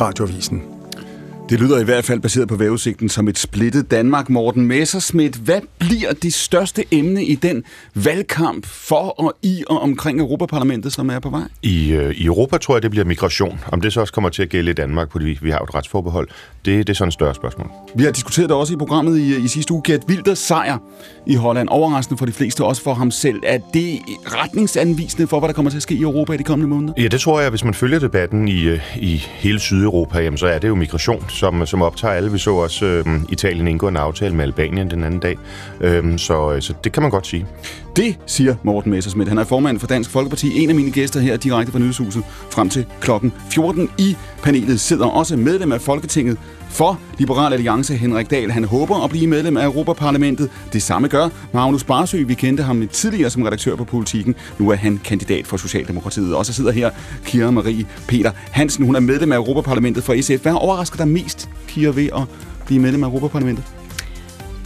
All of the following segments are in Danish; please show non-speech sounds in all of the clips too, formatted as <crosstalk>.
Radioavisen. Det lyder i hvert fald baseret på vejrudsigten som et splittet Danmark. Morten Messersmith, hvad bliver det største emne i den valgkamp for og i og omkring Europaparlamentet, som er på vej? I, øh, I Europa tror jeg, det bliver migration. Om det så også kommer til at gælde i Danmark, fordi vi har et retsforbehold, det, det er sådan et større spørgsmål. Vi har diskuteret det også i programmet i, i sidste uge. Gert Wilders sejr i Holland. Overraskende for de fleste, også for ham selv. Er det retningsanvisende for, hvad der kommer til at ske i Europa i de kommende måneder? Ja, det tror jeg. Hvis man følger debatten i, øh, i hele Sydeuropa, jamen, så er det jo migration, som, som optager alle. Vi så også øh, Italien indgå en aftale med Albanien den anden dag. Øhm, øh, så, så det kan man godt sige. Det siger Morten Messersmith. Han er formand for Dansk Folkeparti. En af mine gæster her direkte fra Nyhedshuset frem til klokken 14 i panelet sidder også medlem af Folketinget for Liberal Alliance Henrik Dahl. Han håber at blive medlem af Europaparlamentet. Det samme gør Magnus Barsø. Vi kendte ham tidligere som redaktør på Politiken. Nu er han kandidat for Socialdemokratiet. Og så sidder her Kira Marie Peter Hansen. Hun er medlem af Europaparlamentet for SF. Hvad overrasker dig mest, Kira, ved at blive medlem af Europaparlamentet?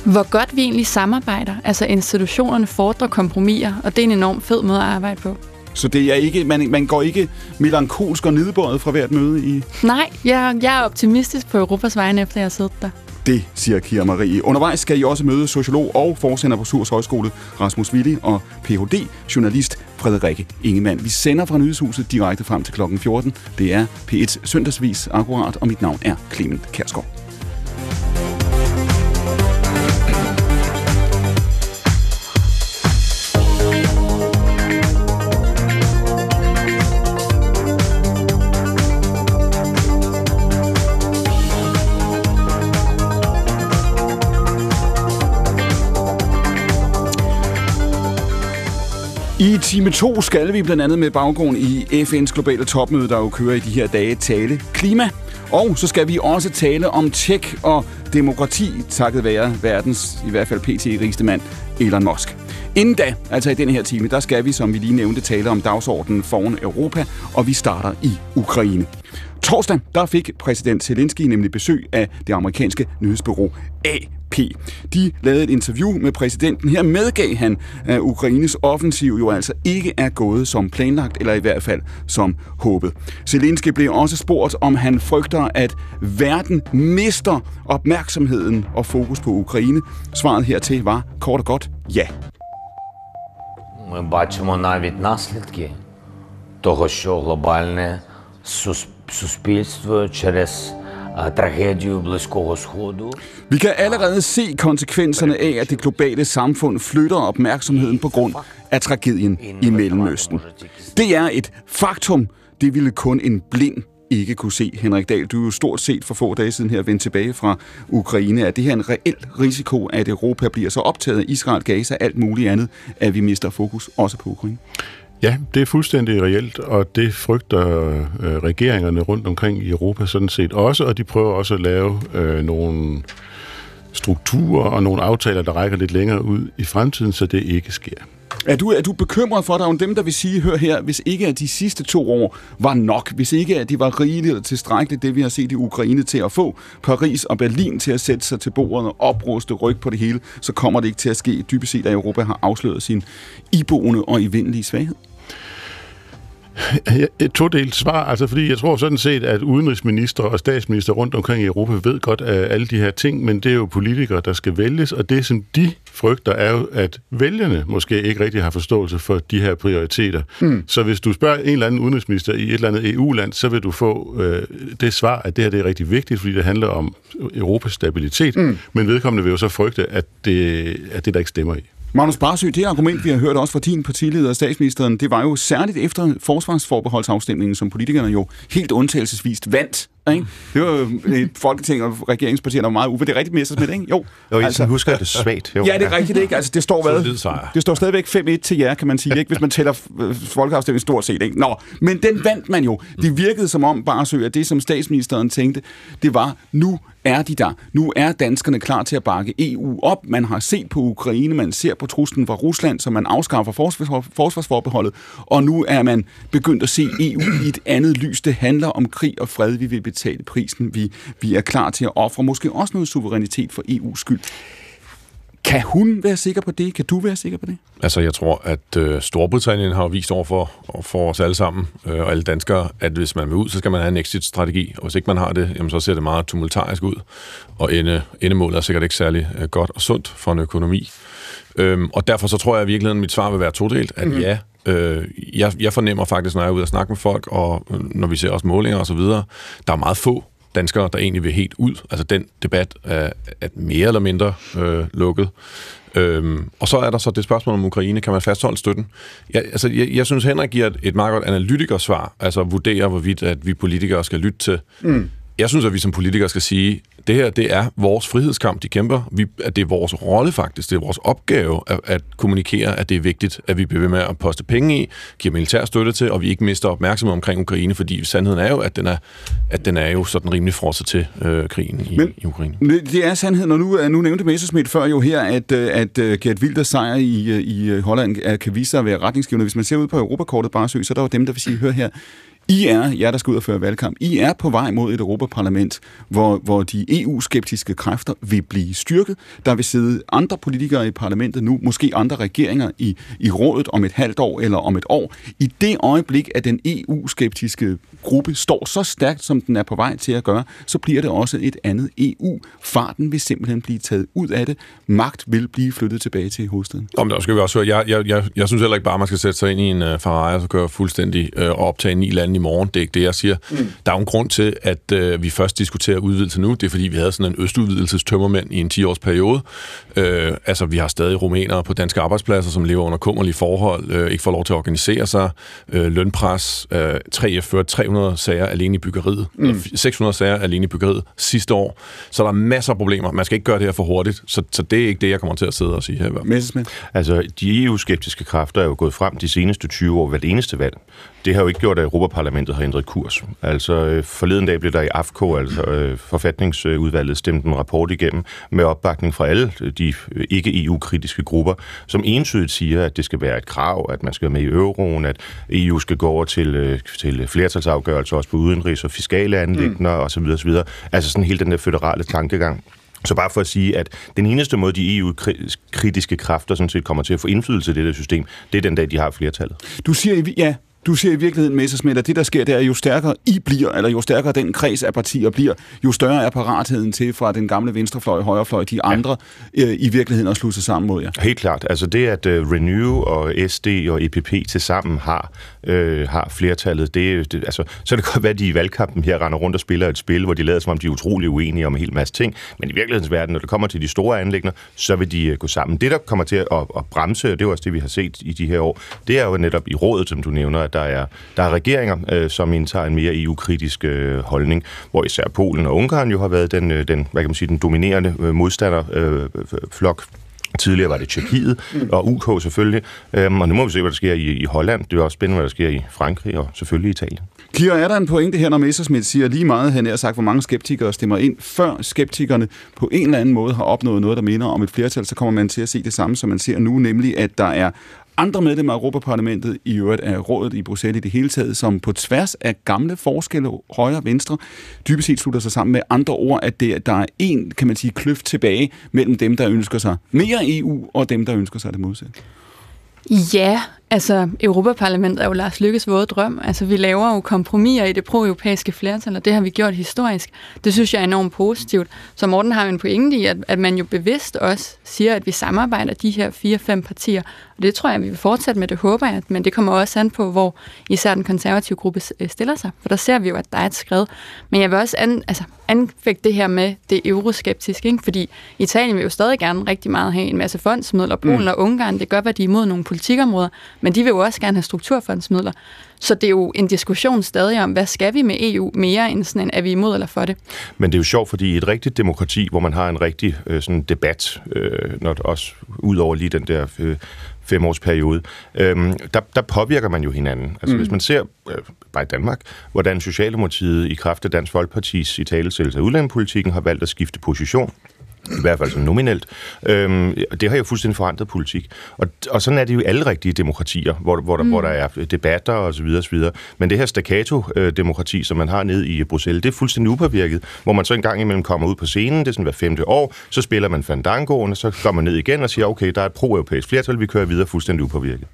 Hvor godt vi egentlig samarbejder. Altså institutionerne fordrer kompromiser, og det er en enorm fed måde at arbejde på. Så det er ikke, man, man går ikke melankolsk og nedbøjet fra hvert møde i... Nej, jeg, jeg er optimistisk på Europas vegne, efter jeg har siddet der. Det siger Kira Marie. Undervejs skal I også møde sociolog og forsender på Surs Højskole Rasmus Willi og Ph.D. journalist Frederikke Ingemann. Vi sender fra Nyhedshuset direkte frem til klokken 14. Det er P1 Søndagsvis akkurat, og mit navn er Clement Kærsgaard. I time 2 skal vi blandt andet med baggrund i FN's globale topmøde, der jo kører i de her dage, tale klima. Og så skal vi også tale om tech og demokrati, takket være verdens, i hvert fald pt. rigeste mand, Elon Musk. Inden da, altså i den her time, der skal vi, som vi lige nævnte, tale om dagsordenen foran Europa, og vi starter i Ukraine. Torsdag, der fik præsident Zelensky nemlig besøg af det amerikanske nyhedsbureau AP. De lavede et interview med præsidenten. Her medgav han, at Ukraines offensiv jo altså ikke er gået som planlagt, eller i hvert fald som håbet. Zelensky blev også spurgt, om han frygter, at verden mister opmærksomheden og fokus på Ukraine. Svaret hertil var kort og godt ja. Ми бачимо навіть наслідки того, що глобальне суспільство через tragedie Близького Sходу. Vi kan allerede se konsekvenserne af, at det globale samfund flytter opmærksomheden på grund af tragedien i Mellemøsten. Det er et faktum. Det ville kun en blind ikke kunne se. Henrik Dahl, du er jo stort set for få dage siden her vendt tilbage fra Ukraine. Er det her en reel risiko, at Europa bliver så optaget af Israel, Gaza og alt muligt andet, at vi mister fokus også på Ukraine? Ja, det er fuldstændig reelt, og det frygter øh, regeringerne rundt omkring i Europa sådan set også, og de prøver også at lave øh, nogle strukturer og nogle aftaler, der rækker lidt længere ud i fremtiden, så det ikke sker. Er du, er du bekymret for, at der er dem, der vil sige, hør her, hvis ikke at de sidste to år var nok, hvis ikke at de var rigeligt og tilstrækkeligt, det vi har set i Ukraine til at få Paris og Berlin til at sætte sig til bordet og opruste ryg på det hele, så kommer det ikke til at ske. Dybest set, at Europa har afsløret sin iboende og evindelige svaghed. Et todelt svar, altså fordi jeg tror sådan set, at udenrigsminister og statsminister rundt omkring i Europa ved godt af alle de her ting, men det er jo politikere, der skal vælges, og det som de frygter er jo, at vælgerne måske ikke rigtig har forståelse for de her prioriteter. Mm. Så hvis du spørger en eller anden udenrigsminister i et eller andet EU-land, så vil du få øh, det svar, at det her det er rigtig vigtigt, fordi det handler om Europas stabilitet, mm. men vedkommende vil jo så frygte, at det, at det der ikke stemmer i. Magnus Barsø, det argument, vi har hørt også fra din partileder, og statsministeren, det var jo særligt efter forsvarsforbeholdsafstemningen, som politikerne jo helt undtagelsesvist vandt ikke? Det var et folketing og regeringspartierne, der var meget uve. Det er rigtigt Messersmith, ikke? Jo. Jo, altså, jeg husker det svagt. Jo. Ja, det er rigtigt, ikke? Altså, det står hvad? Det står stadigvæk 5-1 til jer, kan man sige, ikke? Hvis man tæller folkeafstemningen stort set, ikke? Nå, men den vandt man jo. Det virkede som om, Barsø, at det, som statsministeren tænkte, det var, nu er de der. Nu er danskerne klar til at bakke EU op. Man har set på Ukraine, man ser på truslen fra Rusland, så man afskaffer forsvarsforbeholdet, og nu er man begyndt at se EU i et andet lys. Det handler om krig og fred. Vi vil betale prisen. Vi, vi er klar til at ofre måske også noget suverænitet for EU's skyld. Kan hun være sikker på det? Kan du være sikker på det? Altså, jeg tror, at øh, Storbritannien har vist over for, for os alle sammen, øh, og alle danskere, at hvis man vil ud, så skal man have en exit-strategi, og hvis ikke man har det, jamen, så ser det meget tumultarisk ud, og ende, endemålet er sikkert ikke særlig øh, godt og sundt for en økonomi. Øhm, og derfor så tror jeg i virkeligheden, at mit svar vil være todelt, at mm-hmm. ja, øh, jeg, jeg fornemmer faktisk, når jeg er ude og snakke med folk, og når vi ser også målinger osv., der er meget få danskere, der egentlig vil helt ud. Altså den debat er, er mere eller mindre øh, lukket. Øhm, og så er der så det spørgsmål om Ukraine. Kan man fastholde støtten? Jeg, altså, jeg, jeg synes, Henrik giver et, et meget godt analytikersvar, altså vurderer, hvorvidt at vi politikere skal lytte til. Mm. Jeg synes, at vi som politikere skal sige, det her, det er vores frihedskamp, de kæmper. Vi, at det er vores rolle faktisk, det er vores opgave at, at kommunikere, at det er vigtigt, at vi bliver ved med at poste penge i, giver militær støtte til, og vi ikke mister opmærksomhed omkring Ukraine, fordi sandheden er jo, at den er, at den er jo sådan rimelig frosset til øh, krigen i, Men, i Ukraine. Det er sandheden, og nu, nu nævnte Messersmith før jo her, at, øh, at uh, Gert Wilders sejr i, i Holland kan vise sig at være retningsgivende. Hvis man ser ud på Europakortet bare så er der jo dem, der vil sige, hør her, i er, jer der skal ud og føre valgkamp, I er på vej mod et Europaparlament, hvor, hvor de EU-skeptiske kræfter vil blive styrket. Der vil sidde andre politikere i parlamentet nu, måske andre regeringer i, i rådet om et halvt år eller om et år. I det øjeblik, at den EU-skeptiske gruppe står så stærkt, som den er på vej til at gøre, så bliver det også et andet EU. Farten vil simpelthen blive taget ud af det. Magt vil blive flyttet tilbage til hovedstaden. Om der skal vi også høre, jeg, jeg, jeg, jeg synes heller ikke bare, at man skal sætte sig ind i en uh, Ferrari og så køre fuldstændig uh, og optage ni lande i morgen. Det er ikke det, jeg siger. Mm. Der er jo en grund til, at uh, vi først diskuterer udvidelse nu. Det er, fordi vi havde sådan en østudvidelsestømmermænd i en 10-års periode. Uh, altså, vi har stadig rumænere på danske arbejdspladser, som lever under kummerlige forhold, uh, ikke får lov til at organisere sig, uh, lønpres, uh, 3F førte 300 sager alene i byggeriet, mm. 600 sager alene i byggeriet sidste år. Så der er masser af problemer. Man skal ikke gøre det her for hurtigt, så, så det er ikke det, jeg kommer til at sidde og sige her. Messerschmidt? Altså, de EU-skeptiske kræfter er jo gået frem de seneste 20 år hvert eneste valg. Det har jo ikke gjort, at Europaparlamentet har ændret kurs. Altså, øh, forleden dag blev der i AFCO, altså øh, forfatningsudvalget, stemt en rapport igennem med opbakning fra alle de øh, ikke-EU-kritiske grupper, som entydigt siger, at det skal være et krav, at man skal være med i euroen, at EU skal gå over til, til flertalsafgørelse også på udenrigs- og fiskale anlægner mm. osv. osv. Altså sådan hele den der føderale tankegang. Så bare for at sige, at den eneste måde, de EU-kritiske kræfter sådan set kommer til at få indflydelse i det der system, det er den dag, de har flertallet. Du siger, ja, du ser i virkeligheden, Messersmith, at det, der sker, det er, jo stærkere I bliver, eller jo stærkere den kreds af partier bliver, jo større er paratheden til fra den gamle venstrefløj, højrefløj, de andre ja. øh, i virkeligheden at slutte sig sammen mod jer. Helt klart. Altså det, at uh, Renew og SD og EPP til sammen har, øh, har flertallet, det, det, altså, så kan det godt være, at de i valgkampen her render rundt og spiller et spil, hvor de lader som om, de er utrolig uenige om en hel masse ting, men i virkelighedens verden, når det kommer til de store anlægner, så vil de uh, gå sammen. Det, der kommer til at, at, at bremse, og det er også det, vi har set i de her år, det er jo netop i rådet, som du nævner, der er, der er regeringer, øh, som indtager en mere EU-kritisk øh, holdning, hvor især Polen og Ungarn jo har været den, øh, den, hvad kan man sige, den dominerende øh, modstanderflok. Øh, Tidligere var det Tjekkiet og UK selvfølgelig. Øhm, og nu må vi se, hvad der sker i, i Holland. Det er også spændende, hvad der sker i Frankrig og selvfølgelig Italien. Kira, er der en pointe her, når Messerschmidt siger lige meget, han har sagt, hvor mange skeptikere stemmer ind, før skeptikerne på en eller anden måde har opnået noget, der minder om et flertal, så kommer man til at se det samme, som man ser nu, nemlig at der er andre medlemmer af Europaparlamentet, i øvrigt af rådet i Bruxelles i det hele taget, som på tværs af gamle forskelle, højre og venstre, dybest set slutter sig sammen med andre ord, at det, der er en, kan man sige, kløft tilbage mellem dem, der ønsker sig mere EU, og dem, der ønsker sig det modsatte. Ja, altså Europaparlamentet er jo Lars Lykkes våde drøm. Altså vi laver jo kompromiser i det pro-europæiske flertal, og det har vi gjort historisk. Det synes jeg er enormt positivt. Så Morten har jo en pointe i, at, at man jo bevidst også siger, at vi samarbejder de her fire-fem partier. Og det tror jeg, vi vil fortsætte med, det håber jeg. Men det kommer også an på, hvor især den konservative gruppe øh, stiller sig. For der ser vi jo, at der er et skred. Men jeg vil også an, altså, anfægte det her med det euroskeptiske, ikke? fordi Italien vil jo stadig gerne rigtig meget have en masse fondsmidler. Polen mm. og Ungarn, det gør, hvad de er imod nogle politikområder, men de vil jo også gerne have strukturfondsmidler. Så det er jo en diskussion stadig om, hvad skal vi med EU mere end sådan en, er vi imod eller for det? Men det er jo sjovt, fordi i et rigtigt demokrati, hvor man har en rigtig øh, sådan debat, øh, når det også ud over lige den der øh, femårsperiode, øh, der, der påvirker man jo hinanden. Altså mm. hvis man ser, øh, bare i Danmark, hvordan Socialdemokratiet i kraft af Dansk Folkepartis i talesættelse af udlændingepolitikken har valgt at skifte position, i hvert fald så nominelt. Øhm, det har jo fuldstændig forandret politik. Og, og sådan er det jo i alle rigtige demokratier, hvor, hvor, der, mm. hvor der er debatter og så videre, og så videre. Men det her staccato-demokrati, som man har ned i Bruxelles, det er fuldstændig upåvirket, hvor man så en gang imellem kommer ud på scenen, det er sådan hver femte år, så spiller man fandangoen, og så går man ned igen og siger, okay, der er et pro-europæisk flertal, vi kører videre fuldstændig upåvirket.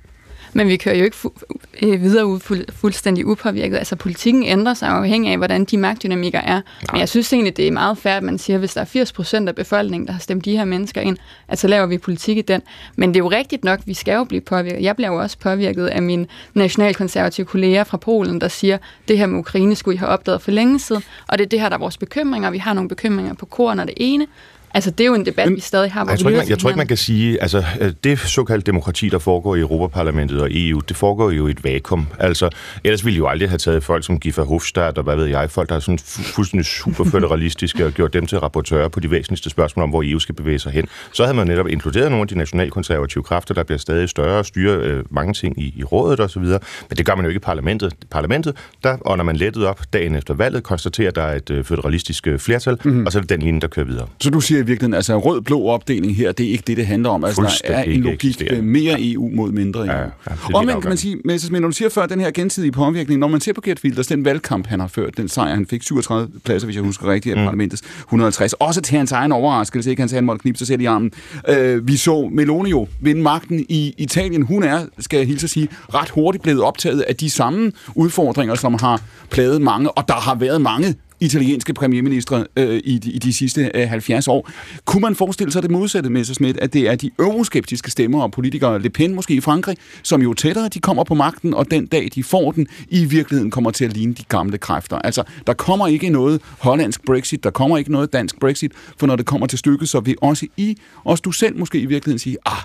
Men vi kører jo ikke fu- øh, videre ud fu- fuldstændig upåvirket. Altså politikken ændrer sig afhængig af, hvordan de magtdynamikker er. Nej. Men jeg synes egentlig, det er meget fair, at man siger, at hvis der er 80 procent af befolkningen, der har stemt de her mennesker ind, at så laver vi politik i den. Men det er jo rigtigt nok, vi skal jo blive påvirket. Jeg bliver jo også påvirket af mine nationalkonservative kolleger fra Polen, der siger, det her med Ukraine skulle I have opdaget for længe siden. Og det er det her, der er vores bekymringer. Vi har nogle bekymringer på koren og det ene. Altså, det er jo en debat, vi stadig har. Hvor Jeg tror, ikke, man, jeg tror ikke, man kan sige, altså øh, det såkaldte demokrati, der foregår i Europaparlamentet og EU, det foregår jo i et vakuum. Altså, ellers ville jo aldrig have taget folk som Giffer Hofstadt og hvad ved jeg, folk, der er sådan fu- fuldstændig super federalistiske og gjort dem til rapportører på de væsentligste spørgsmål om, hvor EU skal bevæge sig hen. Så havde man netop inkluderet nogle af de nationalkonservative kræfter, der bliver stadig større og styrer øh, mange ting i, i rådet og så videre. Men det gør man jo ikke i parlamentet. Parlamentet, der ånder man lettet op dagen efter valget, konstaterer, at der er et øh, føderalistisk øh, flertal, mm-hmm. og så er det den linje, der kører videre. Så du siger i virkeligheden, altså rød-blå opdeling her, det er ikke det, det handler om. Altså, der er en logik eksisterende. mere EU mod mindre EU. Ja, ja, helt Omvendt kan man sige, Messersmith, når du siger før den her gensidige påvirkning, når man ser på Gert Wilders, den valgkamp, han har ført, den sejr, han fik 37 pladser, hvis jeg husker rigtigt, af mm. parlamentets 150, også til hans egen overraskelse, ikke? Han sagde, han måtte knibe sig selv i armen. Øh, vi så Meloni jo vinde magten i Italien. Hun er, skal jeg hilse at sige, ret hurtigt blevet optaget af de samme udfordringer, som har plaget mange, og der har været mange italienske premierministre øh, i, de, i de sidste øh, 70 år. Kunne man forestille sig det modsatte, Messerschmidt, at det er de euroskeptiske stemmer og politikere, Le Pen måske i Frankrig, som jo tættere de kommer på magten, og den dag de får den, i virkeligheden kommer til at ligne de gamle kræfter. Altså, der kommer ikke noget hollandsk Brexit, der kommer ikke noget dansk Brexit, for når det kommer til stykket, så vil også I, også du selv måske i virkeligheden sige, ah,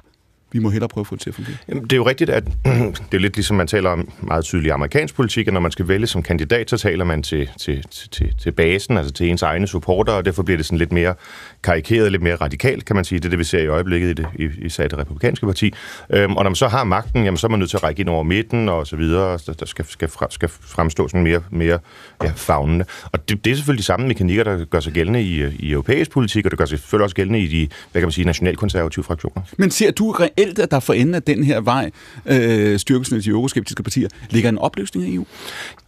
vi må hellere prøve at få det til at fungere. Jamen, det er jo rigtigt, at <clears throat> det er lidt ligesom man taler om meget tydelig amerikansk politik, at når man skal vælge som kandidat, så taler man til, til, til, til basen, altså til ens egne supporter, og derfor bliver det sådan lidt mere karikeret, lidt mere radikalt, kan man sige. Det er det, vi ser i øjeblikket i det, i, især i det republikanske parti. Øhm, og når man så har magten, jamen, så er man nødt til at række ind over midten og så videre, der, der skal, skal, fra, skal fremstå sådan mere, mere ja, fagnende. Og det, det er selvfølgelig de samme mekanikker, der gør sig gældende i, i europæisk politik, og det gør sig selvfølgelig også gældende i de, hvad kan man sige, nationalkonservative fraktioner. Men ser du reelt, at der for enden af den her vej, øh, styrkelsen af de euroskeptiske partier, ligger en opløsning af EU?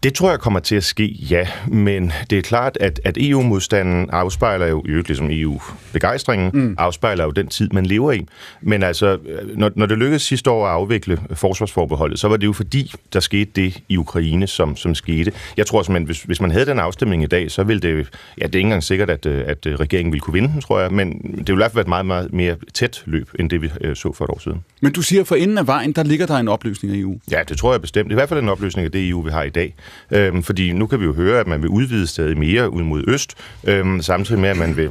Det tror jeg kommer til at ske, ja. Men det er klart, at, at EU-modstanden afspejler jo, i øvrigt ligesom EU-begejstringen, mm. afspejler jo den tid, man lever i. Men altså, når, når det lykkedes sidste år at afvikle forsvarsforbeholdet, så var det jo fordi, der skete det i Ukraine, som, som skete. Jeg tror simpelthen, hvis, hvis man havde den afstemning i dag, så ville det, ja, det er ikke engang sikkert, at, at regeringen ville kunne vinde den, tror jeg, men det ville i hvert fald være et meget, meget mere tæt løb, end det vi øh, så for et år siden. Men du siger, for enden af vejen, der ligger der en opløsning af EU. Ja, det tror jeg bestemt. I hvert fald en opløsning af det EU, vi har i dag. Øhm, fordi nu kan vi jo høre, at man vil udvide stadig mere ud mod øst, øhm, samtidig med, at man vil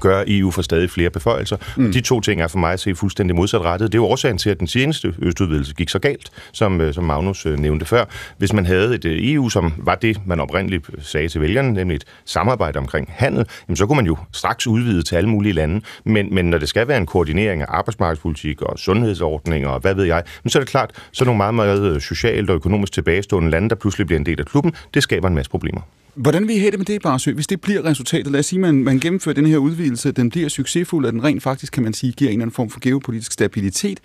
gøre EU for stadig flere beføjelser. Mm. Og de to ting er for mig at se fuldstændig modsatrettet. Det er jo årsagen til, at den seneste østudvidelse gik så galt, som, øh, som Magnus øh, nævnte før. Hvis man havde et øh, EU, som var det, man oprindeligt sagde til vælgerne, nemlig et samarbejde omkring handel, jamen, så kunne man jo straks udvide til alle mulige lande. Men, men når det skal være en koordinering af arbejdsmarkedspolitik og sundhedsordninger og hvad ved jeg, men så er det klart, så er nogle meget, meget socialt og økonomisk tilbagestående lande, der pludselig bliver en del af klubben, det skaber en masse problemer. Hvordan vil I have det med det, Barsø? Hvis det bliver resultatet, lad os sige, at man, man gennemfører den her udvidelse, den bliver succesfuld, og den rent faktisk, kan man sige, giver en eller anden form for geopolitisk stabilitet.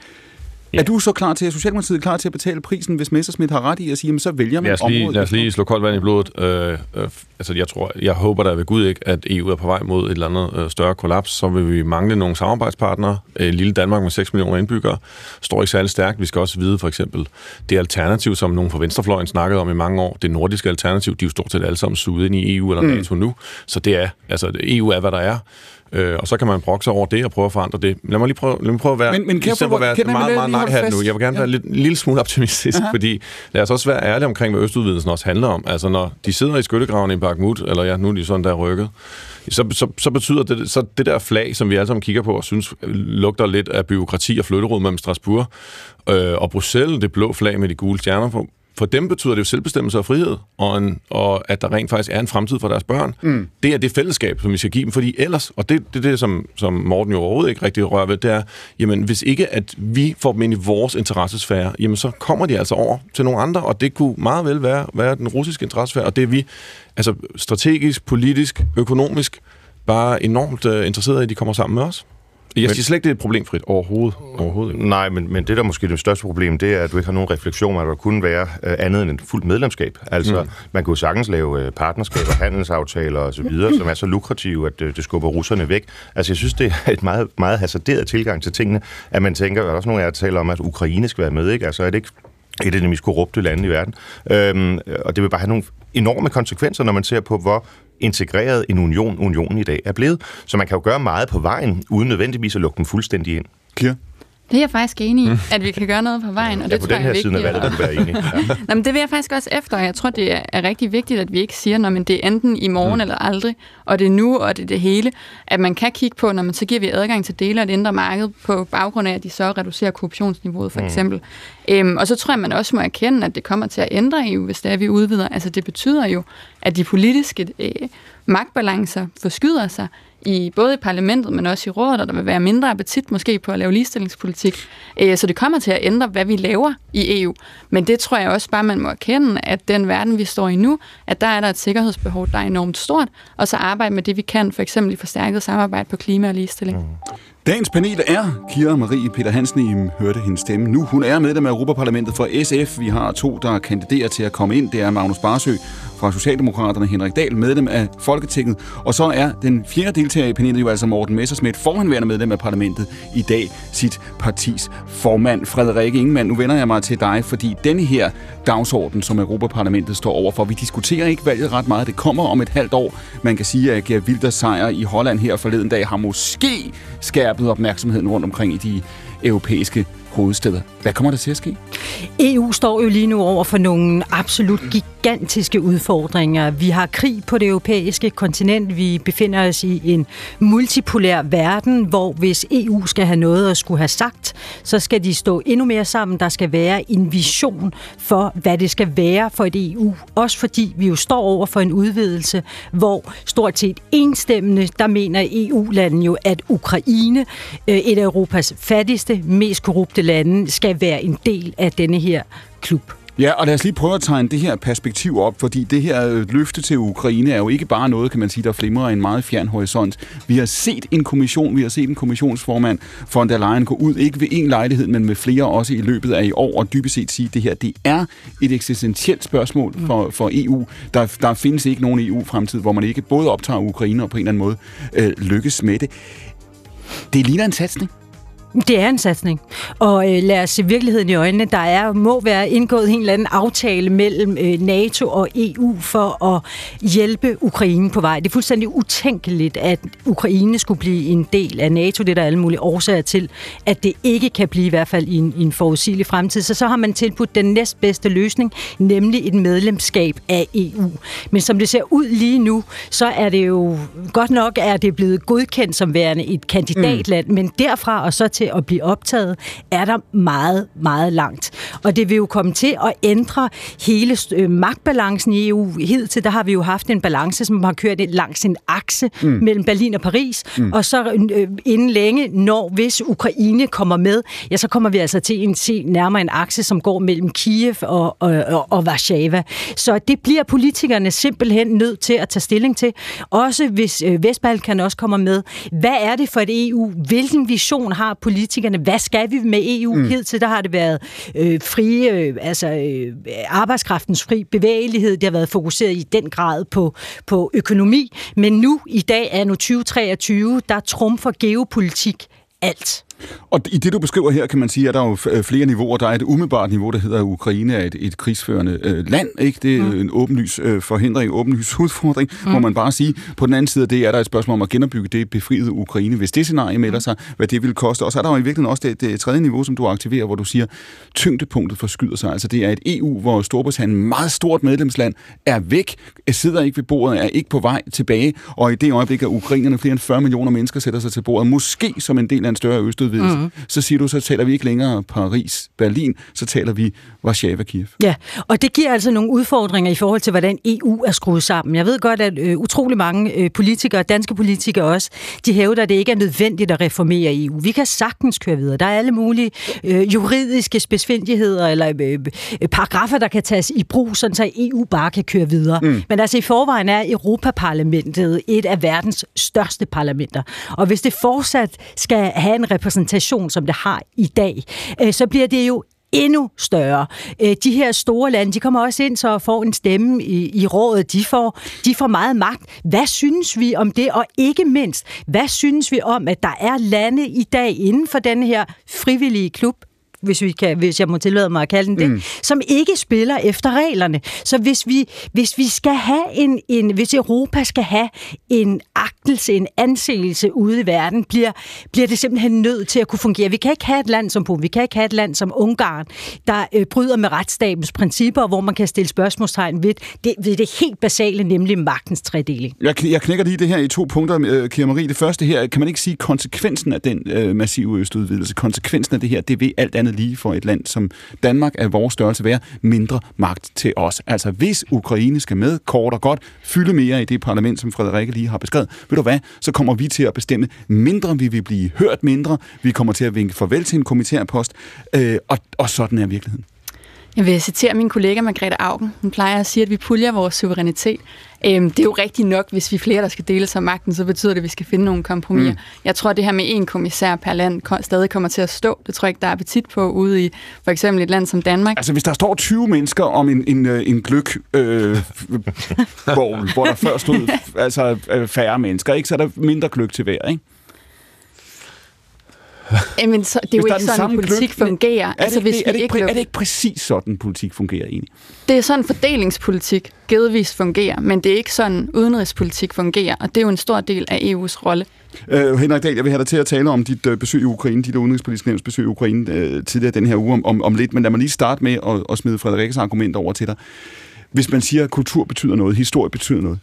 Ja. Er du så klar til, at Socialdemokratiet er klar til at betale prisen, hvis Messerschmidt har ret i at sige, jamen, så vælger man Lad os lige, området? lad os lige slå koldt vand i blodet. Øh, øh, altså, jeg, tror, jeg håber da ved Gud ikke, at EU er på vej mod et eller andet øh, større kollaps. Så vil vi mangle nogle samarbejdspartnere. Øh, lille Danmark med 6 millioner indbyggere står ikke særlig stærkt. Vi skal også vide for eksempel det alternativ, som nogen fra Venstrefløjen snakkede om i mange år. Det nordiske alternativ, de er jo stort set alle sammen suget ind i EU eller NATO nu. Så det er, altså EU er, hvad der er. Øh, og så kan man brokke sig over det og prøve at forandre det. Lad mig lige prøve, lad mig prøve at være, Men- men kan jeg for at være kan meget, lige meget nej nu. Jeg vil gerne Ja. være lidt, en lille smule optimistisk, Aha. fordi lad os også være ærlige omkring, hvad Østudvidelsen også handler om. Altså, når de sidder i skyttegraven i Bakhmut, eller ja, nu er de sådan der rykket, så, så, så betyder det, så det der flag, som vi alle sammen kigger på og synes lugter lidt af byråkrati og flytterod mellem Strasbourg øh, og Bruxelles, det blå flag med de gule stjerner på, for dem betyder det jo selvbestemmelse og frihed, og, en, og at der rent faktisk er en fremtid for deres børn. Mm. Det er det fællesskab, som vi skal give dem, fordi ellers, og det er det, det, som, som Morten jo overhovedet ikke rigtig rører ved, det er, jamen hvis ikke at vi får dem ind i vores interessesfære, jamen så kommer de altså over til nogle andre, og det kunne meget vel være, være den russiske interessesfære, og det er vi, altså strategisk, politisk, økonomisk, bare enormt uh, interesserede i, at de kommer sammen med os. Jeg siger slet ikke, det er problemfrit overhovedet. overhovedet ikke. Nej, men, men det, der måske er det største problem, det er, at du ikke har nogen refleksion, at der kunne være øh, andet end et fuldt medlemskab. Altså, mm. man kunne sagtens lave øh, partnerskaber, <laughs> handelsaftaler osv., som er så lukrative, at øh, det skubber russerne væk. Altså, jeg synes, det er et meget, meget hasarderet tilgang til tingene, at man tænker, der er også nogle af jer, der taler om, at Ukraine skal være med, ikke? Altså, er det ikke et af de mest korrupte lande i verden. Øhm, og det vil bare have nogle enorme konsekvenser, når man ser på, hvor integreret en union unionen i dag er blevet. Så man kan jo gøre meget på vejen, uden nødvendigvis at lukke den fuldstændig ind. Kier? Det er jeg faktisk enig i, at vi kan gøre noget på vejen, og Ja, det på tror den jeg er her side af valget du være enig. Ja. Nå, men det vil jeg faktisk også efter, og jeg tror, det er, rigtig vigtigt, at vi ikke siger, når det er enten i morgen mm. eller aldrig, og det er nu, og det er det hele, at man kan kigge på, når man så giver vi adgang til dele af det indre marked på baggrund af, at de så reducerer korruptionsniveauet, for eksempel. Øhm, og så tror jeg, man også må erkende, at det kommer til at ændre EU, hvis det er, vi udvider. Altså det betyder jo, at de politiske øh, magtbalancer forskyder sig, i både i parlamentet, men også i rådet, og der vil være mindre appetit måske på at lave ligestillingspolitik. Øh, Så det kommer til at ændre, hvad vi laver i EU. Men det tror jeg også bare, man må erkende, at den verden, vi står i nu, at der er der et sikkerhedsbehov, der er enormt stort, og så arbejde med det, vi kan, for eksempel i forstærket samarbejde på klima og ligestilling. Mm. Dagens panel er Kira Marie Peter Hansen. I hørte hendes stemme nu. Hun er medlem af Europaparlamentet for SF. Vi har to, der kandiderer til at komme ind. Det er Magnus Barsø fra Socialdemokraterne, Henrik Dahl, medlem af Folketinget. Og så er den fjerde deltager i panelet jo altså Morten Messersmith, forhenværende medlem af parlamentet, i dag sit partis formand. Frederik Ingemann, nu vender jeg mig til dig, fordi denne her dagsorden, som Europaparlamentet står overfor, vi diskuterer ikke valget ret meget. Det kommer om et halvt år. Man kan sige, at Geert Wilders sejr i Holland her forleden dag har måske skærpet opmærksomheden rundt omkring i de europæiske hovedsteder. Hvad kommer der til at ske? EU står jo lige nu over for nogle absolut gigantiske udfordringer. Vi har krig på det europæiske kontinent. Vi befinder os i en multipolær verden, hvor hvis EU skal have noget at skulle have sagt, så skal de stå endnu mere sammen. Der skal være en vision for, hvad det skal være for et EU. Også fordi vi jo står over for en udvidelse, hvor stort set enstemmende, der mener EU-landene jo, at Ukraine, øh, et af Europas fattigste, mest korrupte lande, skal være en del af denne her klub. Ja, og lad os lige prøve at tegne det her perspektiv op, fordi det her øh, løfte til Ukraine er jo ikke bare noget, kan man sige, der flimrer i en meget fjern horisont. Vi har set en kommission, vi har set en kommissionsformand von der Leyen gå ud, ikke ved en lejlighed, men med flere også i løbet af i år, og dybest set sige, at det her det er et eksistentielt spørgsmål for, for EU. Der, der findes ikke nogen EU-fremtid, hvor man ikke både optager Ukraine og på en eller anden måde øh, lykkes med det. Det ligner en satsning. Det er en satsning. Og øh, lad os se virkeligheden i øjnene. Der er, må være indgået en eller anden aftale mellem øh, NATO og EU for at hjælpe Ukraine på vej. Det er fuldstændig utænkeligt, at Ukraine skulle blive en del af NATO. Det er der alle mulige årsager til, at det ikke kan blive i hvert fald i en, i en forudsigelig fremtid. Så så har man tilbudt den næstbedste løsning, nemlig et medlemskab af EU. Men som det ser ud lige nu, så er det jo godt nok, at det er blevet godkendt som værende et kandidatland, mm. men derfra og så til at blive optaget, er der meget, meget langt. Og det vil jo komme til at ændre hele øh, magtbalancen i EU. Hidtil der har vi jo haft en balance, som har kørt langs en akse mm. mellem Berlin og Paris, mm. og så øh, inden længe, når hvis Ukraine kommer med, ja, så kommer vi altså til en se nærmere en akse, som går mellem Kiev og, og, og, og Warszawa. Så det bliver politikerne simpelthen nødt til at tage stilling til. Også hvis øh, Vestbalkan også kommer med. Hvad er det for et EU? Hvilken vision har politikerne? Hvad skal vi med EU? Mm. Hidtil der har det været øh, frie, øh, altså øh, arbejdskraftens fri bevægelighed. Det har været fokuseret i den grad på, på økonomi. Men nu, i dag er nu 2023, der trumfer geopolitik alt. Og i det, du beskriver her, kan man sige, at der er jo f- flere niveauer. Der er et umiddelbart niveau, der hedder, at Ukraine er et, et krigsførende øh, land. Ikke? Det er mm. en åbenlys øh, forhindring, åbenlys udfordring, mm. må man bare sige. På den anden side af det er der et spørgsmål om at genopbygge det befriede Ukraine. Hvis det scenarie melder sig, hvad det vil koste. Og så er der jo i virkeligheden også det, det tredje niveau, som du aktiverer, hvor du siger, tyngdepunktet forskyder sig. Altså det er et EU, hvor Storbritannien, meget stort medlemsland, er væk, sidder ikke ved bordet, er ikke på vej tilbage. Og i det øjeblik, at ukrainerne, flere end 40 millioner mennesker, sætter sig til bordet, måske som en del af en større øst østudvidelse, mm. så siger du, så taler vi ikke længere Paris, Berlin, så taler vi Warszawa, Kiev. Ja, og det giver altså nogle udfordringer i forhold til, hvordan EU er skruet sammen. Jeg ved godt, at øh, utrolig mange øh, politikere, danske politikere også, de hævder, at det ikke er nødvendigt at reformere EU. Vi kan sagtens køre videre. Der er alle mulige øh, juridiske spidsfindigheder eller øh, øh, paragrafer, der kan tages i brug, sådan så EU bare kan køre videre. Mm. Men altså i forvejen er Europaparlamentet et af verdens største parlamenter. Og hvis det fortsat skal have en repræsentation, som det har i dag, øh, så bliver det jo endnu større. Øh, de her store lande, de kommer også ind så får en stemme i, i rådet. De får, de får meget magt. Hvad synes vi om det? Og ikke mindst, hvad synes vi om, at der er lande i dag inden for den her frivillige klub, hvis, vi kan, hvis jeg må tillade mig at kalde den det, mm. som ikke spiller efter reglerne. Så hvis vi, hvis vi skal have en, en, hvis Europa skal have en agtelse, en anseelse ude i verden, bliver, bliver det simpelthen nødt til at kunne fungere. Vi kan ikke have et land som Polen, vi kan ikke have et land som Ungarn, der øh, bryder med retsstatens principper, hvor man kan stille spørgsmålstegn ved det, ved det helt basale, nemlig magtens tredeling. Jeg, jeg knækker lige det her i to punkter, øh, Kira Marie. Det første her, kan man ikke sige, konsekvensen af den øh, massive østudvidelse, konsekvensen af det her, det vil alt andet lige for et land som Danmark af vores størrelse være mindre magt til os. Altså hvis Ukraine skal med, kort og godt, fylde mere i det parlament, som Frederikke lige har beskrevet, ved du hvad, så kommer vi til at bestemme mindre, vi vil blive hørt mindre, vi kommer til at vinke farvel til en komitærpost, øh, og, og sådan er virkeligheden. Jeg vil citere min kollega Margrethe Augen. Hun plejer at sige, at vi puljer vores suverænitet. Øhm, det er jo rigtigt nok, hvis vi er flere, der skal dele sig magten, så betyder det, at vi skal finde nogle kompromiser. Mm. Jeg tror, at det her med en kommissær per land stadig kommer til at stå. Det tror jeg ikke, der er appetit på ude i for eksempel et land som Danmark. Altså, hvis der står 20 mennesker om en, en, øh, en gløk øh, bowl, hvor der før stod <laughs> altså, øh, færre mennesker, ikke? så er der mindre gløk til hver, ikke? <laughs> Jamen, så, det er jo ikke sådan, politik gløk, fungerer. Er det, altså, hvis det, er, det ikke, er det ikke præcis sådan, politik fungerer egentlig? Det er sådan, fordelingspolitik givetvis fungerer, men det er ikke sådan, udenrigspolitik fungerer, og det er jo en stor del af EU's rolle. Uh, Henrik Dahl, jeg vil have dig til at tale om dit uh, besøg i Ukraine, dit udenrigspolitiske nævns besøg i Ukraine uh, tidligere den her uge om, om, om lidt, men lad mig lige starte med at, at smide Frederikkes argument over til dig. Hvis man siger, at kultur betyder noget, historie betyder noget,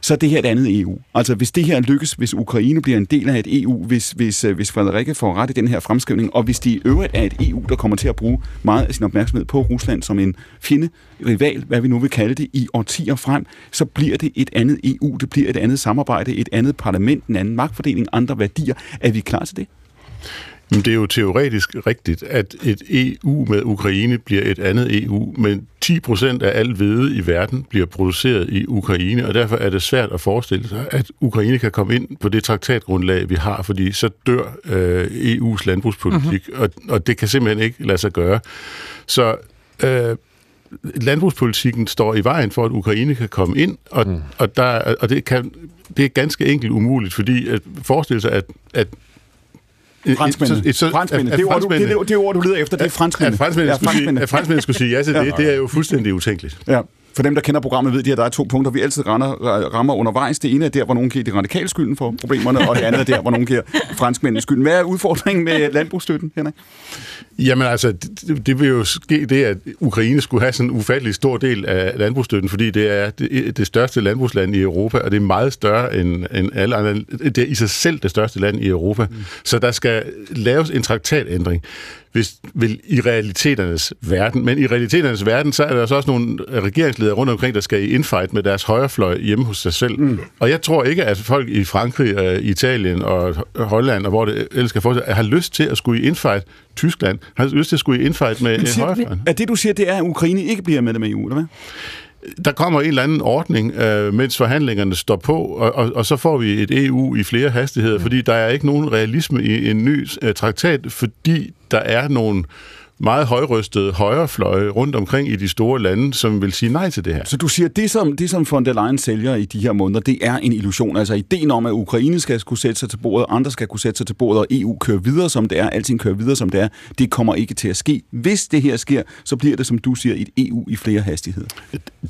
så er det her et andet EU. Altså hvis det her lykkes, hvis Ukraine bliver en del af et EU, hvis, hvis, øh, hvis Frederikke får ret i den her fremskrivning, og hvis de i øvrigt er et EU, der kommer til at bruge meget af sin opmærksomhed på Rusland som en fjende, rival, hvad vi nu vil kalde det, i årtier frem, så bliver det et andet EU, det bliver et andet samarbejde, et andet parlament, en anden magtfordeling, andre værdier. Er vi klar til det? Men det er jo teoretisk rigtigt, at et EU med Ukraine bliver et andet EU, men 10 procent af al hvede i verden bliver produceret i Ukraine, og derfor er det svært at forestille sig, at Ukraine kan komme ind på det traktatgrundlag, vi har, fordi så dør øh, EU's landbrugspolitik, mm-hmm. og, og det kan simpelthen ikke lade sig gøre. Så øh, landbrugspolitikken står i vejen for, at Ukraine kan komme ind, og, mm. og, der, og det, kan, det er ganske enkelt umuligt, fordi at forestille sig, at, at Franskmændene. Så, franskmændene. Det, ord, du, det, det, det ord, du leder efter, det er franskmændene. At franskmændene, ja, franskmændene. Sige, franskmændene skulle sige ja til det, det er jo fuldstændig utænkeligt. Ja. For dem, der kender programmet, ved de, at der er to punkter, vi altid rammer, rammer undervejs. Det ene er der, hvor nogen giver de radikale skylden for problemerne, og det andet er der, hvor nogen giver franskmændene skylden. Hvad er udfordringen med landbrugsstøtten, Henrik? Jamen altså, det, det vil jo ske det, at Ukraine skulle have sådan en ufattelig stor del af landbrugsstøtten, fordi det er det, det største landbrugsland i Europa, og det er meget større end, end alle andre. Det er i sig selv det største land i Europa. Mm. Så der skal laves en traktatændring hvis, vil, i realiteternes verden. Men i realiteternes verden, så er der så også nogle regeringsledere rundt omkring, der skal i infight med deres højrefløj hjemme hos sig selv. Mm. Og jeg tror ikke, at folk i Frankrig, øh, Italien og Holland, og hvor det ellers skal fortsætte, har lyst til at skulle i infight Tyskland, har lyst til at skulle i infight med en højrefløj. Er det, du siger, det er, at Ukraine ikke bliver medlem af EU, eller hvad? Der kommer en eller anden ordning, øh, mens forhandlingerne står på, og, og, og så får vi et EU i flere hastigheder, ja. fordi der er ikke nogen realisme i en ny uh, traktat, fordi der er nogle meget højrystede højrefløje rundt omkring i de store lande, som vil sige nej til det her. Så du siger, det som, det som von der Leyen sælger i de her måneder, det er en illusion. Altså ideen om, at Ukraine skal kunne sætte sig til bordet, andre skal kunne sætte sig til bordet, og EU kører videre, som det er, alting kører videre, som det er, det kommer ikke til at ske. Hvis det her sker, så bliver det, som du siger, et EU i flere hastigheder.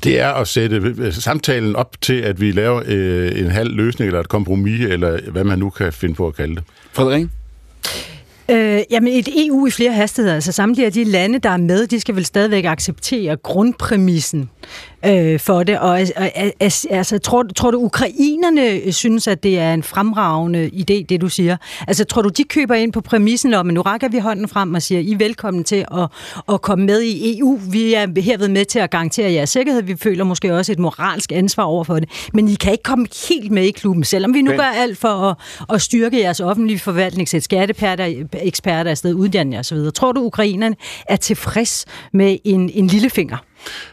Det er at sætte samtalen op til, at vi laver øh, en halv løsning, eller et kompromis, eller hvad man nu kan finde på at kalde det. Frederik? Øh, jamen et EU i flere hastigheder, altså samtlige af de lande, der er med, de skal vel stadigvæk acceptere grundpræmissen øh, for det. Og altså, tror, tror du, ukrainerne synes, at det er en fremragende idé, det du siger? Altså, tror du, de køber ind på præmissen om, at nu rækker vi hånden frem og siger, I er velkommen til at, at komme med i EU. Vi er herved med til at garantere jeres sikkerhed. Vi føler måske også et moralsk ansvar over for det. Men I kan ikke komme helt med i klubben, selvom vi nu Men... gør alt for at, at styrke jeres offentlige forvaltning, sætte skatteperter, eksperter afsted, uddanne så osv. Tror du, ukrainerne er tilfreds med en, en lillefinger?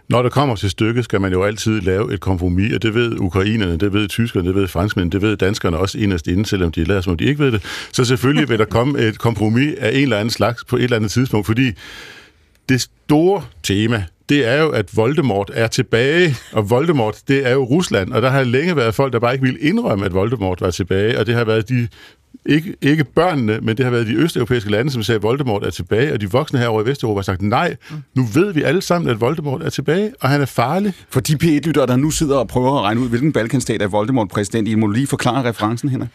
Når det kommer til stykket, skal man jo altid lave et kompromis, og det ved ukrainerne, det ved tyskerne, det ved franskmændene, det ved danskerne også inderst inden, selvom de lader som om de ikke ved det. Så selvfølgelig vil der komme et kompromis af en eller anden slags på et eller andet tidspunkt, fordi det store tema, det er jo, at Voldemort er tilbage, og Voldemort, det er jo Rusland, og der har længe været folk, der bare ikke ville indrømme, at Voldemort var tilbage, og det har været de ikke, ikke børnene, men det har været de østeuropæiske lande, som sagde, at Voldemort er tilbage, og de voksne herovre i Vesteuropa har sagt, nej, nu ved vi alle sammen, at Voldemort er tilbage, og han er farlig. For de P1-lyttere, der nu sidder og prøver at regne ud, hvilken balkanstat er Voldemort præsident i, må lige forklare referencen, Henrik?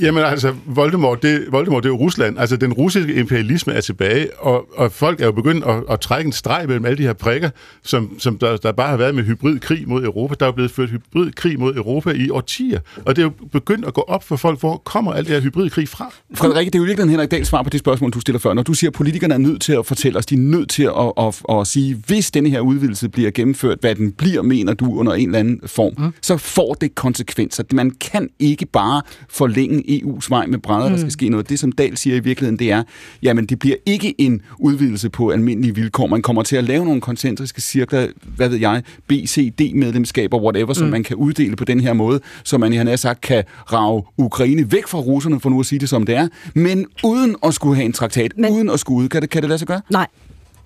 Jamen altså, Voldemort det, Voldemort, det er jo Rusland. Altså, den russiske imperialisme er tilbage, og, og folk er jo begyndt at, at trække en streg mellem alle de her prikker, som, som der, der bare har været med hybridkrig mod Europa. Der er jo blevet ført hybridkrig mod Europa i årtier, og det er jo begyndt at gå op for folk, hvor kommer alt det her hybridkrig fra? Frederikke, det er jo virkelig Henrik Dahl svar på det spørgsmål, du stiller før. Når du siger, at politikerne er nødt til at fortælle os, de er nødt til at, at, at, at sige, hvis denne her udvidelse bliver gennemført, hvad den bliver, mener du, under en eller anden form, mm. så får det konsekvenser. Man kan ikke bare forlænge EU's vej med brædder, mm. der skal ske noget. Det, som Dahl siger i virkeligheden, det er, jamen det bliver ikke en udvidelse på almindelige vilkår. Man kommer til at lave nogle koncentriske cirkler, hvad ved jeg, B, C, D-medlemskaber, whatever, mm. som man kan uddele på den her måde, så man, han har sagt, kan rage Ukraine væk fra russerne, for nu at sige det som det er, men uden at skulle have en traktat, men, uden at skulle ud. Kan det, kan det lade sig gøre? Nej,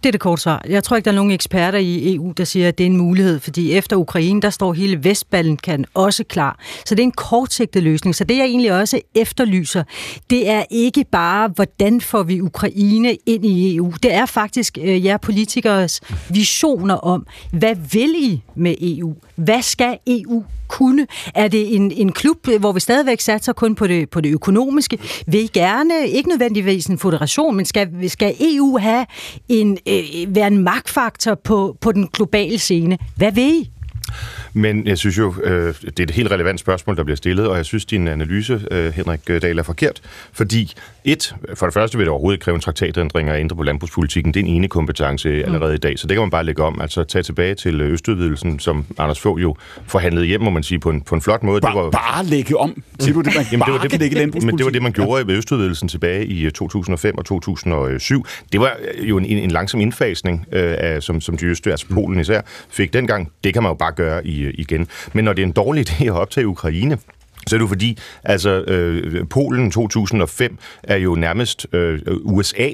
det er det kort svar. Jeg tror ikke, der er nogen eksperter i EU, der siger, at det er en mulighed, fordi efter Ukraine, der står hele Vestbalkan også klar. Så det er en kortsigtet løsning. Så det, jeg egentlig også efterlyser, det er ikke bare, hvordan får vi Ukraine ind i EU. Det er faktisk øh, jer politikers visioner om, hvad vil I med EU? Hvad skal EU kunne? Er det en, en klub, hvor vi stadigvæk satser kun på det, på det økonomiske? Vil I gerne, ikke nødvendigvis en federation, men skal, skal EU have en, øh, være en magtfaktor på, på den globale scene? Hvad vil I? Men jeg synes jo, øh, det er et helt relevant spørgsmål, der bliver stillet, og jeg synes, din analyse, øh, Henrik Dahl, er forkert. Fordi et, for det første vil det overhovedet kræve en traktatændring og ændre på landbrugspolitikken. Det er en ene kompetence mm. allerede i dag, så det kan man bare lægge om. Altså tage tilbage til østudvidelsen, som Anders Fogh jo forhandlede hjem, må man sige, på en, på en flot måde. Bare, det var, bare lægge om? Siger du det, man Jamen, det var det, lægge Men det var det, man gjorde ved østudvidelsen tilbage i 2005 og 2007. Det var jo en, en langsom indfasning, øh, af, som, som de øst, altså Polen især, fik dengang. Det kan man jo bare gøre i, øh, igen. Men når det er en dårlig <laughs> idé at optage Ukraine, så er det jo fordi, altså øh, Polen 2005 er jo nærmest øh, USA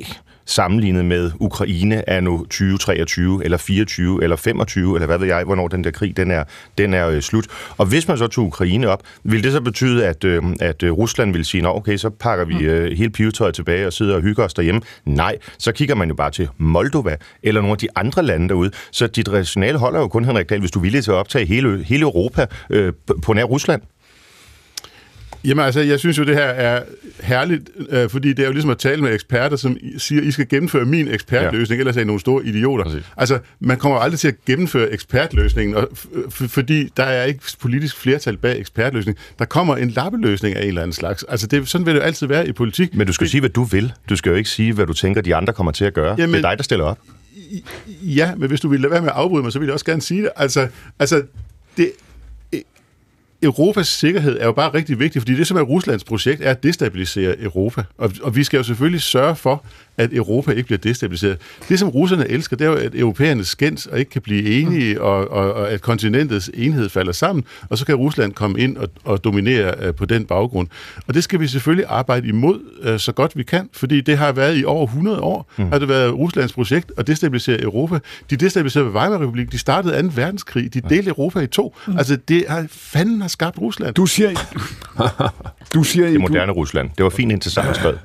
sammenlignet med Ukraine er nu 2023 eller 24 eller 25 eller hvad ved jeg, hvornår den der krig den er, den er øh, slut. Og hvis man så tog Ukraine op, vil det så betyde, at, øh, at øh, Rusland vil sige, okay, så pakker vi øh, hele pivetøjet tilbage og sidder og hygger os derhjemme? Nej, så kigger man jo bare til Moldova eller nogle af de andre lande derude. Så dit rationale holder jo kun, Henrik Dahl, hvis du er villig til at optage hele, hele Europa øh, på nær Rusland. Jamen altså, jeg synes jo, det her er herligt, øh, fordi det er jo ligesom at tale med eksperter, som siger, I skal gennemføre min ekspertløsning, ja. ellers er I nogle store idioter. Præcis. Altså, man kommer aldrig til at gennemføre ekspertløsningen, og, fordi der er ikke politisk flertal bag ekspertløsning. Der kommer en lappeløsning af en eller anden slags. Altså, det, sådan vil det jo altid være i politik. Men du skal det, sige, hvad du vil. Du skal jo ikke sige, hvad du tænker, de andre kommer til at gøre. Jamen, det er dig, der stiller op. Ja, men hvis du vil lade være med at afbryde mig, så vil jeg også gerne sige det. Altså, altså det, Europas sikkerhed er jo bare rigtig vigtig, fordi det, som er Ruslands projekt, er at destabilisere Europa. Og, og vi skal jo selvfølgelig sørge for, at Europa ikke bliver destabiliseret. Det, som russerne elsker, det er jo, at europæerne skændes og ikke kan blive enige, mm. og, og, og at kontinentets enhed falder sammen, og så kan Rusland komme ind og, og dominere uh, på den baggrund. Og det skal vi selvfølgelig arbejde imod uh, så godt vi kan, fordi det har været i over 100 år, mm. har det været Ruslands projekt at destabilisere Europa. De destabiliserede Weimar-republik, de startede 2. verdenskrig, de delte Europa i to. Mm. Altså, det har fanden har skabt Rusland. Du siger... <laughs> du siger det moderne du... Rusland. Det var fint interessant skrevet.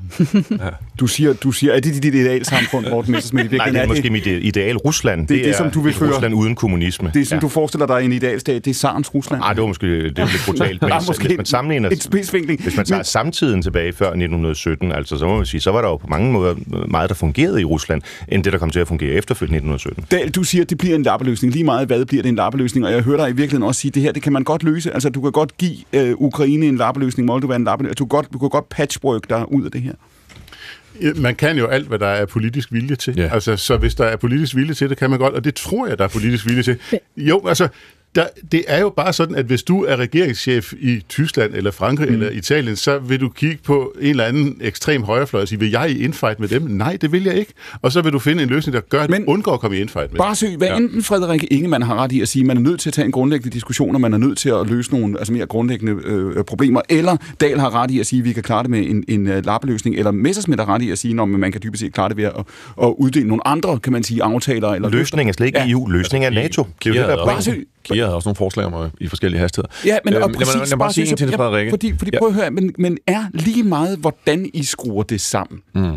ja. <laughs> Du siger, du siger, er det dit ideal samfund, Morten Messersmith? Nej, det er måske mit ideal Rusland. Det er det, som du vil føre. Rusland uden kommunisme. Det er sådan, ja. du forestiller dig en idealstat, det er Sarens Rusland. Nej, det var måske det er lidt brutalt, men <laughs> måske hvis man sammenligner... et spidsvinkling. Hvis man tager Men- samtiden tilbage før 1917, altså, så må man sige, så var der jo på mange måder meget, der fungerede i Rusland, end det, der kom til at fungere efter 1917. Dahl, du siger, at det bliver en lappeløsning. Lige meget hvad bliver det en lappeløsning, og jeg hører dig i virkeligheden også sige, at det her, det kan man godt løse. Altså, du kan godt give øh, Ukraine en lappeløsning, Moldova en lappeløsning. Du kan godt, du kan godt patchwork dig ud af det her. Man kan jo alt, hvad der er politisk vilje til. Yeah. Altså, så hvis der er politisk vilje til det, kan man godt, og det tror jeg, der er politisk vilje til. Jo, altså, der, det er jo bare sådan, at hvis du er regeringschef i Tyskland, eller Frankrig, mm. eller Italien, så vil du kigge på en eller anden ekstrem højrefløj og sige, vil jeg i infight med dem? Nej, det vil jeg ikke. Og så vil du finde en løsning, der gør, at Men- Men, undgår at komme i infight med Bare søg, hvad ja. enten Frederik Ingemann har ret i at sige, at man er nødt til at tage en grundlæggende diskussion, og man er nødt til at løse nogle altså mere grundlæggende øh, problemer, eller Dahl har ret i at sige, at vi kan klare det med en, en uh, lappeløsning, eller Messersmith har ret i at sige, at man kan dybest set klare det ved at, at uddele nogle andre, kan man sige, aftaler. Eller Løsningen er slet ikke Ja. EU, løsningen er NATO. Det er jo det, der er Havde også nogle forslag om øh, i forskellige hastigheder. Ja, men Øhm, og lad mig- præcis, lad mig bare sige en til Frederikke. Fordi, fordi Ja. prøv at høre, men, men er lige meget, hvordan I skruer det sammen, mm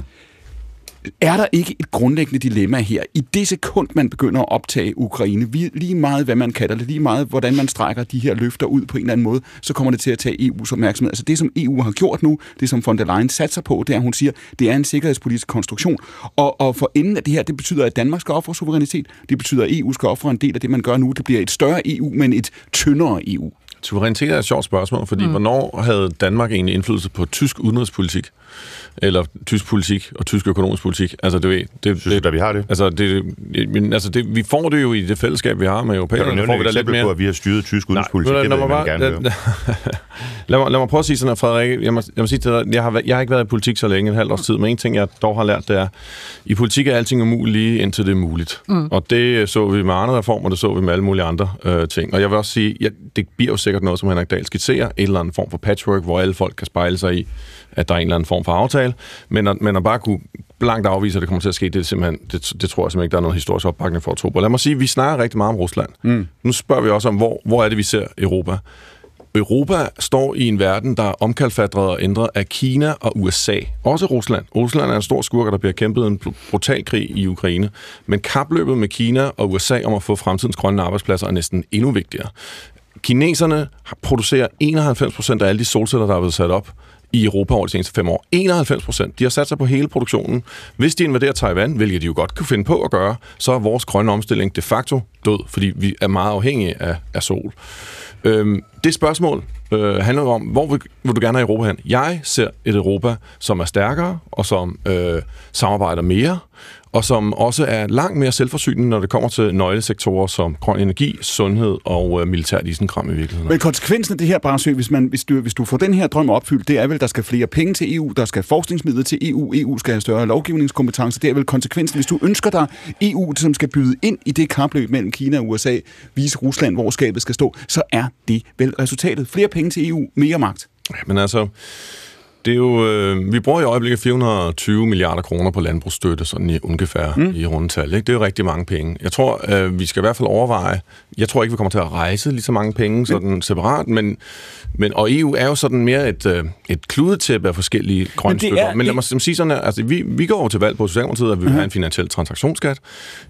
er der ikke et grundlæggende dilemma her? I det sekund, man begynder at optage Ukraine, lige meget hvad man kalder det, lige meget hvordan man strækker de her løfter ud på en eller anden måde, så kommer det til at tage EU's opmærksomhed. Altså det, som EU har gjort nu, det som von der Leyen satser på, det er, hun siger, det er en sikkerhedspolitisk konstruktion. Og, og for enden af det her, det betyder, at Danmark skal ofre suverænitet. Det betyder, at EU skal ofre en del af det, man gør nu. Det bliver et større EU, men et tyndere EU. Suverænitet er et sjovt spørgsmål, fordi mm. hvornår havde Danmark egentlig indflydelse på tysk udenrigspolitik? Eller tysk politik og tysk økonomisk politik? Altså, det, det, det, Synes du da, vi har det? Altså, det, men, altså det, vi får det jo i det fællesskab, vi har med Kan du europæerne. nævne et vi da lidt eksempel mere. på, at vi har styret tysk udenrigspolitik? Nej, Det lad vil mig bare, <laughs> lad, mig, lad mig prøve at sige sådan her, Frederik. Jeg må, jeg må sige til dig, jeg har, jeg har ikke været i politik så længe, en halv års tid, men en ting, jeg dog har lært, det er, i politik er alting umuligt lige indtil det er muligt. Mm. Og det så vi med andre reformer, det så vi med alle mulige andre øh, ting. Og jeg vil også sige, ja, det bliver jo sikkert noget, som Henrik Dahl skitserer, en eller anden form for patchwork, hvor alle folk kan spejle sig i, at der er en eller anden form for aftale. Men at, men at bare kunne blankt afvise, at det kommer til at ske, det, er simpelthen, det, det tror jeg simpelthen ikke, der er noget historisk opbakning for at tro på. Lad mig sige, vi snakker rigtig meget om Rusland. Mm. Nu spørger vi også om, hvor, hvor er det, vi ser Europa? Europa står i en verden, der er omkalfatret og ændret af Kina og USA. Også Rusland. Rusland er en stor skurker, der bliver kæmpet en br- brutal krig i Ukraine. Men kapløbet med Kina og USA om at få fremtidens grønne arbejdspladser er næsten endnu vigtigere. Kineserne har- producerer 91% af alle de solceller, der er blevet sat op i Europa over de seneste fem år. 91 procent. De har sat sig på hele produktionen. Hvis de invaderer Taiwan, hvilket de jo godt kunne finde på at gøre, så er vores grønne omstilling de facto død, fordi vi er meget afhængige af, af sol. Øhm, det spørgsmål øh, handler om, hvor vil, vil du gerne have Europa hen? Jeg ser et Europa, som er stærkere, og som øh, samarbejder mere, og som også er langt mere selvforsynende, når det kommer til nøglesektorer som grøn energi, sundhed og øh, militært isenkram i virkeligheden. Men konsekvensen af det her, Barsø, hvis, man, hvis, du, hvis du får den her drøm opfyldt, det er vel, at der skal flere penge til EU, der skal forskningsmidler til EU, EU skal have større lovgivningskompetence. Det er vel konsekvensen, hvis du ønsker dig EU, som skal byde ind i det kapløb mellem Kina og USA, vise Rusland, hvor skabet skal stå, så er det vel resultatet. Flere penge til EU, mere magt. Men altså, det er jo, øh, vi bruger i øjeblikket 420 milliarder kroner på landbrugsstøtte, sådan i ungefær mm. i rundetal. Ikke? Det er jo rigtig mange penge. Jeg tror, øh, vi skal i hvert fald overveje, jeg tror ikke, vi kommer til at rejse lige så mange penge sådan separat, men, men, og EU er jo sådan mere et, øh, et kludetæppe af forskellige grønne det støtter. er- Men lad mig sige sådan her, altså, vi, vi går over til valg på Socialdemokratiet, at vi vil have en finansiel transaktionsskat.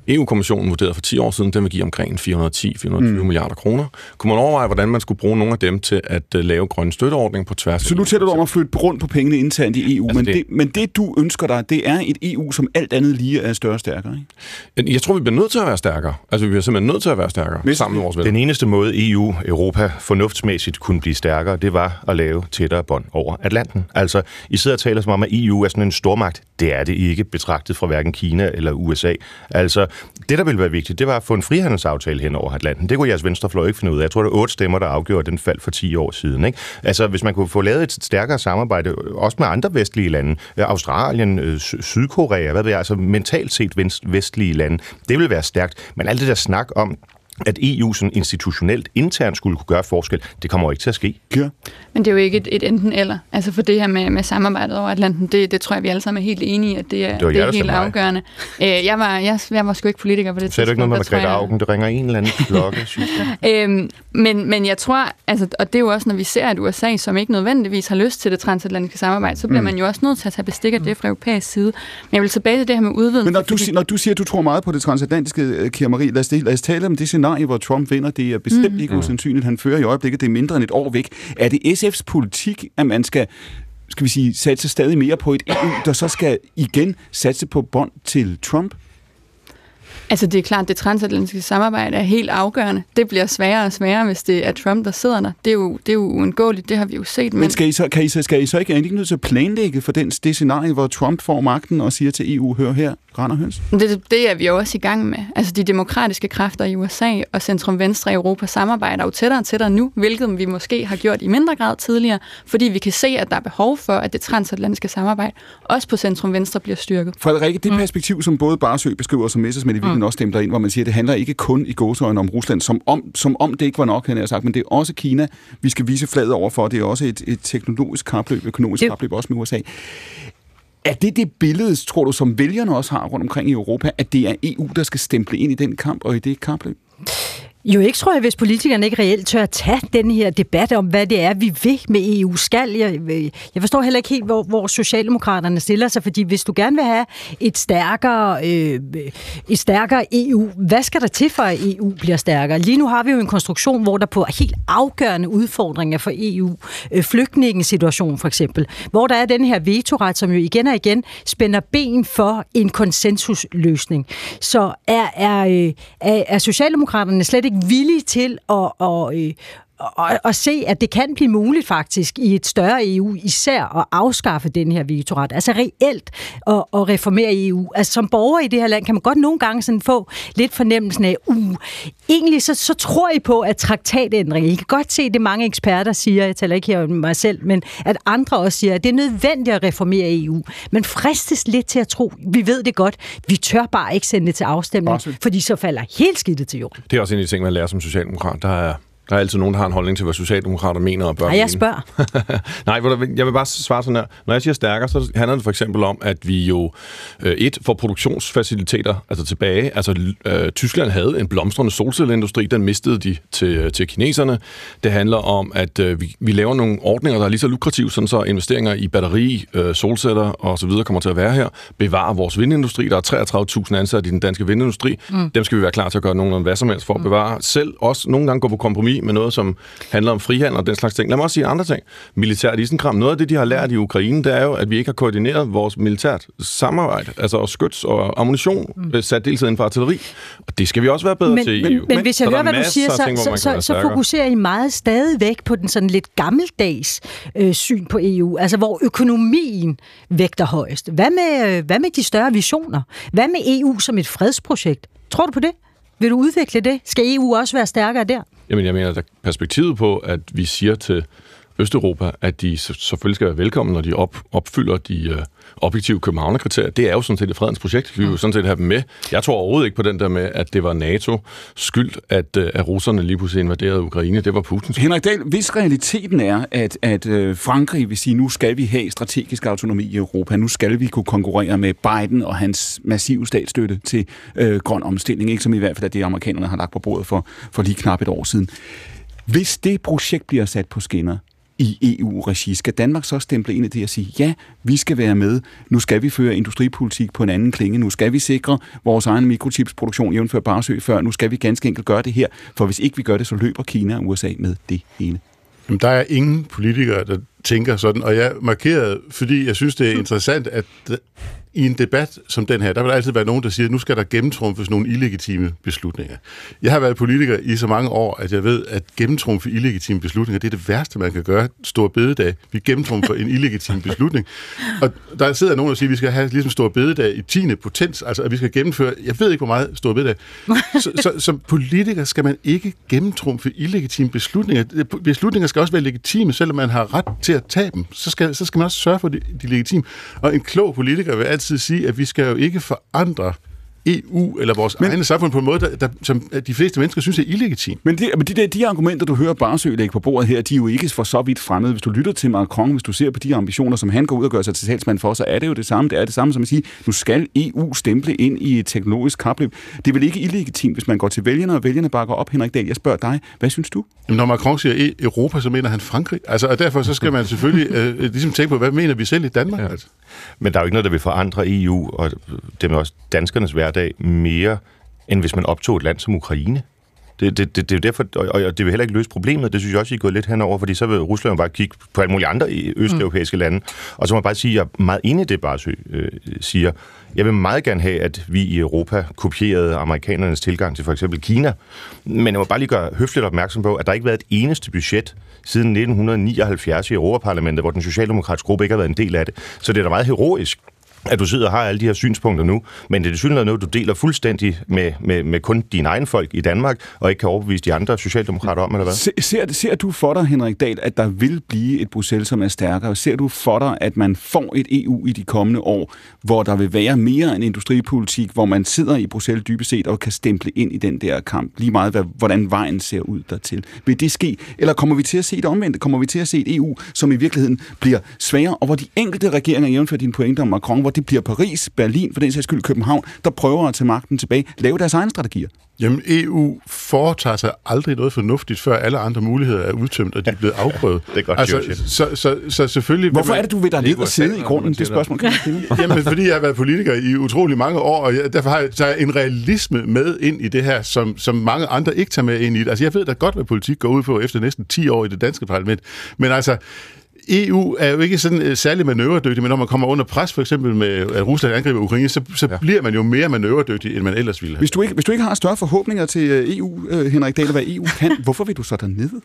EU-kommissionen vurderede for 10 år siden, den vil give omkring 410-420 mm. milliarder kroner. Kunne man overveje, hvordan man skulle bruge nogle af dem til at uh, lave grønne støtteordninger på tværs Så nu tæller du om at flytte rundt på pengene internt i EU, Altså men, det- det, men det du ønsker dig, det er et EU, som alt andet lige er større og stærkere. Ikke? Jeg tror, vi bliver nødt til at være stærkere. Altså, vi bliver simpelthen nødt til at være stærkere Hvis- sammen med vores venner. Den eneste måde EU, Europa, fornuftsmæssigt kunne blive stærkere, det var at lave tættere bånd over Atlanten. Altså, I sidder og taler som om, at EU er sådan en stormagt. Det er det ikke betragtet fra hverken Kina eller USA. Altså, det der ville være vigtigt, det var at få en frihandelsaftale hen over Atlanten. Det kunne jeres venstrefløj ikke finde ud af. Jeg tror, det er otte stemmer, der afgjorde den fald for 10 år siden. Ikke? Altså, hvis man kunne få lavet et stærkere samarbejde, også med andre vestlige lande, øh, Australien, øh, Sydkorea, hvad ved jeg, altså mentalt set vestlige lande, det ville være stærkt. Men alt det der snak om, at EU sådan institutionelt internt skulle kunne gøre forskel, det kommer jo ikke til at ske. Ja. Men det er jo ikke et, et enten eller. Altså for det her med, med samarbejdet over Atlanten, det, det tror jeg, vi alle sammen er helt enige i, at det er, Det det er helt afgørende. Øh, jeg, var, jeg, jeg var sgu ikke politiker på det Så er det ikke noget med Margrethe Augen, det ringer en eller anden klokke, synes jeg. <laughs> Øhm, men, men jeg tror, altså, og det er jo også, når vi ser, at USA, som ikke nødvendigvis har lyst til det transatlantiske samarbejde, så bliver mm. man jo også nødt til at tage bestik af det fra europæisk side. Men jeg vil tilbage til det her med udvidelse. Men når du, når du siger, at du tror meget på det transatlantiske, øh, Kira Marie, lad os, lad os tale om det scenarie, hvor Trump vinder. Det er bestemt mm. ikke usandsynligt. Han fører i øjeblikket, det er mindre end et år væk. Er det SF's politik, at man skal skal vi sige, satse stadig mere på et EU, der så skal igen satse på bånd til Trump? Altså det er klart, det transatlantiske samarbejde er helt afgørende. Det bliver sværere og sværere, hvis det er Trump, der sidder der. Det er jo, det er jo uundgåeligt, det har vi jo set. Men skal I så, kan I så, skal I så ikke, er I ikke nødt til at planlægge for den, det scenarie, hvor Trump får magten og siger til EU, hør her, render høns? Det, det er vi jo også i gang med. Altså de demokratiske kræfter i USA og centrum-venstre i Europa samarbejder jo tættere og tættere nu, hvilket vi måske har gjort i mindre grad tidligere, fordi vi kan se, at der er behov for, at det transatlantiske samarbejde også på centrum-venstre bliver styrket. Frederik, det perspektiv, som både Barsø beskriver, som Messersmith i virkeligheden også stemte ind, hvor man siger, at det handler ikke kun i gåsøjne om Rusland, som om, som om det ikke var nok, han har sagt, men det er også Kina, vi skal vise fladet over for. Det er også et, et teknologisk kapløb, økonomisk Det- kapløb, også med USA. Er det det billede, tror du, som vælgerne også har rundt omkring i Europa, at det er EU, der skal stemple ind i den kamp og i det kapløb? Jo ikke, tror jeg, hvis politikerne ikke reelt tør at tage den her debat om, hvad det er, vi vil med EU skal. Jeg, øh, jeg forstår heller ikke helt, hvor, hvor Socialdemokraterne stiller sig, fordi hvis du gerne vil have et stærkere, øh, et stærkere EU, hvad skal der til for, at EU bliver stærkere? Lige nu har vi jo en konstruktion, hvor der på helt afgørende udfordringer for EU, øh, flygtningesituation for eksempel, hvor der er den her vetoret, som jo igen og igen spænder ben for en konsensusløsning. Så er, er, øh, er, er Socialdemokraterne slet slet ikke villige til at, at, øh, og, og se, at det kan blive muligt faktisk i et større EU, især at afskaffe den her vetoret. Altså reelt at, at reformere EU. Altså som borger i det her land kan man godt nogle gange sådan få lidt fornemmelsen af, uh, egentlig så, så tror I på, at traktatændring, I kan godt se, det mange eksperter siger, jeg taler ikke her om mig selv, men at andre også siger, at det er nødvendigt at reformere EU. Men fristes lidt til at tro, vi ved det godt, vi tør bare ikke sende det til afstemning, Også. fordi så falder helt skidtet til jorden. Det er også en af de ting, man lærer som socialdemokrat. Der er, der er altid nogen, der har en holdning til, hvad socialdemokrater mener og bør Nej, jeg spørger. <laughs> Nej, jeg vil bare svare sådan her. Når jeg siger stærkere, så handler det for eksempel om, at vi jo øh, et får produktionsfaciliteter altså tilbage. Altså øh, Tyskland havde en blomstrende solcelleindustri, den mistede de til, øh, til kineserne. Det handler om, at øh, vi, vi laver nogle ordninger, der er lige så lukrative, sådan så investeringer i batteri, øh, solceller og så videre kommer til at være her. Bevare vores vindindustri. Der er 33.000 ansatte i den danske vindindustri. Mm. Dem skal vi være klar til at gøre nogenlunde hvad som helst for at bevare. Selv også nogle gange gå på kompromis med noget, som handler om frihandel og den slags ting. Lad mig også sige andre ting. Militært isenkram. Noget af det, de har lært i Ukraine, det er jo, at vi ikke har koordineret vores militært samarbejde. Altså og skyts og ammunition, mm. sat deltid inden for artilleri. Og det skal vi også være bedre men, til i men, EU. men hvis jeg hører, er hvad du siger, så, ting, så, så, så fokuserer I meget stadigvæk på den sådan lidt gammeldags øh, syn på EU, altså hvor økonomien vægter højst. Hvad med, øh, hvad med de større visioner? Hvad med EU som et fredsprojekt? Tror du på det? Vil du udvikle det? Skal EU også være stærkere der? Jamen, jeg mener, at perspektivet på, at vi siger til Østeuropa, at de selvfølgelig skal være velkomne, når de op, opfylder de øh, objektive københavnerkriterier, det er jo sådan set et fredens projekt. Vi vil jo sådan set have dem med. Jeg tror overhovedet ikke på den der med, at det var NATO skyld, at, øh, at russerne lige pludselig invaderede Ukraine. Det var Putins skyld. Henrik Dahl, hvis realiteten er, at, at øh, Frankrig vil sige, nu skal vi have strategisk autonomi i Europa, nu skal vi kunne konkurrere med Biden og hans massive statsstøtte til øh, grøn omstilling, ikke som i hvert fald er det, amerikanerne har lagt på bordet for, for lige knap et år siden. Hvis det projekt bliver sat på skinner i EU-regi, skal Danmark så stemple ind i det og sige, ja, vi skal være med, nu skal vi føre industripolitik på en anden klinge, nu skal vi sikre vores egen mikrochipsproduktion, jævnfør Barsø før, nu skal vi ganske enkelt gøre det her, for hvis ikke vi gør det, så løber Kina og USA med det hele. Jamen, der er ingen politikere, der tænker sådan, og jeg markerede, fordi jeg synes, det er interessant, at i en debat som den her, der vil der altid være nogen, der siger, at nu skal der gennemtrumfes nogle illegitime beslutninger. Jeg har været politiker i så mange år, at jeg ved, at gennemtrumfe illegitime beslutninger, det er det værste, man kan gøre. Stor bededag. Vi gennemtrumfer en illegitim beslutning. Og der sidder nogen, der siger, at vi skal have ligesom stor bededag i 10. potens, altså at vi skal gennemføre, jeg ved ikke, hvor meget stor bededag. Så, så, som politiker skal man ikke gennemtrumfe illegitime beslutninger. Beslutninger skal også være legitime, selvom man har ret til at tage dem. Så skal, så skal man også sørge for, at de, de er legitime. Og en klog politiker vil altid sige, at vi skal jo ikke forandre EU eller vores men, egne samfund på en måde, der, der, som de fleste mennesker synes er illegitim. Men, det, men de, de argumenter, du hører Barsø lægge på bordet her, de er jo ikke for så vidt fremmede. Hvis du lytter til Macron, hvis du ser på de ambitioner, som han går ud og gør sig til talsmand for, så er det jo det samme. Det er det samme som at sige, nu skal EU stemple ind i et teknologisk kapløb. Det er vel ikke illegitimt, hvis man går til vælgerne, og vælgerne bakker op. Henrik Dahl, jeg spørger dig, hvad synes du? Jamen, når Macron siger e- Europa, så mener han Frankrig. Altså, og derfor så skal man selvfølgelig <laughs> øh, ligesom tænke på, hvad mener vi selv i Danmark? Ja. Altså? Men der er jo ikke noget, der vil forandre EU, og det er også danskernes hverdag, mere end hvis man optog et land som Ukraine. Det, det, det, det er derfor, og det vil heller ikke løse problemet. Det synes jeg også, I er gået lidt henover, fordi så vil Rusland bare kigge på alle mulige andre østeuropæiske mm. lande. Og så må jeg bare sige, at jeg er meget enig i det, Barsø øh, siger. Jeg vil meget gerne have, at vi i Europa kopierede amerikanernes tilgang til for eksempel Kina. Men jeg må bare lige gøre høfligt opmærksom på, at der ikke har været et eneste budget siden 1979 i Europaparlamentet, hvor den socialdemokratiske gruppe ikke har været en del af det. Så det er da meget heroisk at du sidder og har alle de her synspunkter nu, men det er desværre noget, du deler fuldstændig med, med, med kun dine egne folk i Danmark, og ikke kan overbevise de andre socialdemokrater om, eller hvad? Se, ser, ser du for dig, Henrik Dahl, at der vil blive et Bruxelles, som er stærkere? Ser du for dig, at man får et EU i de kommende år, hvor der vil være mere en industripolitik, hvor man sidder i Bruxelles dybest set og kan stemple ind i den der kamp, lige meget hvad, hvordan vejen ser ud dertil? Vil det ske? Eller kommer vi til at se det omvendt? Kommer vi til at se et EU, som i virkeligheden bliver sværere, og hvor de enkelte regeringer, jævnfører dine pointer om Macron, hvor det bliver Paris, Berlin, for den sags skyld København, der prøver at tage magten tilbage, lave deres egne strategier. Jamen, EU foretager sig aldrig noget fornuftigt, før alle andre muligheder er udtømt, og de er blevet afprøvet. det er godt, altså, så, så, så, selvfølgelig... Hvorfor er det, du vil der ned og sidde i grunden? Det spørgsmål kan stille. <laughs> Jamen, fordi jeg har været politiker i utrolig mange år, og jeg, derfor har jeg taget en realisme med ind i det her, som, som mange andre ikke tager med ind i det. Altså, jeg ved da godt, hvad politik går ud på efter næsten 10 år i det danske parlament, men altså, EU er jo ikke sådan uh, særlig manøvredygtig, men når man kommer under pres, for eksempel med at Rusland angriber Ukraine, så, så ja. bliver man jo mere manøvredygtig, end man ellers ville have. Hvis du ikke, hvis du ikke har større forhåbninger til EU, uh, Henrik Dahl, hvad EU kan, <laughs> hvorfor vil du så dernede?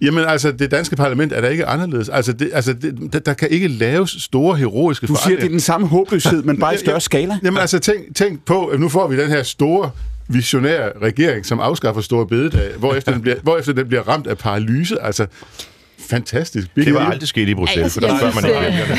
Jamen altså, det danske parlament er da ikke anderledes. Altså, det, altså det, der, der kan ikke laves store heroiske Du siger, det er den samme håbløshed, men bare i <laughs> større skala? Jamen altså, tænk, tænk på, at nu får vi den her store visionær regering, som afskaffer store bededag, hvorefter den bliver, hvorefter den bliver ramt af paralyse. Altså, fantastisk. Big det var aldrig sket i Bruxelles, for der spørger man ikke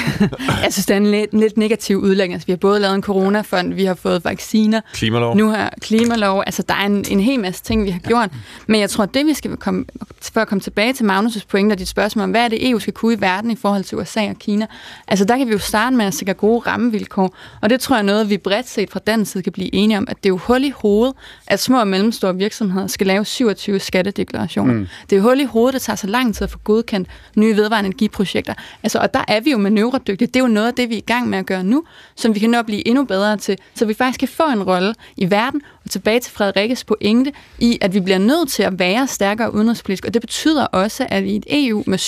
Jeg synes, det <laughs> er en lidt, lidt negativ udlægning. Altså, vi har både lavet en coronafond, vi har fået vacciner. Klimalov. Nu har klimalov. Altså, der er en, en hel masse ting, vi har gjort. Men jeg tror, at det, vi skal komme, for at komme tilbage til Magnus' pointe og dit spørgsmål om, hvad er det, EU skal kunne i verden i forhold til USA og Kina? Altså, der kan vi jo starte med at sikre gode rammevilkår. Og det tror jeg er noget, vi bredt set fra den side kan blive enige om, at det er jo hul i hovedet, at små og mellemstore virksomheder skal lave 27 skattedeklarationer. Mm. Det er jo hul i hovedet, det tager så lang tid at få godkendt procent nye vedvarende energiprojekter. Altså, og der er vi jo manøvredygtige. Det er jo noget af det, vi er i gang med at gøre nu, som vi kan nå at blive endnu bedre til, så vi faktisk kan få en rolle i verden, og tilbage til Frederikkes pointe, i at vi bliver nødt til at være stærkere udenrigspolitisk, og det betyder også, at vi i et EU med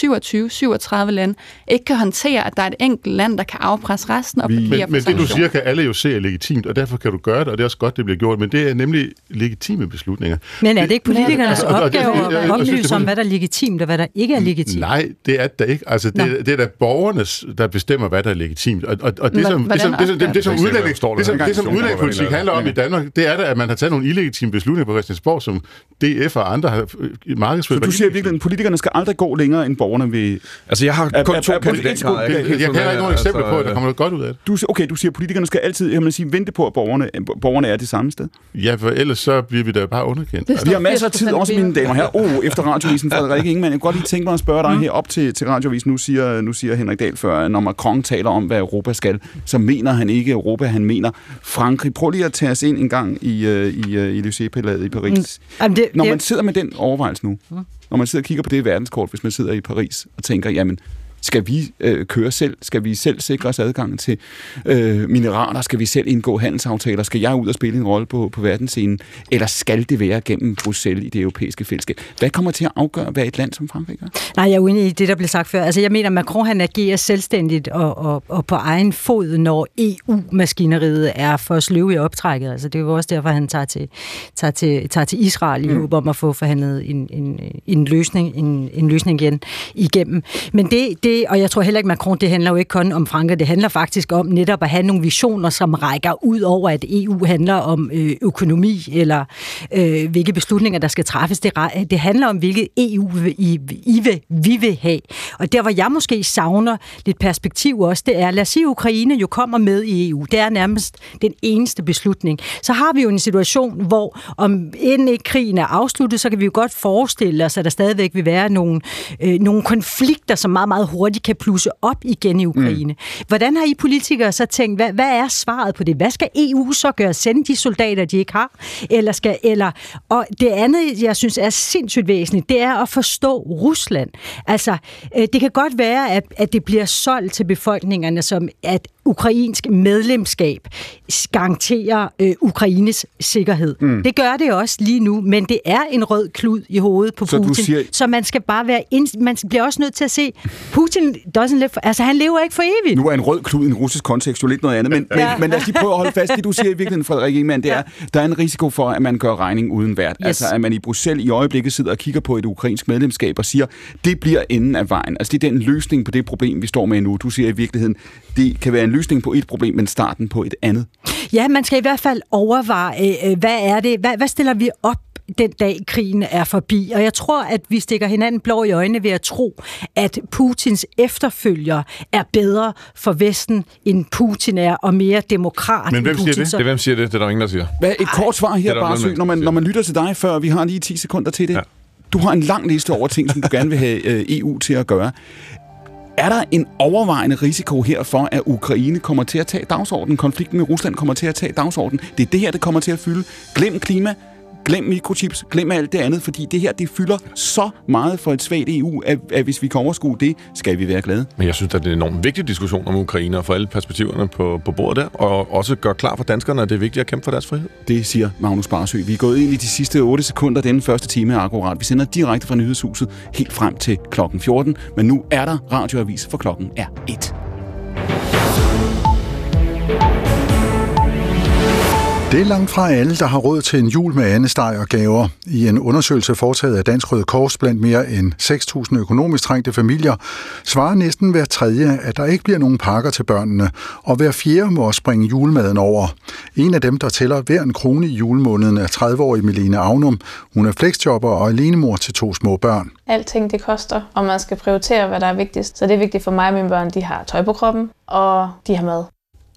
27-37 lande ikke kan håndtere, at der er et enkelt land, der kan afpresse resten og vi, Men, men det du siger, kan alle jo se er legitimt, og derfor kan du gøre det, og det er også godt, det bliver gjort, men det er nemlig legitime beslutninger. Men er det ikke politikernes opgave at oplyse om, hvad der er legitimt og hvad der ikke er legitimt? Nej, det er det ikke. Altså, det, det er da borgernes, der bestemmer, hvad der er legitimt. Og, og, og det, som, det, som, det, som, det, det, det, som, det, som udlændingepolitik handler om i Danmark, det er da, at man har taget nogle illegitime beslutninger på Christiansborg, som DF og andre har øh, markedsført. Så du siger virkelig, at politikerne skal aldrig gå længere, end borgerne vil... Altså, jeg har kun to kandidater. Jeg, jeg, jeg, jeg har ikke nogen eksempler på, at der kommer noget godt ud af det. Du, okay, du siger, at politikerne skal altid jeg sige, vente på, at borgerne, borgerne er det samme sted. Ja, for ellers så bliver vi da bare underkendt. Vi har masser af tid også, mine damer her. Oh, efter radiovisen Frederik Ingemann. Jeg kan godt lige tænke mig at spørge dig mm. her op til, til radiovisen. Nu siger, nu siger Henrik Dahl før, når Macron taler om, hvad Europa skal, så mener han ikke Europa, han mener Frankrig. Prøv lige at tage os ind en gang i, uh, i, uh, i Élysée-palæet i Paris. Mm. det, når man sidder med den overvejelse nu, mm. når man sidder og kigger på det verdenskort, hvis man sidder i Paris og tænker, jamen, skal vi øh, køre selv? Skal vi selv sikre os adgang til øh, mineraler? Skal vi selv indgå handelsaftaler? Skal jeg ud og spille en rolle på, på verdensscenen? Eller skal det være gennem Bruxelles i det europæiske fællesskab? Hvad kommer til at afgøre, hvad et land som Frankrig gør? Nej, jeg er uenig i det, der blev sagt før. Altså, jeg mener, Macron han agerer selvstændigt og, og, og på egen fod, når EU-maskineriet er for sløv i optrækket. Altså, det er jo også derfor, han tager til, tager til, tager til Israel i mm. håb om at få forhandlet en, en, en, løsning, en, en løsning igen igennem. Men det, det det, og jeg tror heller ikke, Macron, det handler jo ikke kun om Frankrig, det handler faktisk om netop at have nogle visioner, som rækker ud over, at EU handler om øh, økonomi, eller øh, hvilke beslutninger, der skal træffes. Det, det handler om, hvilket EU I, I vil, vi vil have. Og der, hvor jeg måske savner lidt perspektiv også, det er, lad os sige, at Ukraine jo kommer med i EU. Det er nærmest den eneste beslutning. Så har vi jo en situation, hvor om inden ikke krigen er afsluttet, så kan vi jo godt forestille os, at der stadigvæk vil være nogle, øh, nogle konflikter, som meget, meget hurtigt kan plusse op igen i Ukraine. Mm. Hvordan har I politikere så tænkt, hvad, hvad er svaret på det? Hvad skal EU så gøre? Sende de soldater, de ikke har? Eller skal, eller, og det andet, jeg synes er sindssygt væsentligt, det er at forstå Rusland. Altså, øh, det kan godt være, at, at det bliver solgt til befolkningerne som, at ukrainsk medlemskab garanterer øh, Ukraines sikkerhed. Mm. Det gør det også lige nu, men det er en rød klud i hovedet på så Putin. Siger... Så man skal bare være ind... man bliver også nødt til at se, Putin doesn't live for... altså han lever ikke for evigt. Nu er en rød klud i en russisk kontekst jo lidt noget andet, men, ja. men, men lad os lige prøve at holde fast. Det du siger i virkeligheden, Frederik Ingemann, det er, der er en risiko for, at man gør regning uden værd. Yes. Altså at man i Bruxelles i øjeblikket sidder og kigger på et ukrainsk medlemskab og siger, det bliver enden af vejen. Altså det er den løsning på det problem, vi står med nu. Du siger i virkeligheden, det kan være en løsning på et problem, men starten på et andet. Ja, man skal i hvert fald overveje, øh, hvad er det, hvad, hvad stiller vi op den dag krigen er forbi. Og jeg tror, at vi stikker hinanden blå i øjnene ved at tro, at Putins efterfølger er bedre for Vesten, end Putin er, og mere demokrat. Men hvem siger det? det? Hvem siger det? Det er der ingen, der siger. Hvad, et kort svar her, Barsø, når man, når man lytter til dig før, vi har lige 10 sekunder til det. Ja. Du har en lang liste over ting, som du gerne vil have øh, EU til at gøre. Er der en overvejende risiko her for, at Ukraine kommer til at tage dagsordenen? Konflikten med Rusland kommer til at tage dagsordenen? Det er det her, det kommer til at fylde. Glem klima, glem mikrochips, glem alt det andet, fordi det her, det fylder så meget for et svagt EU, at, at hvis vi kan overskue det, skal vi være glade. Men jeg synes, at det er en enormt vigtig diskussion om Ukraine og få alle perspektiverne på, på bordet der, og også gøre klar for danskerne, at det er vigtigt at kæmpe for deres frihed. Det siger Magnus Barsø. Vi er gået ind i de sidste 8 sekunder denne første time Akkurat. Vi sender direkte fra nyhedshuset helt frem til klokken 14, men nu er der radioavis, for klokken er 1. Det er langt fra alle, der har råd til en jul med andesteg og gaver. I en undersøgelse foretaget af Dansk Røde Kors blandt mere end 6.000 økonomisk trængte familier, svarer næsten hver tredje, at der ikke bliver nogen pakker til børnene, og hver fjerde må springe julemaden over. En af dem, der tæller hver en krone i julemåneden, er 30-årig Melina Agnum. Hun er fleksjobber og alenemor til to små børn. Alting det koster, og man skal prioritere, hvad der er vigtigst. Så det er vigtigt for mig og mine børn, de har tøj på kroppen, og de har mad.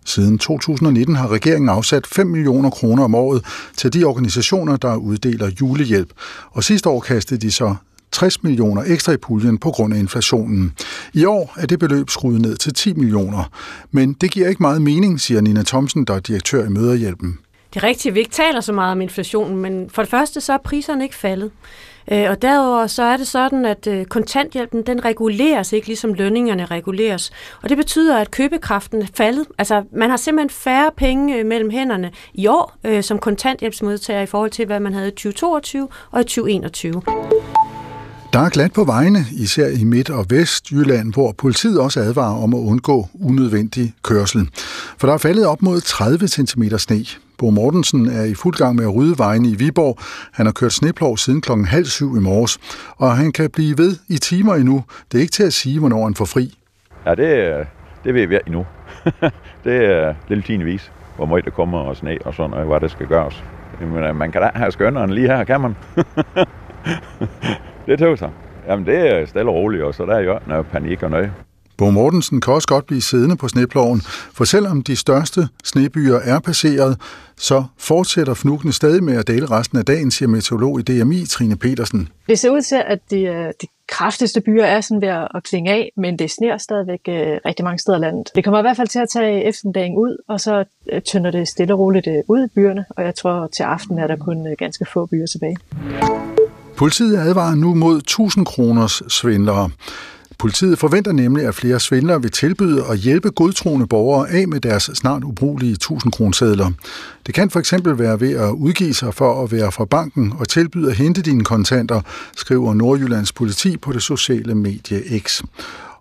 Siden 2019 har regeringen afsat 5 millioner kroner om året til de organisationer, der uddeler julehjælp. Og sidste år kastede de så 60 millioner ekstra i puljen på grund af inflationen. I år er det beløb skruet ned til 10 millioner. Men det giver ikke meget mening, siger Nina Thomsen, der er direktør i Møderhjælpen. Det er rigtigt, at vi ikke taler så meget om inflationen, men for det første så er priserne ikke faldet. Øh, og derudover så er det sådan, at øh, kontanthjælpen den reguleres ikke ligesom lønningerne reguleres. Og det betyder, at købekraften er faldet. Altså man har simpelthen færre penge øh, mellem hænderne i år øh, som kontanthjælpsmodtager i forhold til, hvad man havde i 2022 og i 2021. Der er glat på vejene, især i Midt- og Vestjylland, hvor politiet også advarer om at undgå unødvendig kørsel. For der er faldet op mod 30 cm sne. Bo Mortensen er i fuld gang med at rydde vejene i Viborg. Han har kørt sneplov siden klokken halv syv i morges, og han kan blive ved i timer endnu. Det er ikke til at sige, hvornår han får fri. Ja, det, det ved vi endnu. <laughs> det er lidt tinevis, hvor meget der kommer og sne og sådan og hvad der skal gøres. Men øh, man kan da have skønneren lige her, kan man? <laughs> det tog sig. Jamen, det er stille og roligt, og så der er jo noget panik og noget. Bo Mortensen kan også godt blive siddende på sneploven, for selvom de største snebyer er passeret, så fortsætter fnukkene stadig med at dele resten af dagen, siger meteorolog i DMI, Trine Petersen. Det ser ud til, at de, øh, de kraftigste byer er sådan ved at klinge af, men det sner stadigvæk øh, rigtig mange steder landet. Det kommer i hvert fald til at tage eftermiddagen ud, og så øh, tynder det stille og roligt ud i byerne, og jeg tror til aften er der kun ganske få byer tilbage. Politiet advarer nu mod 1000 kroners svindlere. Politiet forventer nemlig, at flere svindlere vil tilbyde at hjælpe godtroende borgere af med deres snart ubrugelige 1000 kronesedler. Det kan for eksempel være ved at udgive sig for at være fra banken og tilbyde at hente dine kontanter, skriver Nordjyllands politi på det sociale medie X.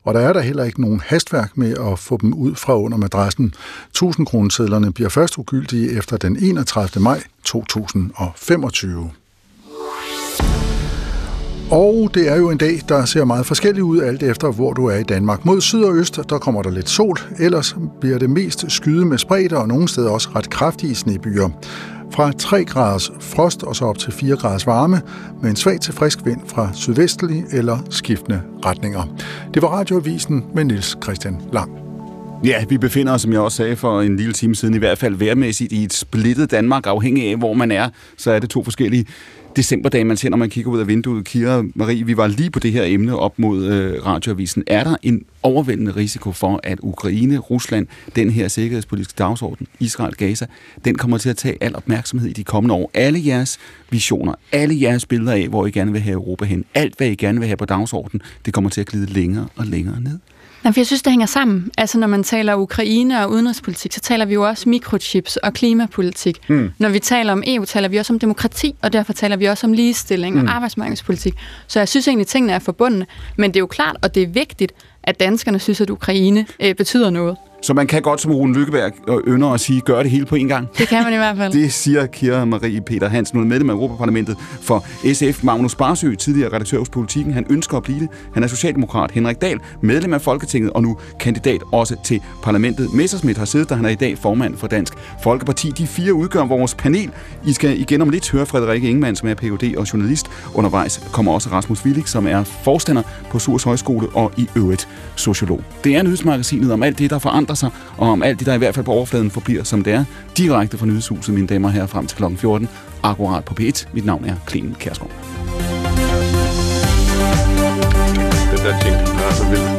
Og der er der heller ikke nogen hastværk med at få dem ud fra under madrassen. 1000 kronesedlerne bliver først ugyldige efter den 31. maj 2025. Og det er jo en dag, der ser meget forskellig ud, alt efter hvor du er i Danmark. Mod syd og øst, der kommer der lidt sol, ellers bliver det mest skyde med spredte og nogle steder også ret kraftige snebyer. Fra 3 graders frost og så op til 4 graders varme, med en svag til frisk vind fra sydvestlig eller skiftende retninger. Det var radioavisen med Niels Christian Lang. Ja, vi befinder os, som jeg også sagde for en lille time siden, i hvert fald værmæssigt i et splittet Danmark, afhængig af, hvor man er. Så er det to forskellige decemberdag, man ser, når man kigger ud af vinduet. Kira Marie, vi var lige på det her emne op mod øh, radioavisen. Er der en overvældende risiko for, at Ukraine, Rusland, den her sikkerhedspolitiske dagsorden, Israel, Gaza, den kommer til at tage al opmærksomhed i de kommende år. Alle jeres visioner, alle jeres billeder af, hvor I gerne vil have Europa hen, alt hvad I gerne vil have på dagsordenen, det kommer til at glide længere og længere ned. Nej, for jeg synes, det hænger sammen. Altså, når man taler Ukraine og udenrigspolitik, så taler vi jo også mikrochips og klimapolitik. Mm. Når vi taler om EU, taler vi også om demokrati, og derfor taler vi også om ligestilling mm. og arbejdsmarkedspolitik. Så jeg synes egentlig, tingene er forbundne. Men det er jo klart, og det er vigtigt, at danskerne synes, at Ukraine øh, betyder noget. Så man kan godt som Rune Lykkeberg og ynder at sige, gør det hele på en gang. Det kan man i hvert fald. <laughs> det siger Kira Marie Peter Hansen, nu er medlem af Europaparlamentet for SF. Magnus Barsø, tidligere redaktør hos Politiken, han ønsker at blive det. Han er socialdemokrat. Henrik Dahl, medlem af Folketinget og nu kandidat også til parlamentet. Messersmith har siddet der, han er i dag formand for Dansk Folkeparti. De fire udgør vores panel. I skal igen om lidt høre Frederikke Ingemann, som er Ph.D. og journalist. Undervejs kommer også Rasmus Willig, som er forstander på Surs Højskole og i øvrigt sociolog. Det er nyhedsmagasinet om alt det, der forandrer forandrer sig, og om alt det, der i hvert fald på overfladen forbliver, som det er, direkte fra nyhedshuset, mine damer og herrer, frem til kl. 14, akkurat på P1. Mit navn er Clemen Kærsgaard. Den der ting er så vild.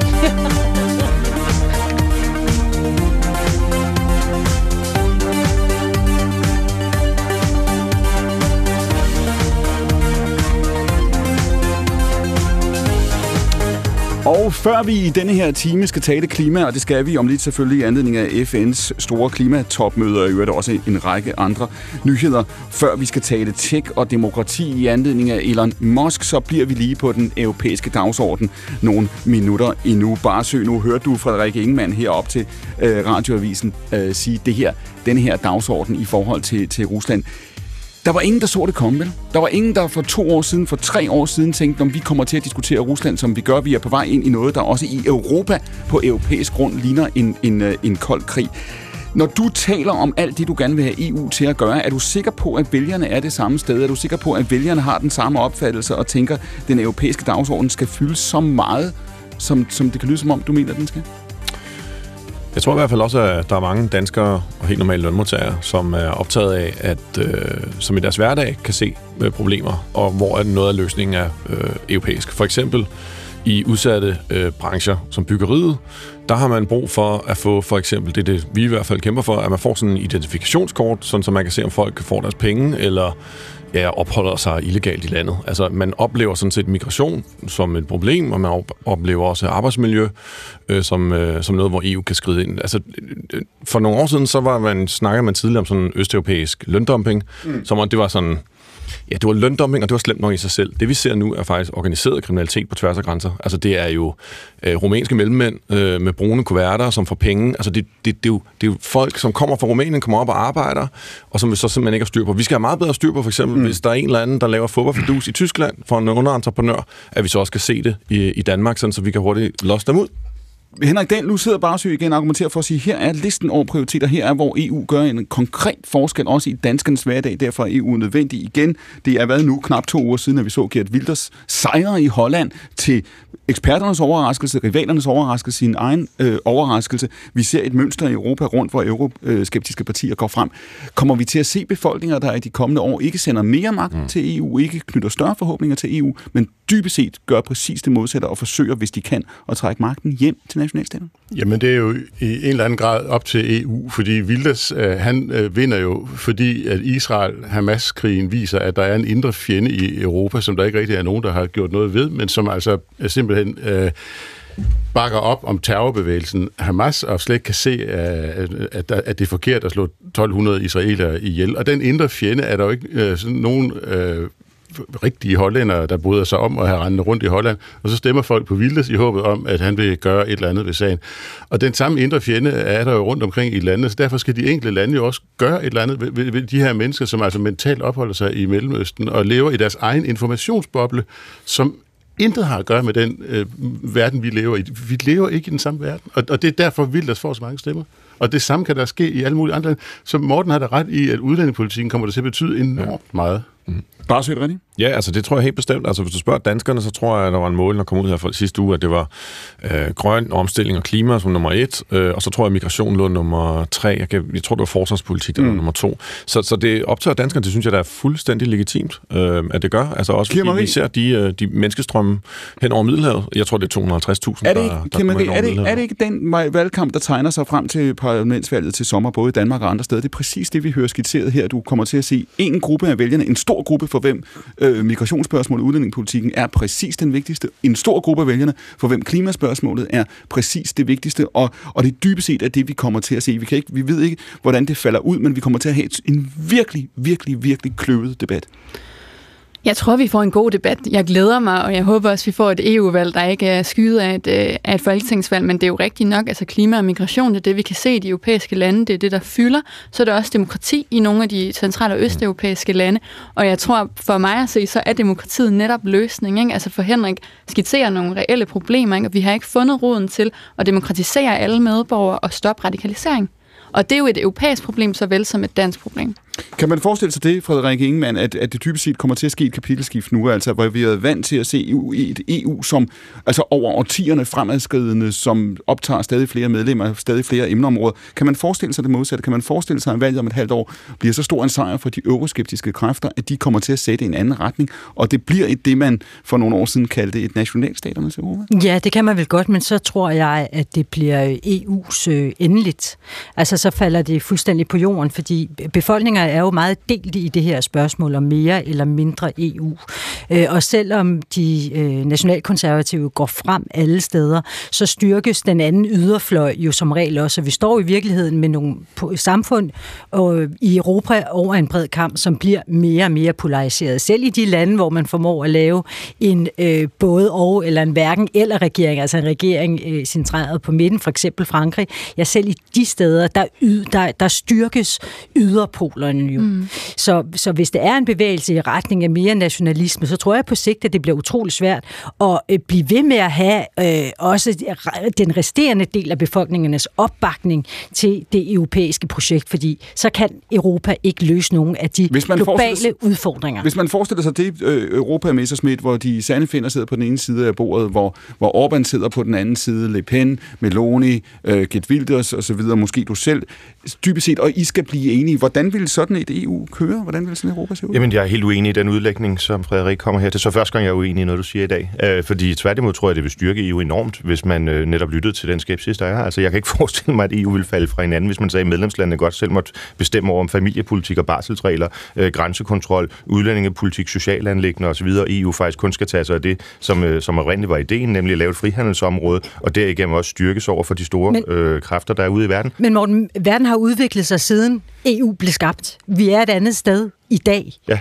Og før vi i denne her time skal tale klima, og det skal vi om lidt selvfølgelig i anledning af FN's store klimatopmøde, og i øvrigt også en række andre nyheder. Før vi skal tale tech og demokrati i anledning af Elon Musk, så bliver vi lige på den europæiske dagsorden nogle minutter endnu. Bare søg, nu hørte du Frederik Ingemann herop til øh, radioavisen øh, sige det her, den her dagsorden i forhold til, til Rusland. Der var ingen, der så det komme, vel? Der var ingen, der for to år siden, for tre år siden tænkte, om vi kommer til at diskutere Rusland, som vi gør. Vi er på vej ind i noget, der også i Europa på europæisk grund ligner en, en, øh, en kold krig. Når du taler om alt det, du gerne vil have EU til at gøre, er du sikker på, at vælgerne er det samme sted? Er du sikker på, at vælgerne har den samme opfattelse og tænker, at den europæiske dagsorden skal fylde så meget, som, som det kan lyde som om, du mener, den skal? Jeg tror i hvert fald også, at der er mange danskere og helt normale lønmodtagere, som er optaget af, at øh, som i deres hverdag kan se øh, problemer, og hvor er noget af løsningen er øh, europæisk. For eksempel i udsatte øh, brancher som byggeriet, der har man brug for at få for eksempel, det er det vi i hvert fald kæmper for, at man får sådan en identifikationskort, sådan så man kan se, om folk får deres penge, eller ja, opholder sig illegalt i landet. Altså, man oplever sådan set migration som et problem, og man op- oplever også arbejdsmiljø øh, som, øh, som noget, hvor EU kan skride ind. Altså, øh, for nogle år siden, så var man, snakker man tidligere om sådan østeuropæisk løndumping, mm. som om det var sådan Ja, det var løndumping, og det var slemt nok i sig selv. Det vi ser nu er faktisk organiseret kriminalitet på tværs af grænser. Altså det er jo øh, rumænske mellemmænd øh, med brune kuverter, som får penge. Altså det, det, det, er jo, det er jo folk, som kommer fra Rumænien, kommer op og arbejder, og som vi så simpelthen ikke har styr på. Vi skal have meget bedre styr på, for eksempel, mm. hvis der er en eller anden, der laver fodboldfidus i Tyskland for en underentreprenør, at vi så også skal se det i, i Danmark, sådan, så vi kan hurtigt losse dem ud. Henrik Dahl, nu sidder Barsø igen og argumenterer for at sige, her er listen over prioriteter, her er, hvor EU gør en konkret forskel, også i danskernes hverdag, derfor er EU nødvendig igen. Det er været nu knap to uger siden, at vi så Gert Wilders sejre i Holland til eksperternes overraskelse, rivalernes overraskelse, sin egen øh, overraskelse. Vi ser et mønster i Europa rundt, hvor euroskeptiske partier går frem. Kommer vi til at se befolkninger, der i de kommende år ikke sender mere magt mm. til EU, ikke knytter større forhåbninger til EU, men dybest set gør præcis det modsatte og forsøger, hvis de kan, at trække magten hjem til nationalstaterne? Jamen, det er jo i en eller anden grad op til EU, fordi Wilders, øh, han øh, vinder jo, fordi at Israel-Hamas-krigen viser, at der er en indre fjende i Europa, som der ikke rigtig er nogen, der har gjort noget ved, men som altså øh, simpelthen øh, bakker op om terrorbevægelsen Hamas, og slet ikke kan se, øh, at, at, det er forkert at slå 1200 israelere ihjel. Og den indre fjende er der jo ikke øh, sådan nogen... Øh, rigtige hollændere, der bryder sig om at have rendet rundt i Holland, og så stemmer folk på Vildes i håbet om, at han vil gøre et eller andet ved sagen. Og den samme indre fjende er der jo rundt omkring i landet, så derfor skal de enkelte lande jo også gøre et eller andet ved, ved, ved de her mennesker, som altså mentalt opholder sig i Mellemøsten og lever i deres egen informationsboble, som intet har at gøre med den øh, verden, vi lever i. Vi lever ikke i den samme verden, og, og det er derfor vildt får så mange stemmer. Og det samme kan der ske i alle mulige andre lande. Så Morten har da ret i, at udlændingepolitikken kommer til at betyde enormt meget. Mm. Bare søgt rigtigt? Ja, altså det tror jeg helt bestemt. Altså hvis du spørger danskerne, så tror jeg, at der var en mål, der kom ud her for sidste uge, at det var øh, grøn omstilling og klima som nummer et, øh, og så tror jeg, at migration lå nummer tre. Jeg, kan, jeg tror, det var forsvarspolitik, der mm. var nummer to. Så, så det optager danskerne, det synes jeg, der er fuldstændig legitimt, øh, at det gør. Altså også fordi vi ser de, øh, de menneskestrømme hen over Middelhavet. Jeg tror, det er 250.000, er det ikke, der, der Marie, er, det, er det ikke den valgkamp, der tegner sig frem til parlamentsvalget til sommer, både i Danmark og andre steder? Det er præcis det, vi hører skitseret her. Du kommer til at se en gruppe af vælgerne, en stor gruppe for hvem øh, migrationsspørgsmålet og udlændingepolitikken er præcis den vigtigste. En stor gruppe af vælgerne, for hvem klimaspørgsmålet er præcis det vigtigste, og, og det dybest set er det, vi kommer til at se. Vi, kan ikke, vi ved ikke, hvordan det falder ud, men vi kommer til at have en virkelig, virkelig, virkelig kløvet debat. Jeg tror, vi får en god debat. Jeg glæder mig, og jeg håber også, vi får et EU-valg, der ikke er skyet af et, øh, af et folketingsvalg, men det er jo rigtigt nok, altså klima og migration, det er det, vi kan se i de europæiske lande, det er det, der fylder. Så er der også demokrati i nogle af de centrale og østeuropæiske lande, og jeg tror, for mig at se, så er demokratiet netop løsning. Ikke? Altså for Henrik skitserer nogle reelle problemer, ikke? og vi har ikke fundet roden til at demokratisere alle medborgere og stoppe radikalisering. Og det er jo et europæisk problem, såvel som et dansk problem. Kan man forestille sig det, Frederik Ingemann, at, at det typisk set kommer til at ske et kapitelskift nu, altså hvor vi er vant til at se EU, et EU som altså over årtierne fremadskridende, som optager stadig flere medlemmer, stadig flere emneområder. Kan man forestille sig det modsatte? Kan man forestille sig, at valget om et halvt år bliver så stor en sejr for de euroskeptiske kræfter, at de kommer til at sætte en anden retning, og det bliver et det, man for nogle år siden kaldte et nationalstaternes Europa? Ja, det kan man vel godt, men så tror jeg, at det bliver EU's øh, endeligt. Altså så falder det fuldstændig på jorden, fordi befolkninger er jo meget delt i det her spørgsmål om mere eller mindre EU. Øh, og selvom de øh, nationalkonservative går frem alle steder, så styrkes den anden yderfløj jo som regel også. Vi står i virkeligheden med nogle samfund øh, i Europa over en bred kamp, som bliver mere og mere polariseret. Selv i de lande, hvor man formår at lave en øh, både og eller en hverken eller regering, altså en regering øh, centreret på midten, for eksempel Frankrig, ja selv i de steder, der, yd, der, der styrkes yderpolerne jo. Mm. Så, så hvis det er en bevægelse i retning af mere nationalisme, så tror jeg på sigt, at det bliver utrolig svært at øh, blive ved med at have øh, også den resterende del af befolkningernes opbakning til det europæiske projekt, fordi så kan Europa ikke løse nogen af de hvis man globale udfordringer. Hvis man forestiller sig det øh, Europa Messersmith, hvor de sande finder sidder på den ene side af bordet, hvor, hvor Orbán sidder på den anden side, Le Pen, Meloni, øh, Gert Wilders osv., måske du selv, dybest set, og I skal blive enige. Hvordan vil sådan et EU køre? Hvordan vil sådan Europa se ud? Jamen, jeg er helt uenig i den udlægning, som Frederik kommer her til. Så første gang, jeg er uenig i noget, du siger i dag. Øh, fordi tværtimod tror jeg, det vil styrke EU enormt, hvis man øh, netop lyttede til den skepsis, der er. Altså, jeg kan ikke <laughs> forestille mig, at EU vil falde fra hinanden, hvis man sagde, at medlemslandene godt selv måtte bestemme over om familiepolitik og barselsregler, øh, grænsekontrol, udlændingepolitik, socialanlæggende osv. EU faktisk kun skal tage sig af det, som, øh, som oprindeligt var ideen, nemlig at lave et frihandelsområde, og derigennem også styrkes over for de store men, øh, kræfter, der er ude i verden. Men Morten, verden har udviklet sig siden EU blev skabt. Vi er et andet sted i dag. Ja.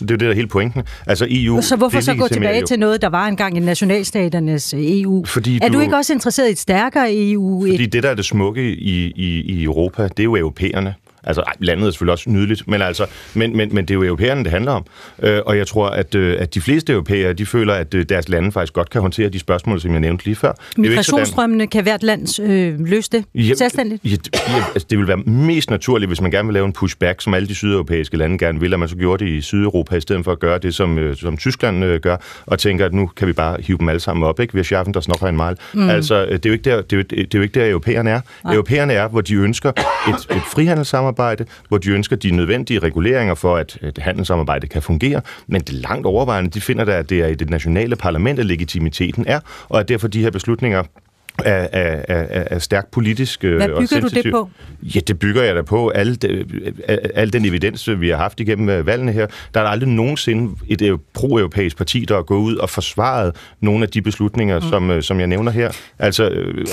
Det er jo det, der er hele pointen. Altså EU... Så hvorfor så gå tilbage jo. til noget, der var engang i nationalstaternes øh, EU? Fordi er du, du ikke også interesseret i et stærkere EU? Fordi det, der er det smukke i, i, i Europa, det er jo europæerne. Altså, ej, landet er selvfølgelig også nydeligt, men, altså, men, men, men det er jo europæerne, det handler om. Øh, og jeg tror, at, øh, at de fleste europæere, de føler, at øh, deres lande faktisk godt kan håndtere de spørgsmål, som jeg nævnte lige før. Migrationsstrømmene kan hvert land øh, løse det ja, selvstændigt? Ja, ja, altså, det vil være mest naturligt, hvis man gerne vil lave en pushback, som alle de sydeuropæiske lande gerne vil, at man så gjorde det i Sydeuropa, i stedet for at gøre det, som, øh, som Tyskland øh, gør, og tænker, at nu kan vi bare hive dem alle sammen op, ikke? Vi har schaffen der nok en mal. Mm. Altså, det er jo ikke der, det er det er jo ikke der europæerne er. Nej. Europæerne er, hvor de ønsker et, et frihandelssamarbejde, hvor de ønsker de nødvendige reguleringer for, at et handelssamarbejde kan fungere, men det langt overvejende, de finder da, at det er i det nationale parlament, at legitimiteten er, og at derfor de her beslutninger er, er, er, er stærkt politisk øh, Hvad bygger og du det på? Ja, det bygger jeg da på. Al, de, al den evidens, vi har haft igennem øh, valgene her, der er der aldrig nogensinde et øh, pro-europæisk parti, der er gået ud og forsvaret nogle af de beslutninger, mm. som, som jeg nævner her. Altså,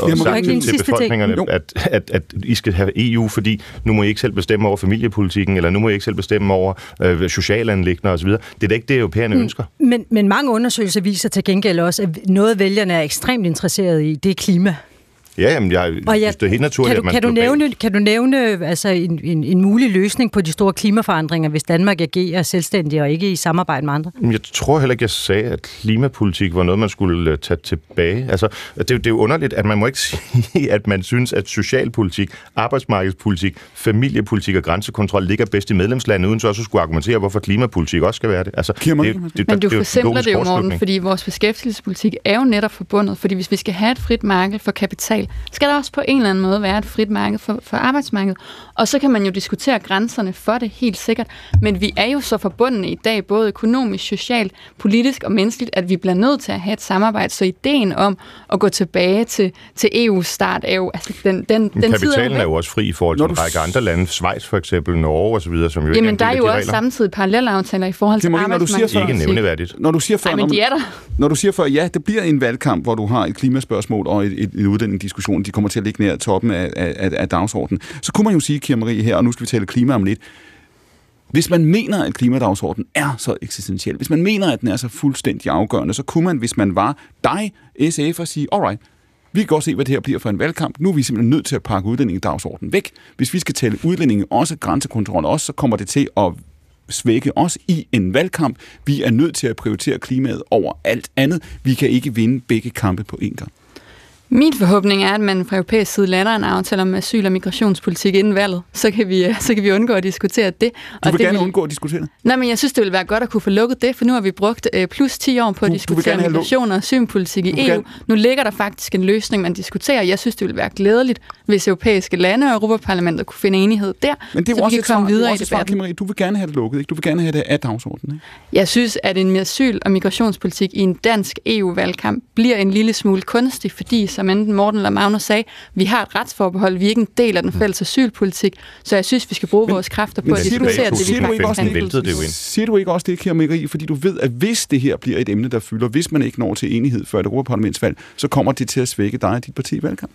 og sagt til, til befolkningerne, at, at, at I skal have EU, fordi nu må I ikke selv bestemme over familiepolitikken, eller nu må I ikke selv bestemme over øh, socialanlæggende osv. Det er da ikke det, europæerne mm. ønsker. Men, men mange undersøgelser viser til gengæld også, at noget vælgerne er ekstremt interesseret i, det er klima klima. Ja, jamen, jeg Og synes, det er helt naturligt, kan du, at man kan du nævne, kan du nævne altså en, en, en mulig løsning på de store klimaforandringer, hvis Danmark agerer selvstændigt og ikke i samarbejde med andre? Men Jeg tror heller ikke, jeg sagde, at klimapolitik var noget, man skulle øh, tage tilbage. Altså, det, er jo- det er jo underligt, at man må ikke <laughs> sige, at man synes, at socialpolitik, arbejdsmarkedspolitik, familiepolitik og grænsekontrol ligger bedst i medlemslandet, uden så også at skulle argumentere, hvorfor klimapolitik også skal være det. Altså, det, det, det, Men du er forsimpler det jo, Morten, fordi vores beskæftigelsespolitik er jo netop forbundet. Fordi hvis vi skal have et frit marked for kapital, skal der også på en eller anden måde være et frit marked for, for arbejdsmarkedet. Og så kan man jo diskutere grænserne for det, helt sikkert. Men vi er jo så forbundne i dag, både økonomisk, socialt, politisk og menneskeligt, at vi bliver nødt til at have et samarbejde. Så ideen om at gå tilbage til, til EU's start er jo... Altså, den, den, den kapitalen er jo også fri i forhold til en række andre lande, Schweiz for eksempel, Norge osv., som jo ikke er Jamen, en der er jo de også regler. samtidig parallelaftaler i forhold til Marie, når du siger før. Ikke nævneværdigt. Når du siger før, Ej, men de er der. når du siger før, ja, det bliver en valgkamp, hvor du har et klimaspørgsmål og et, et, en uddannelsesdiskussion, de kommer til at ligge nær toppen af, af, af, dagsordenen, så kunne man jo sige, Kim Marie her, og nu skal vi tale klima om lidt, hvis man mener, at klimadagsordenen er så eksistentiel, hvis man mener, at den er så fuldstændig afgørende, så kunne man, hvis man var dig, SF, og sige, alright, vi kan godt se, hvad det her bliver for en valgkamp. Nu er vi simpelthen nødt til at pakke udlændingedagsordenen væk. Hvis vi skal tale udlændinge, også grænsekontrol også, så kommer det til at svække os i en valgkamp. Vi er nødt til at prioritere klimaet over alt andet. Vi kan ikke vinde begge kampe på én gang. Min forhåbning er, at man fra europæisk side lander en aftale om asyl- og migrationspolitik inden valget. Så kan vi, så kan vi undgå at diskutere det. Du vil det gerne undgå at diskutere det? Nej, men jeg synes, det ville være godt at kunne få lukket det, for nu har vi brugt øh, plus 10 år på at du vil diskutere luk- migration og asylpolitik i Du vil EU. gerne- Nu ligger der faktisk en løsning, man diskuterer. Jeg synes, det ville være glædeligt, hvis europæiske lande og Europaparlamentet kunne finde enighed der, Men det er så også vi et kan komme svar, det er videre i også et svar, debatten. Du vil gerne have det lukket, ikke? Du vil gerne have det af dagsordenen, ikke? Jeg synes, at en asyl- og migrationspolitik i en dansk EU-valgkamp bliver en lille smule kunstig, fordi, som enten Morten eller Magnus sagde, vi har et retsforbehold, vi er ikke en del af den fælles asylpolitik, så jeg synes, vi skal bruge vores kræfter på at diskutere det, vi siger du ikke også faktisk kan. det, siger du ikke også det, Kim Marie, fordi du ved, at hvis det her bliver et emne, der fylder, hvis man ikke når til enighed før et Europaparlamentsvalg, så kommer det til at svække dig og dit parti i valgkamp.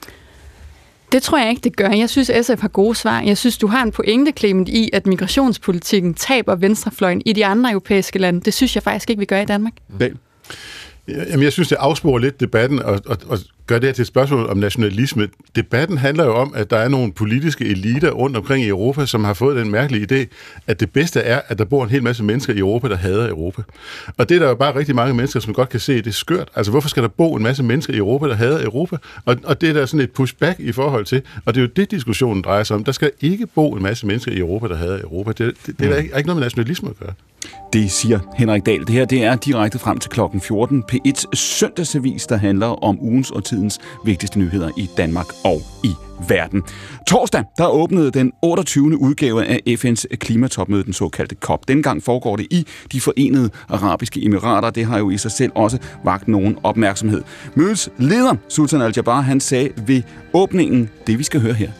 Det tror jeg ikke, det gør. Jeg synes, SF har gode svar. Jeg synes, du har en pointe, Clement, i, at migrationspolitikken taber venstrefløjen i de andre europæiske lande. Det synes jeg faktisk ikke, vi gør i Danmark. Dahl. Jamen, jeg synes, det afsporer lidt debatten og, og, og gør det her til et spørgsmål om nationalisme. Debatten handler jo om, at der er nogle politiske eliter rundt omkring i Europa, som har fået den mærkelige idé, at det bedste er, at der bor en hel masse mennesker i Europa, der hader Europa. Og det er der jo bare rigtig mange mennesker, som godt kan se, at det er skørt. Altså, hvorfor skal der bo en masse mennesker i Europa, der hader Europa? Og, og det er der sådan et pushback i forhold til. Og det er jo det, diskussionen drejer sig om. Der skal ikke bo en masse mennesker i Europa, der hader Europa. Det, det, det er der ikke, er ikke noget med nationalisme at gøre. Det siger Henrik Dahl. Det her det er direkte frem til klokken 14. P1 søndagsavis, der handler om ugens og tidens vigtigste nyheder i Danmark og i verden. Torsdag, der åbnede den 28. udgave af FN's klimatopmøde, den såkaldte COP. Dengang foregår det i de forenede arabiske emirater. Det har jo i sig selv også vagt nogen opmærksomhed. Mødets leder, Sultan Al-Jabbar, han sagde ved åbningen det, vi skal høre her.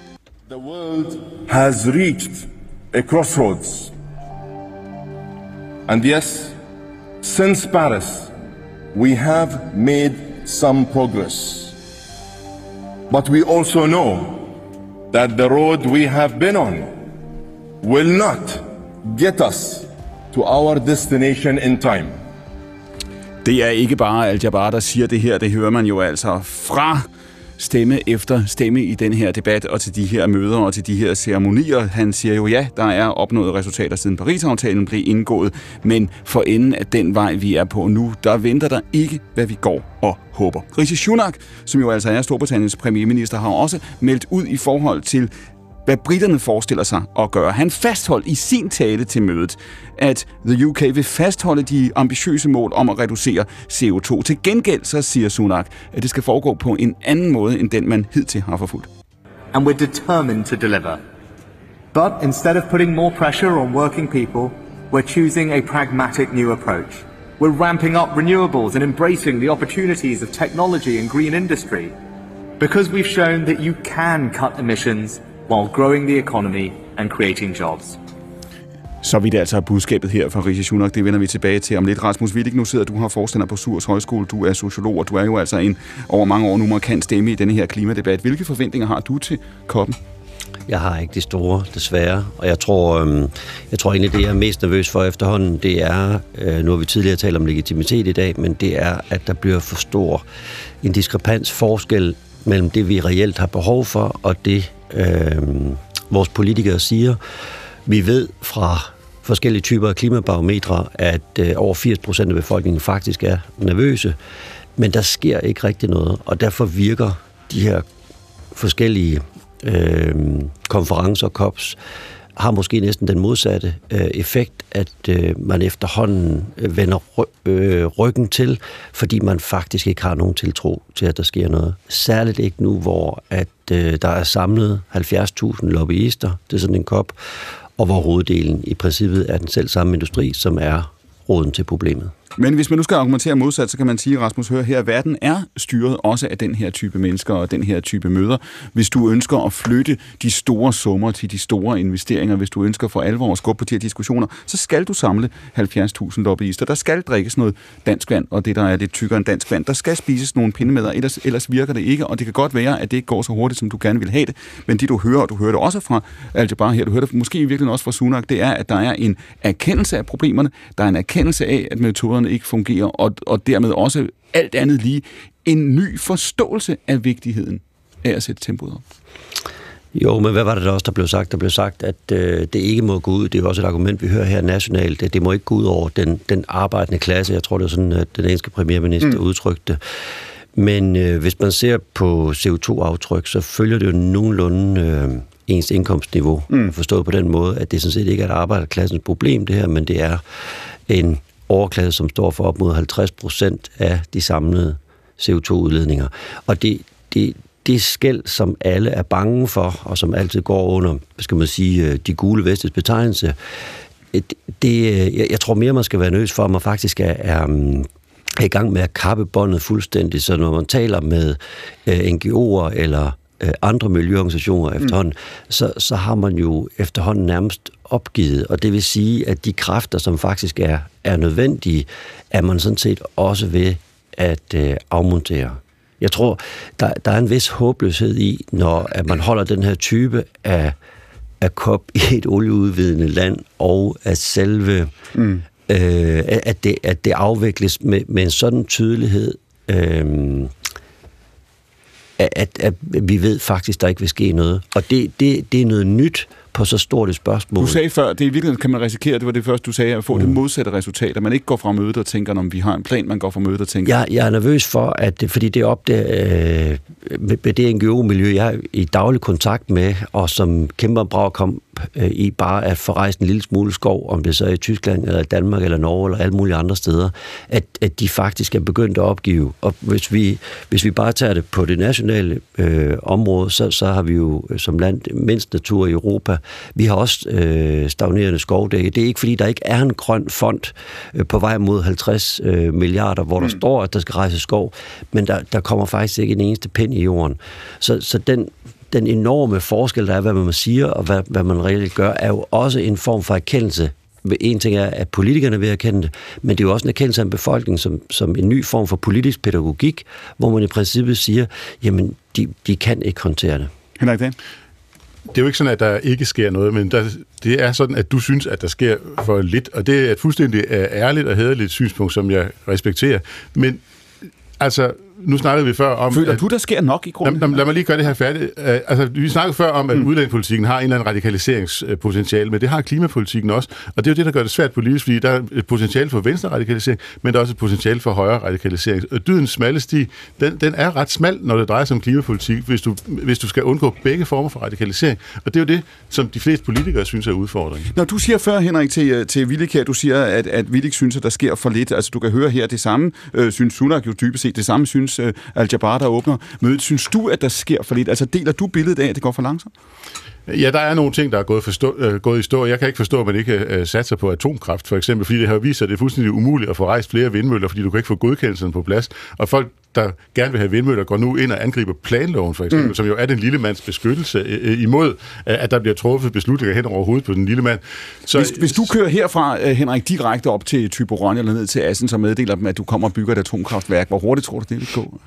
The world has reached a crossroads. And yes, since Paris, we have made some progress. But we also know that the road we have been on will not get us to our destination in time. Det er ikke bare Al-Jabbar, der siger det her. Det hører man jo altså fra stemme efter stemme i den her debat og til de her møder og til de her ceremonier. Han siger jo, ja, der er opnået resultater siden Paris-aftalen blev indgået, men for enden af den vej, vi er på nu, der venter der ikke, hvad vi går og håber. Rishi Sunak, som jo altså er Storbritanniens premierminister, har også meldt ud i forhold til hvad britterne forestiller sig at gøre. Han fastholdt i sin tale til mødet, at the UK vil fastholde de ambitiøse mål om at reducere CO2. Til gengæld så siger Sunak, at det skal foregå på en anden måde, end den man hidtil har forfulgt. and we're determined to deliver. But instead of putting more pressure on working people, we're choosing a pragmatic new approach. We're ramping up renewables and embracing the opportunities of technology and green industry. Because we've shown that you can cut emissions while growing the economy and creating jobs. Så vidt altså budskabet her fra Rishi Sunak. Det vender vi tilbage til om lidt. Rasmus Willig, nu sidder du her forstander på Surs Højskole. Du er sociolog, og du er jo altså en over mange år nu markant stemme i denne her klimadebat. Hvilke forventninger har du til koppen? Jeg har ikke de store, desværre. Og jeg tror, øhm, jeg tror egentlig, det jeg er mest nervøs for efterhånden, det er, øh, nu har vi tidligere talt om legitimitet i dag, men det er, at der bliver for stor en diskrepans forskel mellem det, vi reelt har behov for, og det, øh, vores politikere siger. Vi ved fra forskellige typer af klimabarometre, at øh, over 80 procent af befolkningen faktisk er nervøse, men der sker ikke rigtig noget, og derfor virker de her forskellige øh, konferencer, COPs, har måske næsten den modsatte øh, effekt, at øh, man efterhånden øh, vender ry- øh, ryggen til, fordi man faktisk ikke har nogen tiltro til, at der sker noget. Særligt ikke nu, hvor at øh, der er samlet 70.000 lobbyister det er sådan en kop, og hvor hoveddelen i princippet er den selv samme industri, som er roden til problemet. Men hvis man nu skal argumentere modsat, så kan man sige, Rasmus Hør her, at verden er styret også af den her type mennesker og den her type møder. Hvis du ønsker at flytte de store summer til de store investeringer, hvis du ønsker for alvor at skubbe på de her diskussioner, så skal du samle 70.000 lobbyister. Der skal drikkes noget dansk vand, og det der er lidt tykkere end dansk vand. Der skal spises nogle pindemæder, ellers, ellers virker det ikke, og det kan godt være, at det ikke går så hurtigt, som du gerne vil have det. Men det du hører, og du hører det også fra al her, du hører det måske i virkeligheden også fra Sunak, det er, at der er en erkendelse af problemerne, der er en erkendelse af, at metoderne ikke fungerer, og, og dermed også alt andet lige en ny forståelse af vigtigheden af at sætte tempoet op. Jo, men hvad var det der også, der blev sagt? Der blev sagt, at øh, det ikke må gå ud, det er også et argument, vi hører her nationalt, det, det må ikke gå ud over den, den arbejdende klasse. Jeg tror, det er sådan, at den engelske premierminister mm. udtrykte Men øh, hvis man ser på CO2-aftryk, så følger det jo nogenlunde øh, ens indkomstniveau. Mm. Forstået på den måde, at det sådan set ikke er et arbejderklassens problem, det her, men det er en overklasse, som står for op mod 50 procent af de samlede CO2-udledninger. Og det, det, det skæld, som alle er bange for, og som altid går under, skal man sige, øh, de gule vestes betegnelse, øh, det, øh, jeg, jeg tror mere, man skal være nøs for, at man faktisk er, er, mm, er i gang med at kappe båndet fuldstændig. Så når man taler med øh, NGO'er eller øh, andre miljøorganisationer mm. efterhånden, så, så har man jo efterhånden nærmest opgivet. Og det vil sige, at de kræfter, som faktisk er, er nødvendige, er man sådan set også ved at øh, afmontere. Jeg tror, der, der er en vis håbløshed i, når at man holder den her type af, af kop i et olieudvidende land, og at selve mm. øh, at, det, at det afvikles med, med en sådan tydelighed, øh, at, at vi ved faktisk, der ikke vil ske noget. Og det, det, det er noget nyt, på så stort et spørgsmål. Du sagde før, det i virkeligheden kan man risikere, det var det første, du sagde, at få mm. det modsatte resultat, at man ikke går fra mødet og tænker, om vi har en plan, man går fra mødet og tænker... Jeg, jeg er nervøs for, at fordi det er op det, øh, med, med det NGO-miljø, jeg er i daglig kontakt med, og som kæmper bra kom øh, i bare at få rejst en lille smule skov, om det så er i Tyskland, eller Danmark, eller Norge, eller alle mulige andre steder, at, at de faktisk er begyndt at opgive. Og hvis vi, hvis vi bare tager det på det nationale øh, område, så, så har vi jo som land mindst natur i Europa. Vi har også øh, stagnerende skovdække. Det er ikke, fordi der ikke er en grøn fond øh, på vej mod 50 øh, milliarder, hvor der mm. står, at der skal rejse skov, men der, der kommer faktisk ikke en eneste pind i jorden. Så, så den den enorme forskel, der er, hvad man siger og hvad, hvad man reelt gør, er jo også en form for erkendelse. En ting er, at politikerne vil erkende det, men det er jo også en erkendelse af en befolkning som, som en ny form for politisk pædagogik, hvor man i princippet siger, jamen, de, de kan ikke håndtere det. Henrik Dan? Det er jo ikke sådan, at der ikke sker noget, men der, det er sådan, at du synes, at der sker for lidt, og det er et fuldstændig ærligt og hederligt synspunkt, som jeg respekterer. Men altså, nu snakkede vi før om... Føler at, du, der sker nok i grunden? Lad, lad, mig lige gøre det her færdigt. Uh, altså, vi snakkede før om, at mm. udlændingepolitikken har en eller anden radikaliseringspotentiale, men det har klimapolitikken også. Og det er jo det, der gør det svært politisk, fordi der er et potentiale for venstre radikalisering, men der er også et potentiale for højre radikalisering. Og dydens smalle sti, den, den er ret smal, når det drejer sig om klimapolitik, hvis du, hvis du skal undgå begge former for radikalisering. Og det er jo det, som de fleste politikere synes er udfordringen. Når du siger før, Henrik, til, øh, til Willik du siger, at, at Willik synes, at der sker for lidt. Altså, du kan høre her det samme, øh, synes Sunak jo dybest set det samme, synes øh, Al-Jabbar, der åbner mødet. Synes du, at der sker for lidt? Altså deler du billedet af, at det går for langsomt? Ja, der er nogle ting, der er gået, forstå, øh, gået i stå. Jeg kan ikke forstå, at man ikke øh, satser på atomkraft, for eksempel, fordi det har vist sig, at det er fuldstændig umuligt at få rejst flere vindmøller, fordi du kan ikke få godkendelsen på plads. Og folk der gerne vil have vindmøller, går nu ind og angriber planloven, for eksempel, mm. som jo er den lille mands beskyttelse øh, øh, imod, at der bliver truffet beslutninger hen over hovedet på den lille mand. Så, hvis, hvis du kører herfra, øh, Henrik, direkte op til Typoron eller ned til Assen, så meddeler dem, at du kommer og bygger et atomkraftværk, hvor hurtigt tror du, det vil gå?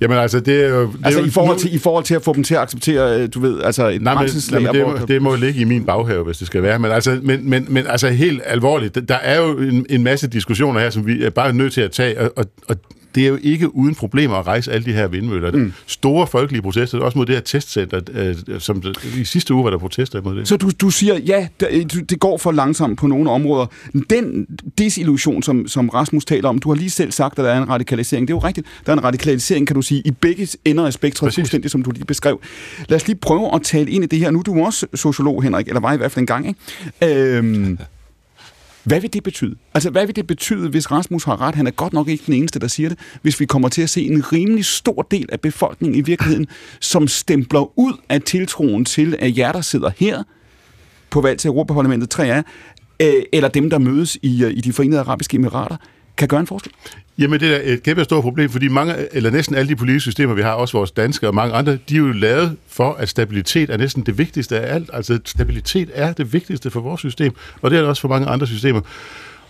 Jamen altså, det er jo... Det altså er jo, i, forhold til, i forhold til at få dem til at acceptere, du ved, altså et nej, men, nej, det, må, det må ligge i min baghave, hvis det skal være. Men altså, men, men, men altså helt alvorligt, der er jo en, en masse diskussioner her, som vi er bare nødt til at tage, og, og, og det er jo ikke uden problemer at rejse alle de her vindmøller. Mm. Store folkelige protester, også mod det her testcenter, øh, som i sidste uge var der protester mod det. Så du, du siger, ja, det, det går for langsomt på nogle områder. Den desillusion, som, som Rasmus taler om, du har lige selv sagt, at der er en radikalisering. Det er jo rigtigt. Der er en radikalisering, kan du sige, i begge ender af spektret, fuldstændig som du lige beskrev. Lad os lige prøve at tale ind i det her. Nu er du også sociolog, Henrik, eller var i hvert fald en gang, ikke? Øhm, <laughs> hvad vil det betyde? Altså, hvad vil det betyde, hvis Rasmus har ret? Han er godt nok ikke den eneste, der siger det. Hvis vi kommer til at se en rimelig stor del af befolkningen i virkeligheden, som stempler ud af tiltroen til, at jer, der sidder her på valg til Europaparlamentet 3 er, øh, eller dem, der mødes i, øh, i de forenede arabiske emirater, kan gøre en forskel? Jamen, det er et kæmpe stort problem, fordi mange, eller næsten alle de politiske systemer, vi har, også vores danske og mange andre, de er jo lavet for, at stabilitet er næsten det vigtigste af alt. Altså, stabilitet er det vigtigste for vores system, og det er det også for mange andre systemer.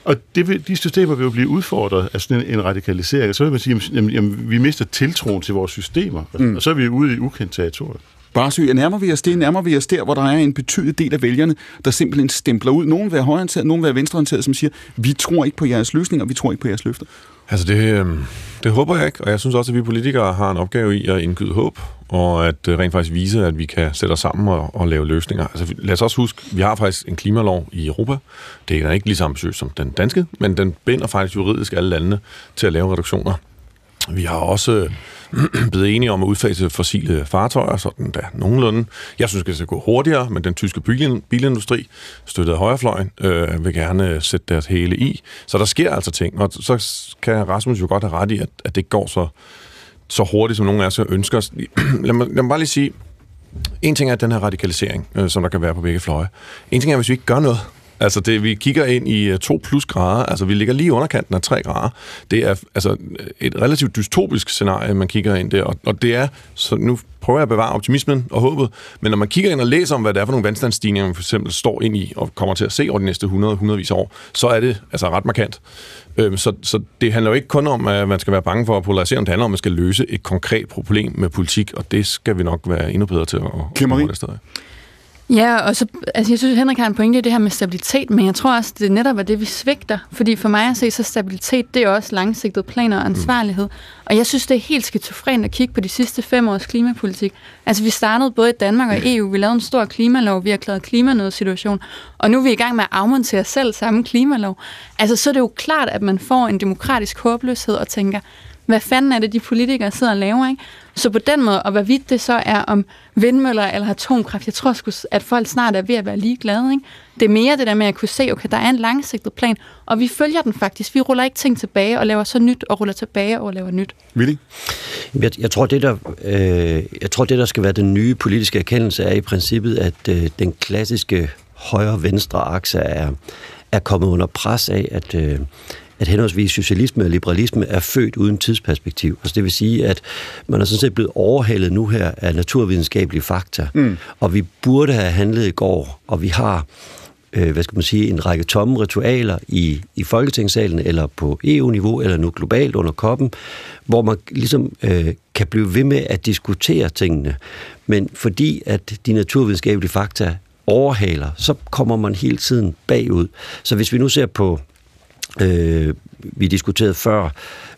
Og det vil, de systemer vil jo blive udfordret af sådan en, en radikalisering. Så vil man sige, at jamen, vi mister tiltroen til vores systemer, mm. og så er vi ude i ukendt territorium. Barsø, nærmer vi os det, nærmer vi os der, hvor der er en betydelig del af vælgerne, der simpelthen stempler ud. Nogen vil være højorienteret, nogen vil være venstreorienteret, som siger, vi tror ikke på jeres løsninger, vi tror ikke på jeres løfter. Altså det, øhm, det håber jeg ikke, og jeg synes også, at vi politikere har en opgave i at indgyde håb, og at øh, rent faktisk vise, at vi kan sætte os sammen og, og lave løsninger. Altså lad os også huske, vi har faktisk en klimalov i Europa. Det er ikke lige så ambitiøs som den danske, men den binder faktisk juridisk alle landene til at lave reduktioner. Vi har også øh, <clears throat> blevet enige om at udfase fossile fartøjer, sådan der nogenlunde. Jeg synes, det skal gå hurtigere, men den tyske bilindustri, støttet af højrefløjen, øh, vil gerne øh, sætte deres hele i. Så der sker altså ting, og så kan Rasmus jo godt have ret i, at, at det går så, så hurtigt, som nogen af os ønsker. <clears throat> lad, mig, lad mig bare lige sige, en ting er den her radikalisering, øh, som der kan være på begge fløje. En ting er, hvis vi ikke gør noget, Altså, det, vi kigger ind i 2 øh, plus grader, altså vi ligger lige under kanten af 3 grader. Det er altså et relativt dystopisk scenarie, man kigger ind der, og, og det er, så nu prøver jeg at bevare optimismen og håbet, men når man kigger ind og læser om, hvad det er for nogle vandstandsstigninger, man for eksempel står ind i og kommer til at se over de næste 100 vis år, så er det altså ret markant. Øhm, så, så det handler jo ikke kun om, at man skal være bange for at polarisere, det handler om, at man skal løse et konkret problem med politik, og det skal vi nok være endnu bedre til at, at komme det. Ja, og så, altså jeg synes, Henrik har en pointe i det her med stabilitet, men jeg tror også, det netop er det, vi svigter. Fordi for mig at se, så stabilitet, det er også langsigtet planer og ansvarlighed. Mm. Og jeg synes, det er helt skizofrent at kigge på de sidste fem års klimapolitik. Altså vi startede både i Danmark og EU, vi lavede en stor klimalov, vi har klaret klimanødsituation, og nu er vi i gang med at afmontere selv samme klimalov. Altså så er det jo klart, at man får en demokratisk håbløshed og tænker, hvad fanden er det, de politikere sidder og laver, ikke? Så på den måde, og hvorvidt det så er om vindmøller eller atomkraft, jeg tror sgu, at folk snart er ved at være ligeglade, ikke? Det er mere det der med at kunne se, okay, der er en langsigtet plan, og vi følger den faktisk. Vi ruller ikke ting tilbage og laver så nyt, og ruller tilbage og laver nyt. Willy? Jeg, jeg, tror, det der, øh, jeg tror, det der skal være den nye politiske erkendelse er i princippet, at øh, den klassiske højre-venstre akse er, er kommet under pres af, at, øh, at henholdsvis socialisme og liberalisme er født uden tidsperspektiv. Altså det vil sige, at man er sådan set blevet overhalet nu her af naturvidenskabelige fakta, mm. og vi burde have handlet i går, og vi har øh, hvad skal man sige, en række tomme ritualer i, i Folketingssalen, eller på EU-niveau, eller nu globalt under koppen, hvor man ligesom øh, kan blive ved med at diskutere tingene. Men fordi at de naturvidenskabelige fakta overhaler, så kommer man hele tiden bagud. Så hvis vi nu ser på Øh, vi diskuterede før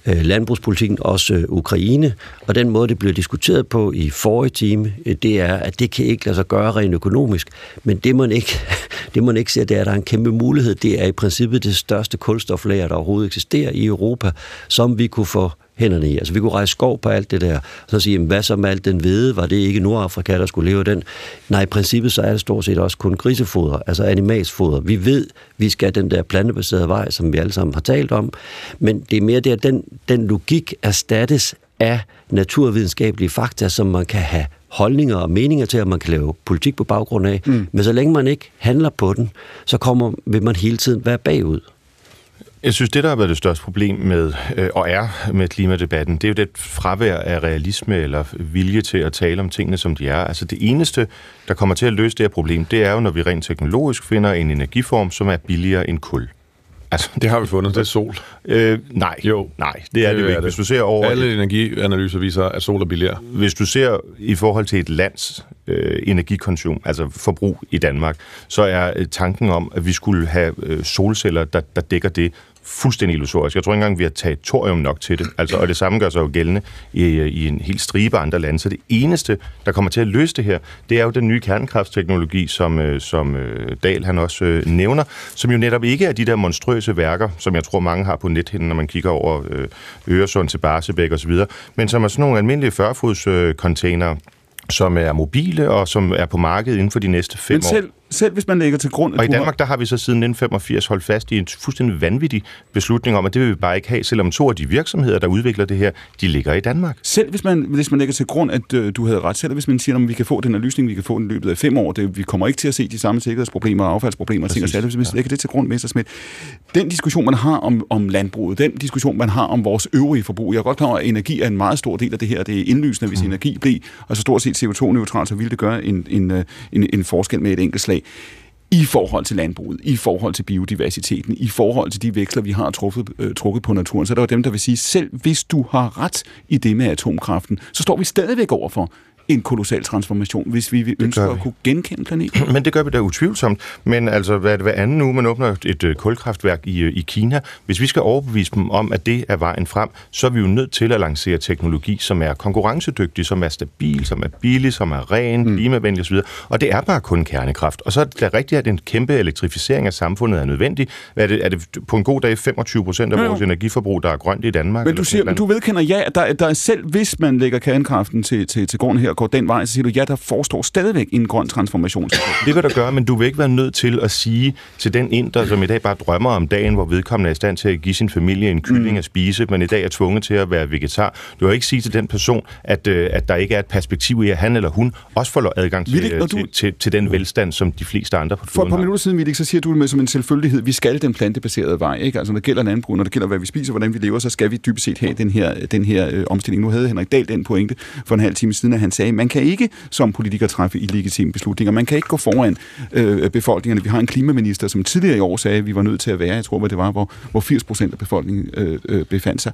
øh, landbrugspolitikken, også øh, Ukraine, og den måde, det blev diskuteret på i forrige time, øh, det er, at det kan ikke lade sig gøre rent økonomisk, men det man ikke, <laughs> det man ikke ser, det er, at der er en kæmpe mulighed. Det er i princippet det største kulstoflager, der overhovedet eksisterer i Europa, som vi kunne få hænderne i. Altså vi kunne rejse skov på alt det der, og så sige, hvad så med alt den hvede, var det ikke Nordafrika, der skulle leve den? Nej, i princippet så er det stort set også kun grisefoder, altså animalsfoder. Vi ved, vi skal den der plantebaserede vej, som vi alle sammen har talt om, men det er mere det, at den, den logik erstattes af naturvidenskabelige fakta, som man kan have holdninger og meninger til, at man kan lave politik på baggrund af. Mm. Men så længe man ikke handler på den, så kommer, vil man hele tiden være bagud. Jeg synes, det, der har været det største problem med, øh, og er med klimadebatten, det er jo det fravær af realisme eller vilje til at tale om tingene, som de er. Altså det eneste, der kommer til at løse det her problem, det er jo, når vi rent teknologisk finder en energiform, som er billigere end kul. Altså, det har vi fundet, det er sol. Øh, nej, jo. nej, det er det, det ikke. Hvis du ser over Alle energianalyser viser, at sol er billigere. Hvis du ser i forhold til et lands øh, energikonsum, altså forbrug i Danmark, så er øh, tanken om, at vi skulle have øh, solceller, der, der dækker det, fuldstændig illusorisk. Jeg tror ikke engang, vi har territorium nok til det. Altså, og det samme gør sig jo gældende i, i en helt stribe andre lande. Så det eneste, der kommer til at løse det her, det er jo den nye kernekraftteknologi, som, øh, som øh, Dahl han også øh, nævner, som jo netop ikke er de der monstrøse værker, som jeg tror mange har på nethinden, når man kigger over Øresund til Barsebæk osv., men som er sådan nogle almindelige 40-fods øh, container, som er mobile og som er på markedet inden for de næste fem Men selv, år. Selv hvis man lægger til grund... Og i Danmark, der har vi så siden 1985 holdt fast i en fuldstændig vanvittig beslutning om, at det vil vi bare ikke have, selvom to af de virksomheder, der udvikler det her, de ligger i Danmark. Selv hvis man, hvis man lægger til grund, at øh, du havde ret, selv hvis man siger, at vi kan få den her løsning, vi kan få den i løbet af fem år, det, vi kommer ikke til at se de samme sikkerhedsproblemer og affaldsproblemer og ting og sager, hvis man lægger det til grund, Messersmith. Den diskussion, man har om, om landbruget, den diskussion, man har om vores øvrige forbrug, jeg er godt klar over, at energi er en meget stor del af det her, det er indlysende, hvis mm. energi bliver, og så stort set CO2-neutralt, så ville det gøre en, en, øh, en, en forskel med et enkelt slag i forhold til landbruget, i forhold til biodiversiteten, i forhold til de veksler, vi har truffet, øh, trukket på naturen. Så der er dem, der vil sige, selv hvis du har ret i det med atomkraften, så står vi stadigvæk over for en kolossal transformation, hvis vi vil ønske gør at vi. kunne genkende planeten. <clears throat> Men det gør vi da utvivlsomt. Men altså, hvad hver anden uge, man åbner et øh, kulkraftværk i, øh, i Kina? Hvis vi skal overbevise dem om, at det er vejen frem, så er vi jo nødt til at lancere teknologi, som er konkurrencedygtig, som er stabil, som er billig, som er ren, mm. klimavenlig osv. Og det er bare kun kernekraft. Og så er det rigtigt, at en kæmpe elektrificering af samfundet er nødvendig. Er det, er det på en god dag 25 procent af jo. vores energiforbrug, der er grønt i Danmark? Men du, siger, du vedkender ja, at der, der er selv hvis man lægger kernekraften til, til, til grunden her går den vej, så siger du, ja, der forestår stadigvæk en grøn transformation. Det vil der gøre, men du vil ikke være nødt til at sige til den inder, som i dag bare drømmer om dagen, hvor vedkommende er i stand til at give sin familie en kylling mm. at spise, men i dag er tvunget til at være vegetar. Du vil ikke sige til den person, at, øh, at der ikke er et perspektiv i, at han eller hun også får adgang til, Vildt, når til, du- til, til den velstand, som de fleste andre på For et par minutter siden, Vildik, så siger du med som en selvfølgelighed, vi skal den plantebaserede vej. Ikke? Altså når det gælder landbrug, når det gælder, hvad vi spiser, hvordan vi lever, så skal vi dybest set have den her, den her øh, omstilling. Nu havde Henrik Dahl den pointe for en halv time siden, at han sagde, man kan ikke som politiker træffe illegitime beslutninger. Man kan ikke gå foran øh, befolkningerne. Vi har en klimaminister, som tidligere i år sagde, at vi var nødt til at være, jeg tror, hvad det var, hvor, hvor 80 procent af befolkningen øh, øh, befandt sig.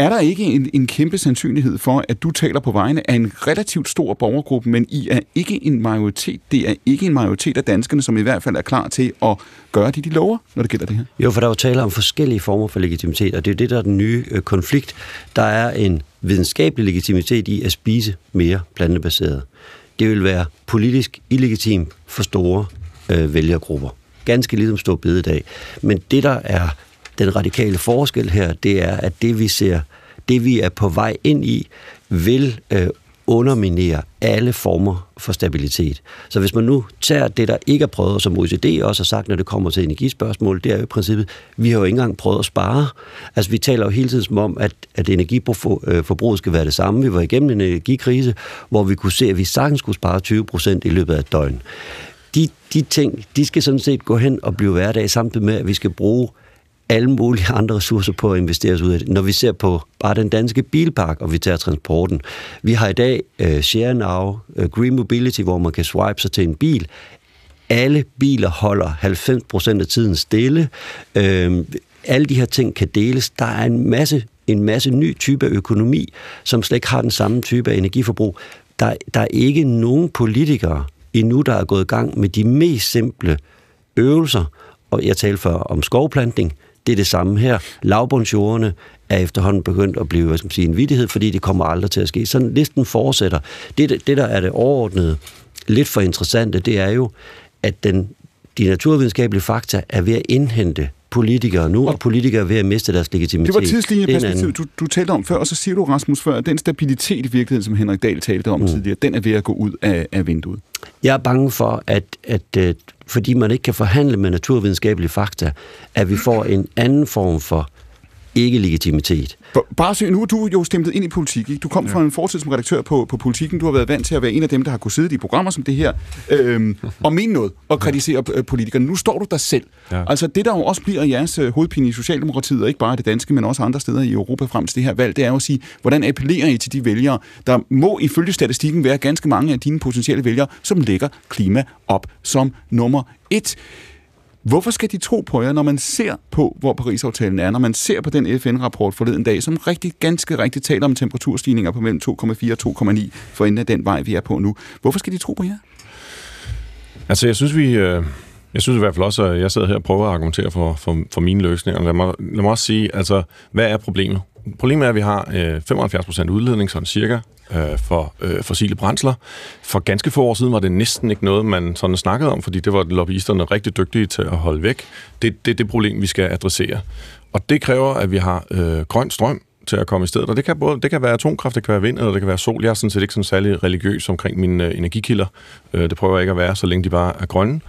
Er der ikke en, en kæmpe sandsynlighed for, at du taler på vegne af en relativt stor borgergruppe, men I er ikke en majoritet, det er ikke en majoritet af danskerne, som i hvert fald er klar til at gøre det, de lover, når det gælder det her? Jo, for der er jo tale om forskellige former for legitimitet, og det er jo det, der er den nye øh, konflikt. Der er en videnskabelig legitimitet i at spise mere plantebaseret. Det vil være politisk illegitim for store øh, vælgergrupper. Ganske ligesom i bededag. Men det, der er den radikale forskel her, det er, at det vi ser, det vi er på vej ind i, vil øh, underminere alle former for stabilitet. Så hvis man nu tager det, der ikke er prøvet, som OECD også har sagt, når det kommer til energispørgsmål, det er jo i princippet, vi har jo ikke engang prøvet at spare. Altså vi taler jo hele tiden som om, at, at energiforbruget øh, skal være det samme. Vi var igennem en energikrise, hvor vi kunne se, at vi sagtens skulle spare 20 procent i løbet af et døgn. De, de ting, de skal sådan set gå hen og blive hverdag, samtidig med, at vi skal bruge alle mulige andre ressourcer på at investere os ud af det. Når vi ser på bare den danske bilpark, og vi tager transporten. Vi har i dag øh, uh, Share Now, uh, øh, Green Mobility, hvor man kan swipe sig til en bil. Alle biler holder 90% af tiden stille. Uh, alle de her ting kan deles. Der er en masse, en masse ny type af økonomi, som slet ikke har den samme type af energiforbrug. Der, der er ikke nogen politikere endnu, der er gået i gang med de mest simple øvelser, og jeg talte før om skovplantning, det er det samme her. Lavbundsjordene er efterhånden begyndt at blive hvad skal man sige, en vidighed, fordi det kommer aldrig til at ske. Sådan listen fortsætter. Det, det, der er det overordnede, lidt for interessante, det er jo, at den, de naturvidenskabelige fakta er ved at indhente politikere nu, og politikere er ved at miste deres legitimitet. Det var tidslinjeperspektivet, du, du talte om før, og så siger du, Rasmus, før, at den stabilitet i virkeligheden, som Henrik Dahl talte om mm. tidligere, den er ved at gå ud af, af vinduet. Jeg er bange for, at, at øh, fordi man ikke kan forhandle med naturvidenskabelige fakta, at vi får en anden form for ikke-legitimitet. Bare så, nu er du jo stemt ind i politik. Ikke? Du kom ja. fra en fortid som redaktør på, på politikken. Du har været vant til at være en af dem, der har kunnet sidde i programmer som det her, øhm, <laughs> og mene noget og kritisere øh, politikerne. Nu står du der selv. Ja. Altså det, der jo også bliver jeres øh, hovedpine i Socialdemokratiet, og ikke bare det danske, men også andre steder i Europa frem til det her valg, det er jo at sige, hvordan appellerer I til de vælgere, der må ifølge statistikken være ganske mange af dine potentielle vælgere, som lægger klima op som nummer et. Hvorfor skal de tro på jer, når man ser på, hvor Paris-aftalen er, når man ser på den FN-rapport forleden dag, som rigtig, ganske rigtigt taler om temperaturstigninger på mellem 2,4 og 2,9 for enden af den vej, vi er på nu. Hvorfor skal de tro på jer? Altså, jeg synes, vi, øh, Jeg synes i hvert fald også, at jeg sidder her og prøver at argumentere for, for, for mine løsninger. Lad mig, lad mig også sige, altså, hvad er problemet? Problemet er, at vi har øh, 75% udledning, sådan cirka, øh, for øh, fossile brændsler. For ganske få år siden var det næsten ikke noget, man sådan snakkede om, fordi det var lobbyisterne rigtig dygtige til at holde væk. Det, det det problem, vi skal adressere. Og det kræver, at vi har øh, grøn strøm, til at komme i stedet. Og det kan, både, det kan være atomkraft, det kan være vind, eller det kan være sol. Jeg er sådan set ikke sådan særlig religiøs omkring mine øh, energikilder. Øh, det prøver jeg ikke at være, så længe de bare er grønne.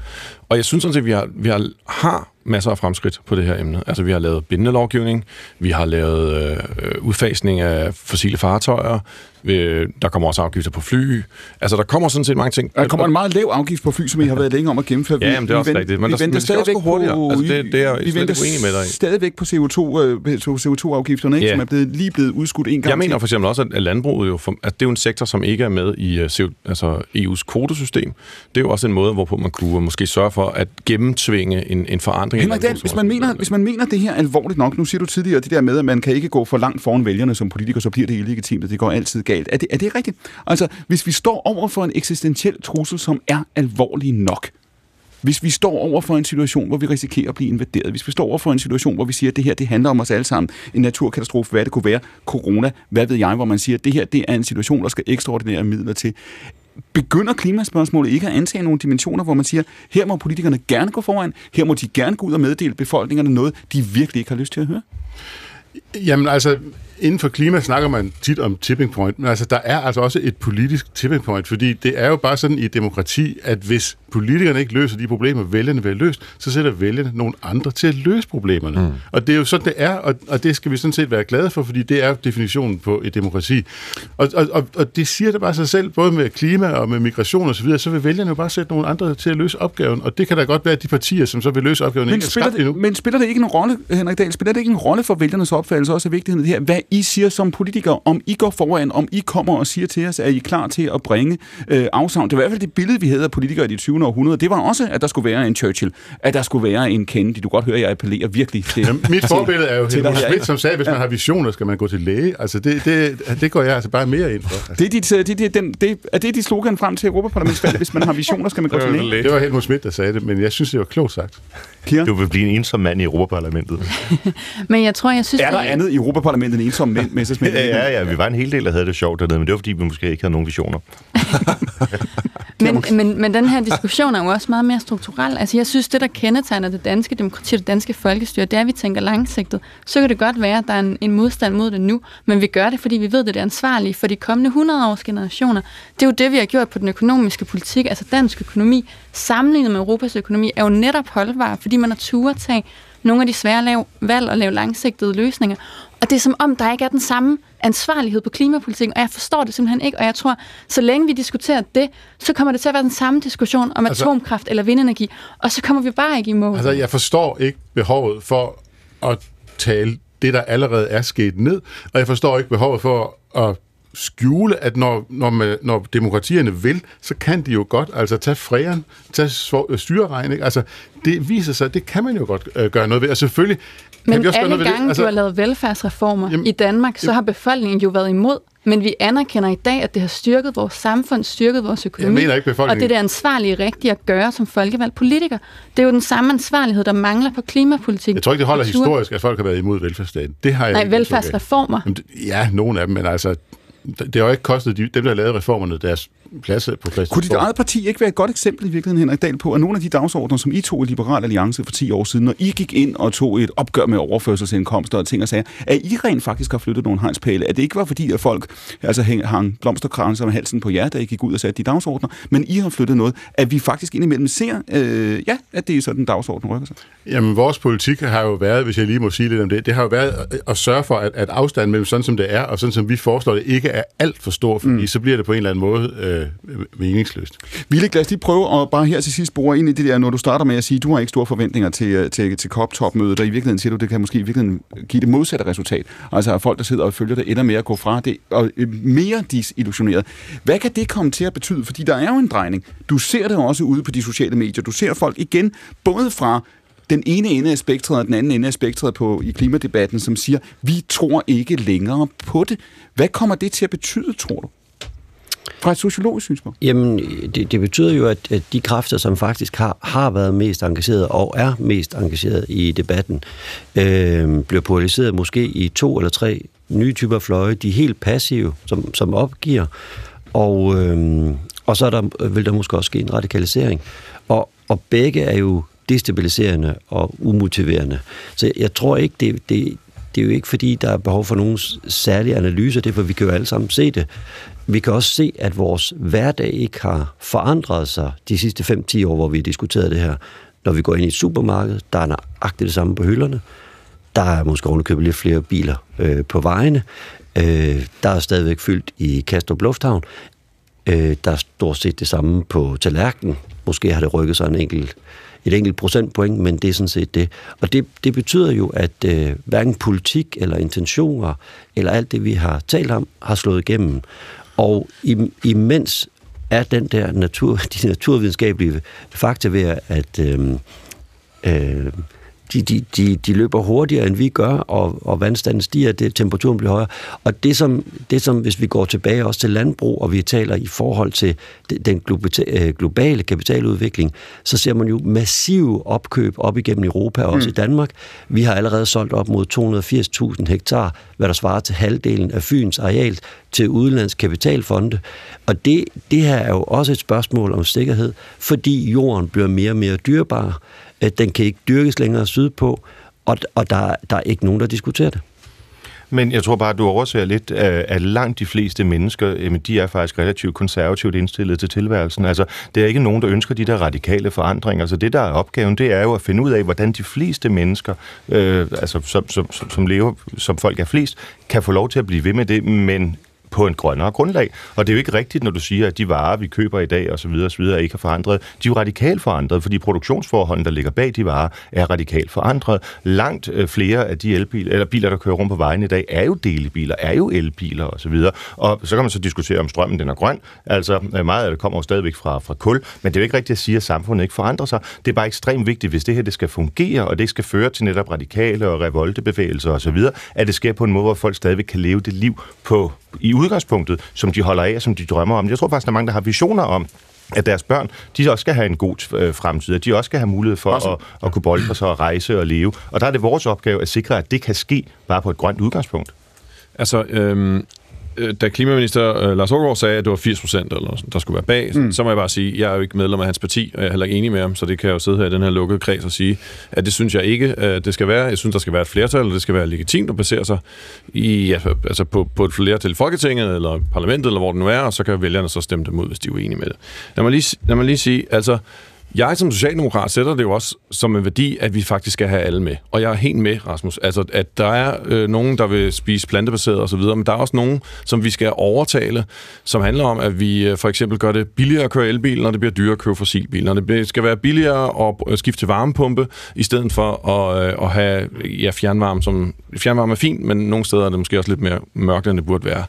Og jeg synes sådan set, at vi har, vi har, har masser af fremskridt på det her emne. Altså, vi har lavet bindende lovgivning, vi har lavet øh, udfasning af fossile fartøjer, øh, der kommer også afgifter på fly. Altså, der kommer sådan set mange ting. Der kommer en meget lav afgift på fly, som I har været længe om at gennemføre. Ja, jamen, det er også rigtigt. Men, vi venter stadigvæk på. Altså, det, det er jeg vi venter med dig stadigvæk på CO2, øh, CO2-afgifterne, ikke, Ja. som er blevet, lige blevet udskudt en gang Jeg mener for eksempel også, at landbruget jo, for, at det er jo en sektor, som ikke er med i øh, CO, altså EU's kvotesystem. Det er jo også en måde, hvorpå man kunne måske sørge for at gennemtvinge en, en forandring. Henrik Dahl, hvis man, mener, hvis man mener det her alvorligt nok, nu siger du tidligere det der med, at man kan ikke gå for langt foran vælgerne som politiker, så bliver det illegitimt, det går altid galt. Er det, er det rigtigt? Altså, hvis vi står over for en eksistentiel trussel, som er alvorlig nok, hvis vi står over for en situation, hvor vi risikerer at blive invaderet, hvis vi står over for en situation, hvor vi siger, at det her det handler om os alle sammen, en naturkatastrofe, hvad det kunne være, corona, hvad ved jeg, hvor man siger, at det her det er en situation, der skal ekstraordinære midler til. Begynder klimaspørgsmålet ikke at antage nogle dimensioner, hvor man siger, her må politikerne gerne gå foran, her må de gerne gå ud og meddele befolkningerne noget, de virkelig ikke har lyst til at høre? Jamen altså, inden for klima snakker man tit om tipping point, men altså, der er altså også et politisk tipping point, fordi det er jo bare sådan i et demokrati, at hvis politikerne ikke løser de problemer, vælgerne vil løst, så sætter vælgerne nogle andre til at løse problemerne. Mm. Og det er jo sådan, det er, og, og det skal vi sådan set være glade for, fordi det er definitionen på et demokrati. Og, og, og, og det siger det bare sig selv, både med klima og med migration og så videre, så vil vælgerne jo bare sætte nogle andre til at løse opgaven, og det kan da godt være, at de partier, som så vil løse opgaven, Men ikke er spiller, endnu. det, men spiller det ikke en rolle, Henrik Dahl, spiller det ikke en rolle for vælgernes opfattelse også af vigtigheden af det her? Hvad I siger som politikere, om I går foran, om I kommer og siger til os, at I er klar til at bringe øh, afsavn. Det var i hvert fald det billede, vi havde af politikere i det 20. århundrede. Det var også, at der skulle være en Churchill, at der skulle være en Kennedy. Du kan godt høre, at jeg appellerer virkelig til Jamen, mit forbillede er jo Helmut Schmidt, som sagde, at hvis man har visioner, skal man gå til læge. Altså, det, det, det går jeg altså bare mere ind for. Det er, dit, øh, det, det, den, det, er det dit slogan frem til Europaparlamentsvalget? Hvis man har visioner, skal man gå <laughs> til læge? Det var Helmut Schmidt, der sagde det, men jeg synes, det var klogt sagt. Kira? Du vil blive en ensom mand i Europaparlamentet. <laughs> Men jeg tror, jeg synes... Er der det- andet i Europaparlamentet end ensomme mænd, Messersmith? Ja, ja, ja, vi var en hel del, der havde det sjovt dernede, men det var, fordi vi måske ikke havde nogen visioner. <laughs> Men, men, men den her diskussion er jo også meget mere strukturel. Altså, jeg synes, det, der kendetegner det danske demokrati og det danske folkestyre, det er, at vi tænker langsigtet. Så kan det godt være, at der er en, en modstand mod det nu, men vi gør det, fordi vi ved, at det er ansvarligt for de kommende 100 års generationer. Det er jo det, vi har gjort på den økonomiske politik. Altså, dansk økonomi, sammenlignet med Europas økonomi, er jo netop holdbar, fordi man har turet tage nogle af de svære lav, valg og lave langsigtede løsninger. Og det er som om, der ikke er den samme ansvarlighed på klimapolitikken, og jeg forstår det simpelthen ikke, og jeg tror, så længe vi diskuterer det, så kommer det til at være den samme diskussion om Altså- atomkraft eller vindenergi, og så kommer vi bare ikke i mål. Altså, jeg forstår ikke behovet for at tale det, der allerede er sket ned, og jeg forstår ikke behovet for at skjule, at når, når, man, når demokratierne vil, så kan de jo godt altså tage fræren, tage sv- styreregn, ikke? Altså, det viser sig, det kan man jo godt øh, gøre noget ved, og selvfølgelig kan Men vi også gøre alle noget ved gange, det. Altså, du har lavet velfærdsreformer jamen, i Danmark, så har befolkningen jo været imod. Men vi anerkender i dag, at det har styrket vores samfund, styrket vores økonomi. mener ikke, befolkningen- Og det er det ansvarlige rigtige at gøre som folkevalgt politiker. Det er jo den samme ansvarlighed, der mangler på klimapolitik. jeg tror ikke, det holder historisk, at folk har været imod velfærdsstaten. Det har jeg Nej, velfærdsreformer. Jamen, Ja, nogle af dem, men altså, det har jo ikke kostet de, dem, der lavede reformerne, deres plads på Christiansborg. Kunne dit eget parti ikke være et godt eksempel i virkeligheden, Henrik Dahl, på, at nogle af de dagsordner, som I tog i Liberal Alliance for 10 år siden, når I gik ind og tog et opgør med overførselsindkomster og ting og sager, at I rent faktisk har flyttet nogle hegnspæle? At det ikke var fordi, at folk altså, hæng, hang blomsterkranser med halsen på jer, da I gik ud og satte de dagsordner, men I har flyttet noget, at vi faktisk indimellem ser, øh, ja, at det er sådan, dagsordenen rykker sig. Jamen, vores politik har jo været, hvis jeg lige må sige lidt om det, det har jo været at- at sørge for, at, at afstanden mellem sådan, som det er, og sådan, som vi foreslår det, ikke er alt for stor, fordi mm. så bliver det på en eller anden måde øh, Øh, meningsløst. Ville, lad os lige prøve at bare her til sidst bore ind i det der, når du starter med at sige, at du har ikke store forventninger til, øh, til, til COP-topmødet, og i virkeligheden siger du, det kan måske i virkeligheden give det modsatte resultat. Altså at folk, der sidder og følger det, ender med at gå fra det, og øh, mere disillusioneret. Hvad kan det komme til at betyde? Fordi der er jo en drejning. Du ser det også ude på de sociale medier. Du ser folk igen, både fra den ene ende af spektret og den anden ende af spektret på, i klimadebatten, som siger, vi tror ikke længere på det. Hvad kommer det til at betyde, tror du? Fra et sociologisk synspunkt? Jamen, det, det betyder jo, at, at de kræfter, som faktisk har, har været mest engageret og er mest engageret i debatten, øh, bliver polariseret måske i to eller tre nye typer fløje. De er helt passive, som, som opgiver, og, øh, og så er der, vil der måske også ske en radikalisering. Og, og begge er jo destabiliserende og umotiverende. Så jeg tror ikke, det, det, det er jo ikke fordi, der er behov for nogen særlige analyser, det er for, vi kan jo alle sammen se det. Vi kan også se, at vores hverdag ikke har forandret sig de sidste 5-10 år, hvor vi har diskuteret det her. Når vi går ind i et supermarked, der er nøjagtigt det samme på hylderne. Der er måske ovenikøbet lidt flere biler øh, på vejene. Øh, der er stadigvæk fyldt i Kastrup Lufthavn. Øh, der er stort set det samme på tallerkenen. Måske har det rykket sig en enkelt, et enkelt procentpoint, men det er sådan set det. Og det, det betyder jo, at øh, hverken politik eller intentioner, eller alt det, vi har talt om, har slået igennem. Og imens er den der natur, <laughs> de naturvidenskabelige fakta ved, at øh, øh, de, de, de, de løber hurtigere, end vi gør, og, og vandstanden stiger, det, temperaturen bliver højere. Og det som, det som, hvis vi går tilbage også til landbrug, og vi taler i forhold til den øh, globale kapitaludvikling, så ser man jo massive opkøb op igennem Europa, og også mm. i Danmark. Vi har allerede solgt op mod 280.000 hektar, hvad der svarer til halvdelen af Fyns areal, til udenlandsk kapitalfonde. Og det, det her er jo også et spørgsmål om sikkerhed, fordi jorden bliver mere og mere dyrbar. Øh, den kan ikke dyrkes længere sydpå, og, og der, der er ikke nogen, der diskuterer det. Men jeg tror bare, at du overser lidt, øh, at langt de fleste mennesker, de er faktisk relativt konservativt indstillet til tilværelsen. Altså, det er ikke nogen, der ønsker de der radikale forandringer. Så det, der er opgaven, det er jo at finde ud af, hvordan de fleste mennesker, øh, altså, som, som, som lever, som folk er flest, kan få lov til at blive ved med det, men på en grønnere grundlag. Og det er jo ikke rigtigt, når du siger, at de varer, vi køber i dag osv. osv. ikke er forandret. De er jo radikalt forandret, fordi produktionsforholdene, der ligger bag de varer, er radikalt forandret. Langt øh, flere af de elbiler, eller biler, der kører rundt på vejen i dag, er jo delebiler, er jo elbiler osv. Og, og så kan man så diskutere, om strømmen den er grøn. Altså øh, meget af det kommer jo stadigvæk fra, fra kul, men det er jo ikke rigtigt at sige, at samfundet ikke forandrer sig. Det er bare ekstremt vigtigt, hvis det her det skal fungere, og det skal føre til netop radikale og revoltebevægelser osv., at det sker på en måde, hvor folk stadigvæk kan leve det liv på i udgangspunktet, som de holder af, som de drømmer om. Jeg tror faktisk, der er mange, der har visioner om, at deres børn, de også skal have en god øh, fremtid, at de også skal have mulighed for at, at kunne bolde sig og rejse og leve. Og der er det vores opgave at sikre, at det kan ske bare på et grønt udgangspunkt. Altså, øhm, Øh, da klimaminister øh, Lars Aargaard sagde, at det var 80 procent, der skulle være bag, mm. så må jeg bare sige, at jeg er jo ikke medlem af hans parti, og jeg er heller ikke enig med ham, så det kan jeg jo sidde her i den her lukkede kreds og sige, at det synes jeg ikke, at det skal være. Jeg synes, der skal være et flertal, og det skal være legitimt at basere sig i, ja, altså på, på et flertal i Folketinget, eller parlamentet, eller hvor det nu er, og så kan vælgerne så stemme dem ud, hvis de er uenige med det. Lad mig lige, lad mig lige sige, altså, jeg som socialdemokrat sætter det jo også som en værdi, at vi faktisk skal have alle med. Og jeg er helt med, Rasmus. Altså, at der er øh, nogen, der vil spise plantebaseret osv., men der er også nogen, som vi skal overtale, som handler om, at vi øh, for eksempel gør det billigere at køre elbil, når det bliver dyrere at køre fossilbil. Når det skal være billigere at skifte til varmepumpe, i stedet for at, øh, at have ja, fjernvarme, som fjernvarme er fint, men nogle steder er det måske også lidt mere mørkt, end det burde være.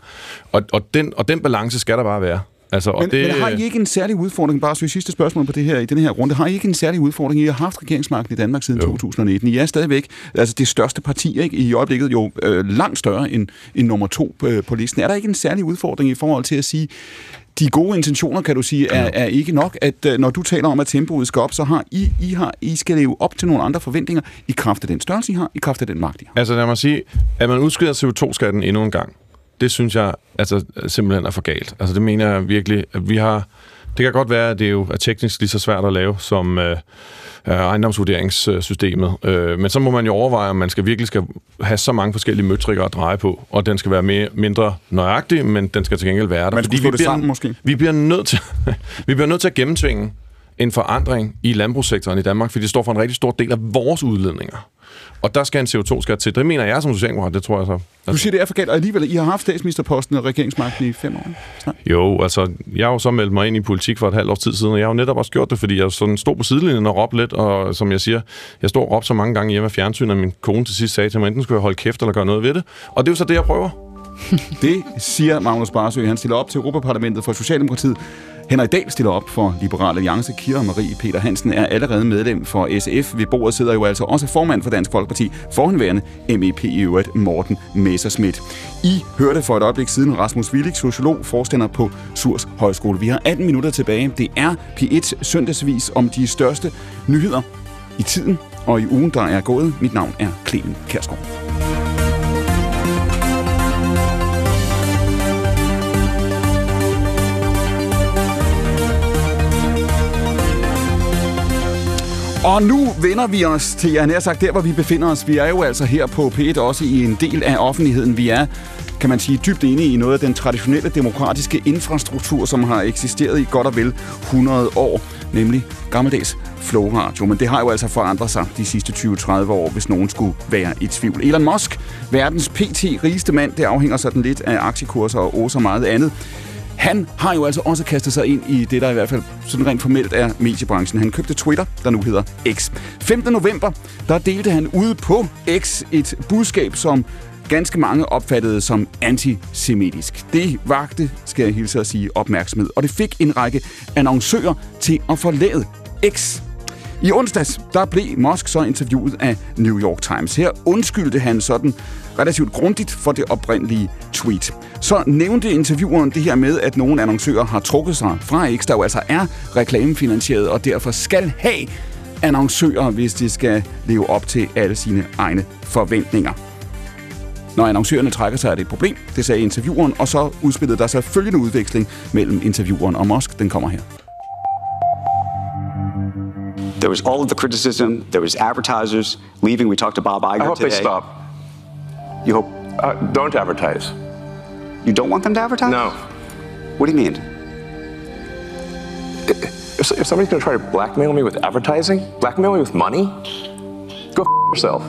Og, og, den, og den balance skal der bare være. Altså, og men, det... men har I ikke en særlig udfordring, bare så sidste spørgsmål på det her, i den her runde, har I ikke en særlig udfordring? I har haft regeringsmagten i Danmark siden jo. 2019. I er stadigvæk altså det største parti, ikke? I øjeblikket jo øh, langt større end, end nummer to på, øh, på listen. Er der ikke en særlig udfordring i forhold til at sige, de gode intentioner, kan du sige, er, er ikke nok, at øh, når du taler om, at tempoet skal op, så har I, I, har, I skal leve op til nogle andre forventninger i kraft af den størrelse, I har, i kraft af den magt, I har. Altså lad mig sige, at man udskyder CO2-skatten endnu en gang, det synes jeg altså, simpelthen er for galt. Altså det mener jeg virkelig, at vi har... Det kan godt være, at det jo er teknisk lige så svært at lave som øh, ejendomsvurderingssystemet. Øh, men så må man jo overveje, om man skal virkelig skal have så mange forskellige møtrikker at dreje på, og den skal være mere, mindre nøjagtig, men den skal til gengæld være der. Man fordi vi det bliver, sammen, måske? Vi bliver, nødt til, <laughs> vi bliver nødt til at gennemtvinge en forandring i landbrugssektoren i Danmark, fordi det står for en rigtig stor del af vores udledninger. Og der skal en CO2-skat til. Det mener jeg som socialdemokrat, det tror jeg så. Du siger, det er for galt, og alligevel, I har haft statsministerposten og regeringsmagten i fem år. Snart. Jo, altså, jeg har jo så meldt mig ind i politik for et halvt års tid siden, og jeg har jo netop også gjort det, fordi jeg sådan stod på sidelinjen og råbte lidt, og som jeg siger, jeg stod og råbte så mange gange hjemme af fjernsynet, at min kone til sidst sagde til mig, enten skulle jeg holde kæft eller gøre noget ved det. Og det er jo så det, jeg prøver. <laughs> det siger Magnus Barsø. Han stiller op til Europaparlamentet for Socialdemokratiet Henrik Dahl stiller op for Liberal Alliance. Kira Marie Peter Hansen er allerede medlem for SF. Ved bordet sidder jo altså også formand for Dansk Folkeparti, forhenværende MEP i øvrigt Morten Messerschmidt. I hørte for et øjeblik siden Rasmus Willig, sociolog, forstander på Surs Højskole. Vi har 18 minutter tilbage. Det er P1 søndagsvis om de største nyheder i tiden og i ugen, der er gået. Mit navn er Clemen Kærsgaard. Og nu vender vi os til, jeg nær sagt, der hvor vi befinder os. Vi er jo altså her på P1 også i en del af offentligheden. Vi er, kan man sige, dybt inde i noget af den traditionelle demokratiske infrastruktur, som har eksisteret i godt og vel 100 år, nemlig gammeldags flowradio. Men det har jo altså forandret sig de sidste 20-30 år, hvis nogen skulle være i tvivl. Elon Musk, verdens pt. rigeste mand, det afhænger sådan lidt af aktiekurser og så meget andet. Han har jo altså også kastet sig ind i det, der i hvert fald sådan rent formelt er mediebranchen. Han købte Twitter, der nu hedder X. 15. november, der delte han ude på X et budskab, som ganske mange opfattede som antisemitisk. Det vagte, skal jeg hilse at sige, opmærksomhed, og det fik en række annoncører til at forlade X. I onsdags, der blev Musk så interviewet af New York Times. Her undskyldte han sådan relativt grundigt for det oprindelige tweet. Så nævnte intervieweren det her med, at nogle annoncører har trukket sig fra X, der jo altså er reklamefinansieret, og derfor skal have annoncører, hvis de skal leve op til alle sine egne forventninger. Når annoncørerne trækker sig, er det et problem, det sagde intervieweren, og så udspillede der sig følgende udveksling mellem intervieweren og Musk. Den kommer her. There was all of the criticism. There was advertisers leaving. We talked to Bob Iger I hope today. they stop. You hope? Uh, don't advertise. You don't want them to advertise? No. What do you mean? If, if somebody's going to try to blackmail me with advertising, blackmail me with money, go f- yourself.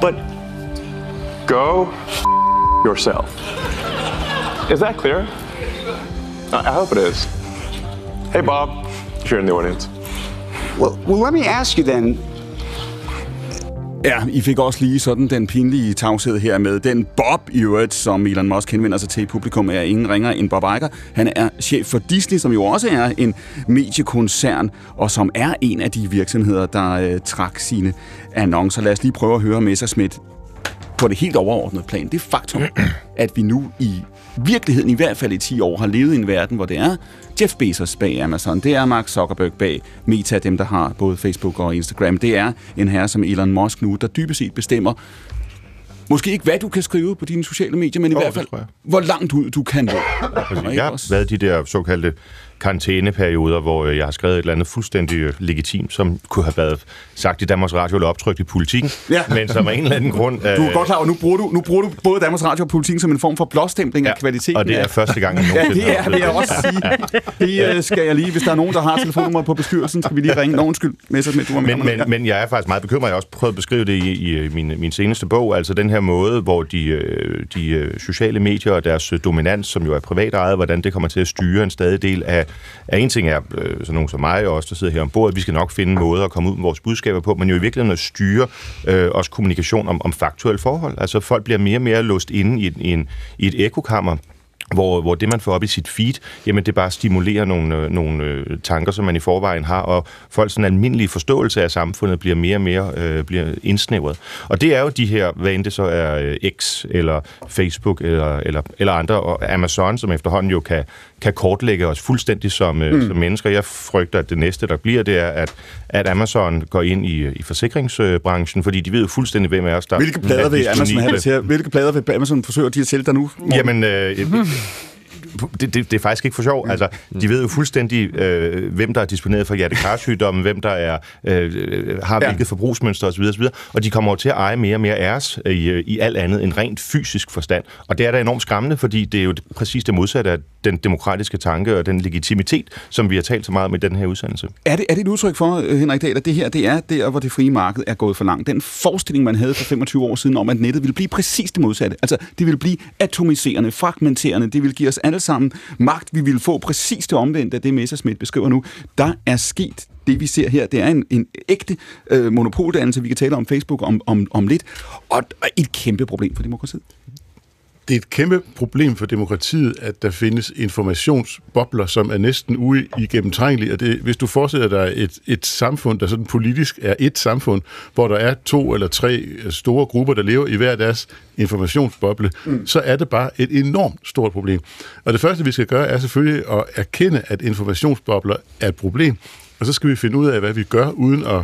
But go f- yourself. Is that clear? I I hope it is. Hey, Bob, if you're in the audience. Well, well, let me ask you then. Ja, I fik også lige sådan den pinlige tavshed her med den Bob i øvrigt, som Elon Musk henvender sig til i publikum, er ingen ringer end Bob Iger. Han er chef for Disney, som jo også er en mediekoncern, og som er en af de virksomheder, der øh, trak sine annoncer. Lad os lige prøve at høre Messerschmidt på det helt overordnede plan. Det faktum, at vi nu i virkeligheden, i hvert fald i 10 år, har levet i en verden, hvor det er Jeff Bezos bag Amazon, det er Mark Zuckerberg bag Meta, dem der har både Facebook og Instagram, det er en herre som Elon Musk nu, der dybest set bestemmer, måske ikke hvad du kan skrive på dine sociale medier, men i hvert fald, hvor langt ud du kan nå. Ikke Jeg har været de der såkaldte karantæneperioder, hvor øh, jeg har skrevet et eller andet fuldstændig øh, legitimt, som kunne have været sagt i Danmarks Radio eller optrykt i politikken, Ja. men som af en eller anden grund... Du er godt klar over, nu bruger du, nu bruger du både Danmarks Radio og politikken som en form for blåstempling ja, af kvaliteten. og det er af- første gang, jeg <laughs> Ja, nogensinde det har er, jeg oplevet også sige. Det øh, skal jeg lige, hvis der er nogen, der har telefonnummer på bestyrelsen, skal vi lige ringe. Nå, undskyld, Messersmith, du var med. Men, men, men jeg er faktisk meget bekymret. Jeg har også prøvet at beskrive det i, i øh, min, min seneste bog. Altså den her måde, hvor de, øh, de øh, sociale medier og deres øh, dominans, som jo er privat ejet, hvordan det kommer til at styre en stadig del af at en ting er øh, sådan nogen som mig og os, der sidder her ombord, at vi skal nok finde måder at komme ud med vores budskaber på, men jo i virkeligheden at styre øh, også kommunikation om, om faktuelle forhold. Altså folk bliver mere og mere låst inde i, i, en, i et ekokammer, hvor, hvor det, man får op i sit feed, jamen det bare stimulerer nogle, øh, nogle øh, tanker, som man i forvejen har, og folks sådan almindelige forståelse af samfundet bliver mere og mere øh, bliver indsnævret. Og det er jo de her, hvad end det så er øh, X, eller Facebook, eller, eller, eller andre, og Amazon, som efterhånden jo kan, kan kortlægge os fuldstændig som, øh, Mm. som mennesker. Jeg frygter, at det næste, der bliver, det er, at, at Amazon går ind i, i forsikringsbranchen, fordi de ved jo fuldstændig, hvem af os, der Hvilke plader er vil Amazon have til? Hvilke plader vil Amazon forsøge de at sælge dig nu? Jamen, øh, <laughs> det, det, det er faktisk ikke for sjov. Altså, de ved jo fuldstændig, øh, hvem der er disponeret for hjertekarsygdommen, hvem der er, øh, øh, har Ja. hvilket forbrugsmønster osv. osv. Og de kommer jo til at eje mere og mere af os i, øh, i alt andet end rent fysisk forstand. Og det er da enormt skræmmende, fordi det er jo præcis det modsatte af den demokratiske tanke og den legitimitet, som vi har talt så meget om i den her udsendelse. Er det, er det et udtryk for, øh, Henrik Dahl, at det her det er der, hvor det frie marked er gået for langt? Den forestilling, man havde for 25 år siden om, at nettet ville blive præcis det modsatte. Altså, det ville blive atomiserende, fragmenterende, det ville give os alle sammen magt. Vi ville få præcis det omvendte af det, Messerschmidt beskriver nu. Der er sket det, vi ser her. Det er en, en ægte øh, monopoldannelse, vi kan tale om Facebook om, om, om lidt, og, og et kæmpe problem for demokratiet det er et kæmpe problem for demokratiet, at der findes informationsbobler, som er næsten uigennemtrængelige. Og det, hvis du forestiller dig et, et samfund, der sådan politisk er et samfund, hvor der er to eller tre store grupper, der lever i hver deres informationsboble, mm. så er det bare et enormt stort problem. Og det første, vi skal gøre, er selvfølgelig at erkende, at informationsbobler er et problem, og så skal vi finde ud af, hvad vi gør, uden at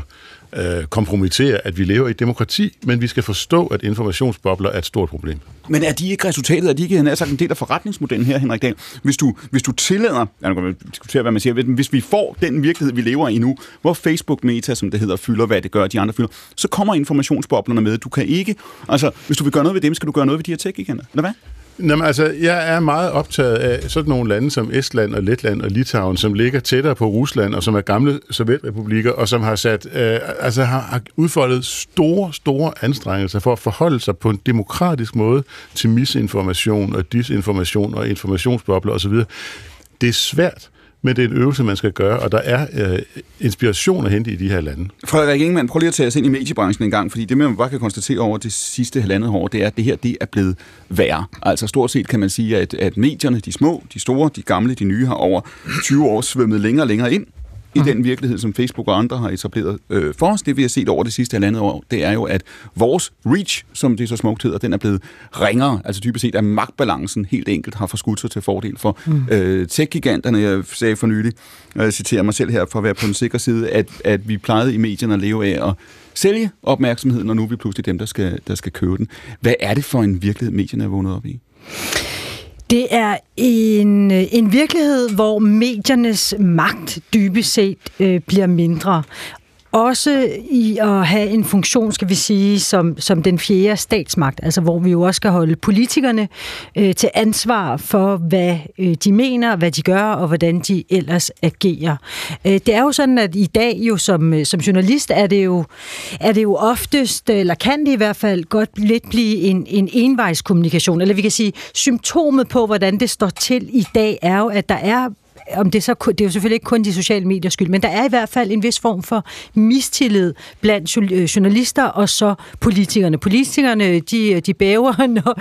øh, kompromittere, at vi lever i et demokrati, men vi skal forstå, at informationsbobler er et stort problem. Men er de ikke resultatet, er de ikke sagt, en del af forretningsmodellen her, Henrik Dahl? Hvis du, hvis du tillader, jeg kan diskutere, hvad man siger, hvis vi får den virkelighed, vi lever i nu, hvor Facebook Meta, som det hedder, fylder, hvad det gør, de andre fylder, så kommer informationsboblerne med. Du kan ikke, altså, hvis du vil gøre noget ved dem, skal du gøre noget ved de her tech-giganter, eller hvad? Jamen, altså, jeg er meget optaget af sådan nogle lande som Estland og Letland og Litauen, som ligger tættere på Rusland, og som er gamle sovjetrepublikker, og som har sat, øh, altså har udfoldet store, store anstrengelser for at forholde sig på en demokratisk måde til misinformation og disinformation og informationsbobler osv. Det er svært, men det er en øvelse, man skal gøre, og der er øh, inspiration at hente i de her lande. Frederik Ingemann, prøv lige at tage os ind i mediebranchen en gang, fordi det, man bare kan konstatere over det sidste halvandet år, det er, at det her det er blevet værre. Altså stort set kan man sige, at, at medierne, de små, de store, de gamle, de nye, har over 20 år svømmet længere og længere ind i den virkelighed, som Facebook og andre har etableret øh, for os. Det vi har set over det sidste halvandet år, det er jo, at vores reach, som det så smukt hedder, den er blevet ringere. Altså typisk set, at magtbalancen helt enkelt har forskudt sig til fordel for mm. øh, tech-giganterne. Jeg sagde for nylig, og jeg citerer mig selv her for at være på den sikre side, at, at vi plejede i medierne at leve af at sælge opmærksomheden, og nu er vi pludselig dem, der skal, der skal købe den. Hvad er det for en virkelighed, medierne er vundet op i? Det er en, øh, en virkelighed, hvor mediernes magt dybest set øh, bliver mindre også i at have en funktion, skal vi sige, som, som den fjerde statsmagt, altså hvor vi jo også skal holde politikerne øh, til ansvar for, hvad øh, de mener, hvad de gør, og hvordan de ellers agerer. Øh, det er jo sådan, at i dag jo som, øh, som journalist er det jo, er det jo oftest, øh, eller kan det i hvert fald godt lidt blive en, en envejskommunikation, eller vi kan sige, symptomet på, hvordan det står til i dag, er jo, at der er om det, så, det er jo selvfølgelig ikke kun de sociale mediers skyld, men der er i hvert fald en vis form for mistillid blandt øh, journalister og så politikerne. Politikerne, de, de bæver, <laughs> når,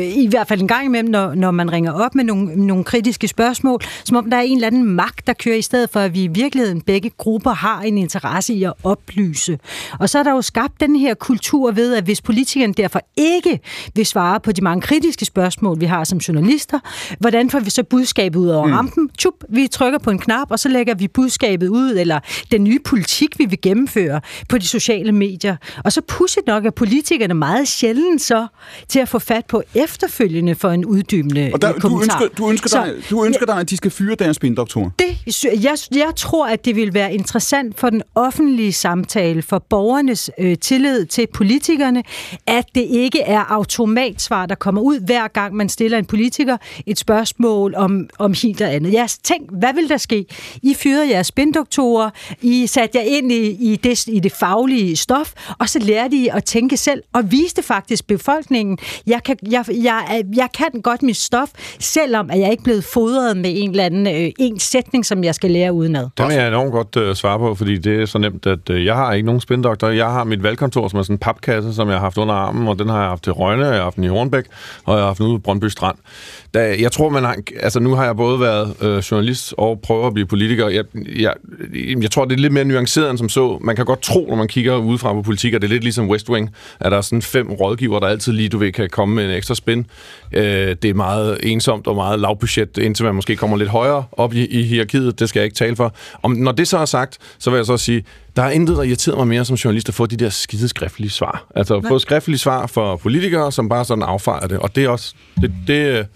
i hvert fald en gang imellem, når, når man ringer op med nogle, nogle kritiske spørgsmål, som om der er en eller anden magt, der kører i stedet for, at vi i virkeligheden begge grupper har en interesse i at oplyse. Og så er der jo skabt den her kultur ved, at hvis politikerne derfor ikke vil svare på de mange kritiske spørgsmål, vi har som journalister, hvordan får vi så budskabet ud over mm. rampen? Tjup, vi trykker på en knap, og så lægger vi budskabet ud, eller den nye politik, vi vil gennemføre på de sociale medier. Og så pudsigt nok er politikerne meget sjældent så til at få fat på efterfølgende for en uddybende og der, kommentar. Du ønsker, du ønsker, så, dig, du ønsker dig, at de skal fyre deres spindoktorer? Det, jeg, jeg tror, at det vil være interessant for den offentlige samtale, for borgernes øh, tillid til politikerne, at det ikke er automatsvar, der kommer ud hver gang man stiller en politiker et spørgsmål om, om helt og andet. Jeg tænk, hvad vil der ske? I fyrede jeres spindoktorer, I satte jer ind i, i, det, i det faglige stof, og så lærte I at tænke selv, og viste faktisk befolkningen, jeg kan, jeg, jeg, jeg kan godt mit stof, selvom at jeg ikke blevet fodret med en eller anden øh, en sætning, som jeg skal lære udenad. Det vil jeg enormt godt øh, svare på, fordi det er så nemt, at øh, jeg har ikke nogen spindoktor. Jeg har mit valgkontor, som er sådan en papkasse, som jeg har haft under armen, og den har jeg haft til Rønne, jeg har haft den i Hornbæk, og jeg har haft den ude på Brøndby Strand. Da, jeg tror, man har, altså nu har jeg både været øh, journalist og prøver at blive politiker. Jeg, jeg, jeg tror, det er lidt mere nuanceret end som så. Man kan godt tro, når man kigger udefra på politik, at det er lidt ligesom West Wing, at der er sådan fem rådgiver, der altid lige, du ved, kan komme med en ekstra spin. Øh, det er meget ensomt og meget lavbudget, indtil man måske kommer lidt højere op i, i hierarkiet. Det skal jeg ikke tale for. Om, når det så er sagt, så vil jeg så sige, der er intet, der irriterer mig mere som journalist at få de der skide skriftlige svar. Altså Nej. få skriftlige svar for politikere, som bare sådan affejer det. Og det er også... Det, det,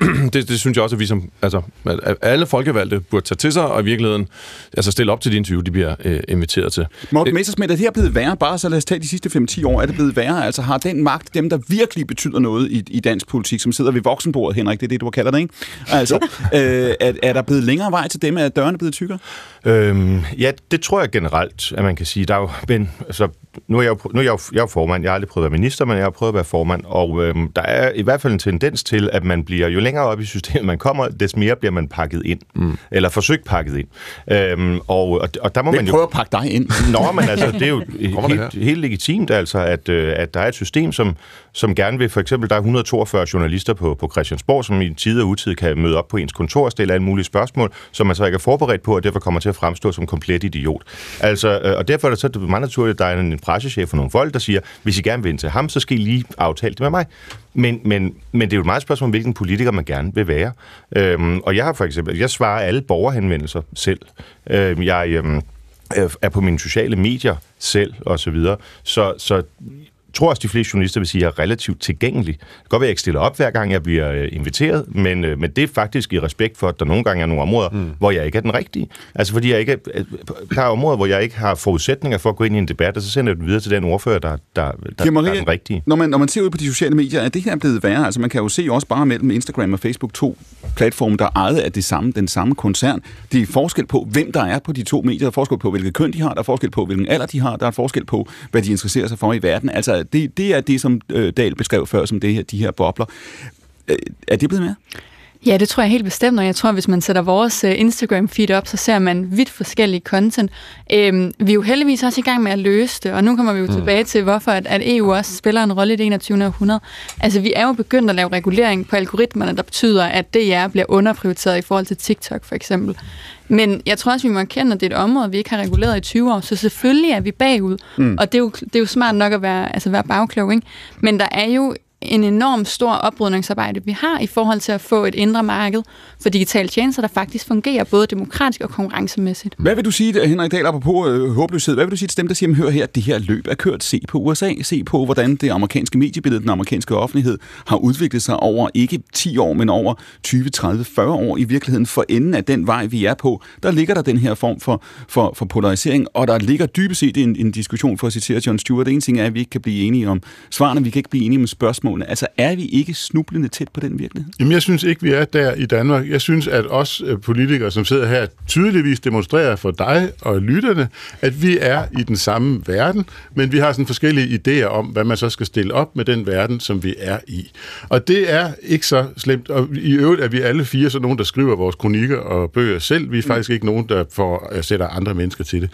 <clears throat> det, det synes jeg også, at vi som... Altså, at alle folkevalgte burde tage til sig, og i virkeligheden altså stille op til de interview, de bliver øh, inviteret til. Morten Messersmith, er det her blevet værre? Bare så lad os tage de sidste 5-10 år. Er det blevet værre? Altså har den magt, dem der virkelig betyder noget i, i dansk politik, som sidder ved voksenbordet, Henrik, det er det, du kalder det, ikke? Altså, <laughs> øh, er, er der blevet længere vej til dem? Er dørene blevet tykkere? Øhm, ja, det tror jeg generelt at, man kan sige, der er jo, men, altså, nu er jeg jo, nu er jeg jo, jeg er jo formand, jeg har aldrig prøvet at være minister, men jeg har prøvet at være formand, og øhm, der er i hvert fald en tendens til, at man bliver, jo længere op i systemet man kommer, des mere bliver man pakket ind, mm. eller forsøgt pakket ind. Øhm, og, og, og der må Hvem man jo... prøver at pakke dig ind? <laughs> Nå, men altså, det er jo <laughs> helt, helt legitimt, altså, at, øh, at der er et system, som, som gerne vil, for eksempel, der er 142 journalister på, på Christiansborg, som i tid og utid kan møde op på ens kontor og stille alle mulige spørgsmål, som man så ikke er forberedt på, og derfor kommer til at fremstå som komplet idiot. Altså, øh, og derfor er det så meget naturligt, at der er en, en pressechef for nogle folk, der siger, hvis I gerne vil ind til ham, så skal I lige aftale det med mig. Men, men, men det er jo et meget spørgsmål om, hvilken politiker man gerne vil være. Øhm, og jeg har for eksempel, jeg svarer alle borgerhenvendelser selv. Øhm, jeg øhm, er- på mine sociale medier selv, og så videre. Så, så tror også, de fleste journalister vil sige, at jeg er relativt tilgængelig. Det kan godt være, at jeg ikke stiller op, hver gang jeg bliver øh, inviteret, men, øh, men det er faktisk i respekt for, at der nogle gange er nogle områder, mm. hvor jeg ikke er den rigtige. Altså fordi jeg ikke er, øh, der er områder, hvor jeg ikke har forudsætninger for at gå ind i en debat, og så sender jeg den videre til den ordfører, der, der, der, der, Giver der Maria, er den rigtige. Når man, når man ser ud på de sociale medier, er det her blevet værre? Altså man kan jo se også bare mellem Instagram og Facebook to platforme, der er ejet af det samme, den samme koncern. Det er forskel på, hvem der er på de to medier. Der er forskel på, hvilket køn de har. Der er forskel på, hvilken alder de har. Der er forskel på, hvad de interesserer sig for i verden. Altså det, det er det, som øh, Dahl beskrev før, som det her, de her bobler. Øh, er det blevet mere? Ja, det tror jeg helt bestemt, og jeg tror, hvis man sætter vores øh, Instagram-feed op, så ser man vidt forskellige content. Øhm, vi er jo heldigvis også i gang med at løse det, og nu kommer vi jo mm. tilbage til, hvorfor at, at EU også spiller en rolle i det 21. århundrede. Altså, vi er jo begyndt at lave regulering på algoritmerne, der betyder, at DR bliver underprioriteret i forhold til TikTok, for eksempel. Men jeg tror også, vi må erkende, at det er et område, vi ikke har reguleret i 20 år, så selvfølgelig er vi bagud. Mm. Og det er, jo, det er jo smart nok at være, altså være bagklog, ikke? Men der er jo en enorm stor oprydningsarbejde, vi har i forhold til at få et indre marked for digitale tjenester, der faktisk fungerer både demokratisk og konkurrencemæssigt. Hvad vil du sige, Henrik Dahl, apropos øh, håbløshed, hvad vil du sige til dem, der siger, hør her, det her løb er kørt, se på USA, se på, hvordan det amerikanske mediebillede, den amerikanske offentlighed, har udviklet sig over ikke 10 år, men over 20, 30, 40 år i virkeligheden, for enden af den vej, vi er på, der ligger der den her form for, for, for polarisering, og der ligger dybest set en, en diskussion, for at citere John Stewart. En ting er, at vi ikke kan blive enige om svarene, vi kan ikke blive enige om spørgsmålene. Altså, er vi ikke snublende tæt på den virkelighed? Jamen, jeg synes ikke, vi er der i Danmark. Jeg synes, at os øh, politikere, som sidder her, tydeligvis demonstrerer for dig og lytterne, at vi er i den samme verden, men vi har sådan forskellige idéer om, hvad man så skal stille op med den verden, som vi er i. Og det er ikke så slemt. Og i øvrigt er vi alle fire så nogen, der skriver vores kronikker og bøger selv. Vi er faktisk ikke nogen, der får, øh, sætter andre mennesker til det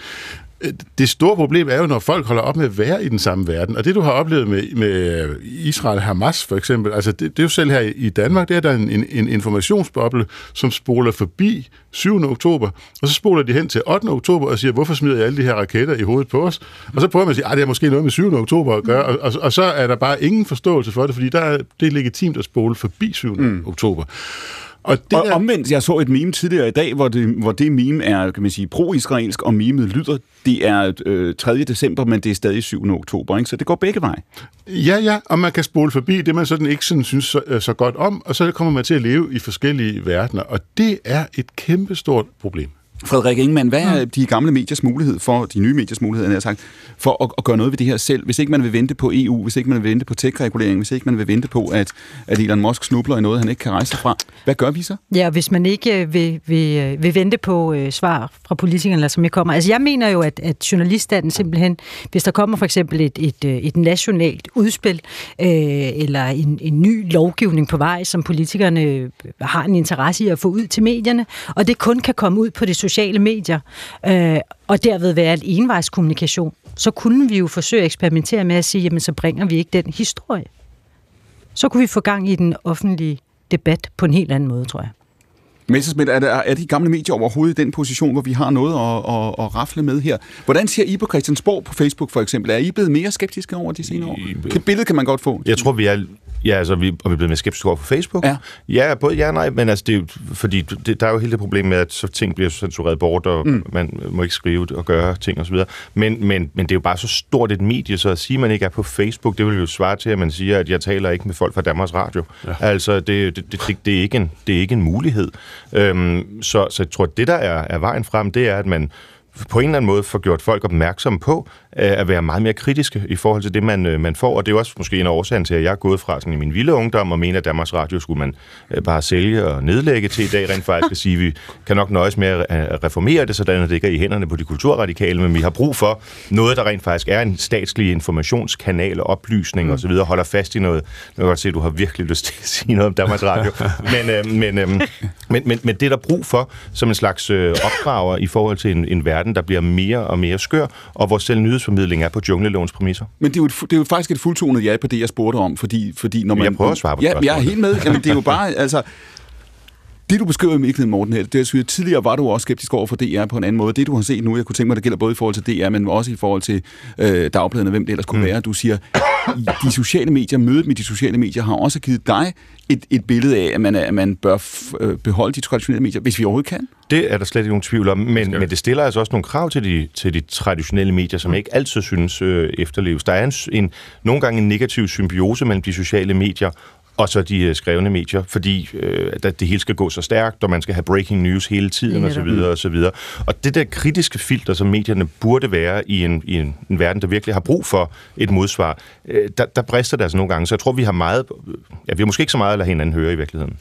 det store problem er jo, når folk holder op med at være i den samme verden. Og det, du har oplevet med, med Israel-Hamas for eksempel, altså det, det er jo selv her i Danmark, det er der en, en, en informationsboble, som spoler forbi 7. oktober, og så spoler de hen til 8. oktober og siger, hvorfor smider jeg alle de her raketter i hovedet på os? Og så prøver man at sige, at det har måske noget med 7. oktober at gøre, og, og, og så er der bare ingen forståelse for det, fordi der er, det er legitimt at spole forbi 7. Mm. oktober. Og, det og der... omvendt, jeg så et meme tidligere i dag, hvor det, hvor det meme er, kan man sige, pro-israelsk, og memet lyder, det er øh, 3. december, men det er stadig 7. oktober, ikke? så det går begge veje. Ja, ja, og man kan spole forbi det, man sådan ikke sådan synes så, så godt om, og så kommer man til at leve i forskellige verdener, og det er et kæmpestort problem. Frederik Ingemann, hvad er de gamle mediers mulighed for, de nye mediers mulighed, jeg sagt, for at, at gøre noget ved det her selv, hvis ikke man vil vente på EU, hvis ikke man vil vente på tech-regulering, hvis ikke man vil vente på, at, at Elon Musk snubler i noget, han ikke kan rejse sig fra. Hvad gør vi så? Ja, hvis man ikke øh, vil, vil, vil vente på øh, svar fra politikerne, som jeg kommer. Altså jeg mener jo, at, at journaliststanden simpelthen, hvis der kommer for eksempel et, et, et nationalt udspil, øh, eller en, en ny lovgivning på vej, som politikerne har en interesse i at få ud til medierne, og det kun kan komme ud på det sociale medier, øh, og derved være et envejskommunikation, så kunne vi jo forsøge at eksperimentere med at sige, jamen så bringer vi ikke den historie. Så kunne vi få gang i den offentlige debat på en helt anden måde, tror jeg. Messersmith, er, der, er de gamle medier overhovedet i den position, hvor vi har noget at, at, at rafle med her? Hvordan ser I på Christiansborg på Facebook for eksempel? Er I blevet mere skeptiske over de senere år? Det billede kan man godt få. Jeg tror, vi er Ja, altså, vi, og vi er blevet mere skeptiske over på Facebook. Ja. ja, både ja og nej, men altså, det er fordi det, der er jo hele det problem med, at så ting bliver censureret bort, og mm. man må ikke skrive og gøre ting osv. Men, men, men det er jo bare så stort et medie, så at sige, at man ikke er på Facebook, det vil jo svare til, at man siger, at jeg taler ikke med folk fra Danmarks Radio. Ja. Altså, det, det, det, det, er ikke en, det er ikke en mulighed. Øhm, så, så jeg tror, at det, der er, er vejen frem, det er, at man på en eller anden måde får gjort folk opmærksom på øh, at være meget mere kritiske i forhold til det, man, øh, man får. Og det er også måske en af årsagen til, at jeg er gået fra sådan i min vilde ungdom og mener, at Danmarks Radio skulle man øh, bare sælge og nedlægge til i dag rent faktisk at sige, at vi kan nok nøjes med at reformere det, sådan at det ikke er i hænderne på de kulturradikale, men vi har brug for noget, der rent faktisk er en statslig informationskanal og oplysning mm. osv., holder fast i noget. Nu kan jeg godt se, at du har virkelig lyst til at sige noget om Danmarks Radio. men, øh, men, øh, men, men, men det er der brug for som en slags øh, opdrager i forhold til en, en verden, der bliver mere og mere skør, og hvor selv nyhedsformidling er på junglelovens præmisser. Men det er, jo et, det er jo faktisk et fuldtonet ja på det, jeg spurgte om, fordi, fordi når man... Jeg prøver at svare på Ja, spørgsmålet. jeg er helt med. Jamen, det er jo bare, <laughs> altså... Det, du beskriver i virkeligheden, Morten, her, det er, at tidligere var du også skeptisk over for DR på en anden måde. Det, du har set nu, jeg kunne tænke mig, det gælder både i forhold til DR, men også i forhold til øh, dagbladene, hvem det ellers kunne mm. være. Du siger, de sociale medier, mødet med de sociale medier, har også givet dig et, et billede af, at man, er- at man bør f- øh, beholde de traditionelle medier, hvis vi overhovedet kan. Det er der slet ikke nogen tvivl om, men, men det stiller altså også nogle krav til de, til de traditionelle medier, som jeg ikke altid synes øh, efterleves. Der er en, en, nogle gange en negativ symbiose mellem de sociale medier og så de øh, skrevne medier, fordi øh, at det hele skal gå så stærkt, og man skal have breaking news hele tiden osv. netop. Og, så videre. og det der kritiske filter, som medierne burde være i en, i en, en verden, der virkelig har brug for et modsvar, øh, der, der brister det altså nogle gange. Så jeg tror, vi har meget, ja, vi har måske ikke så meget at lade hinanden høre i virkeligheden.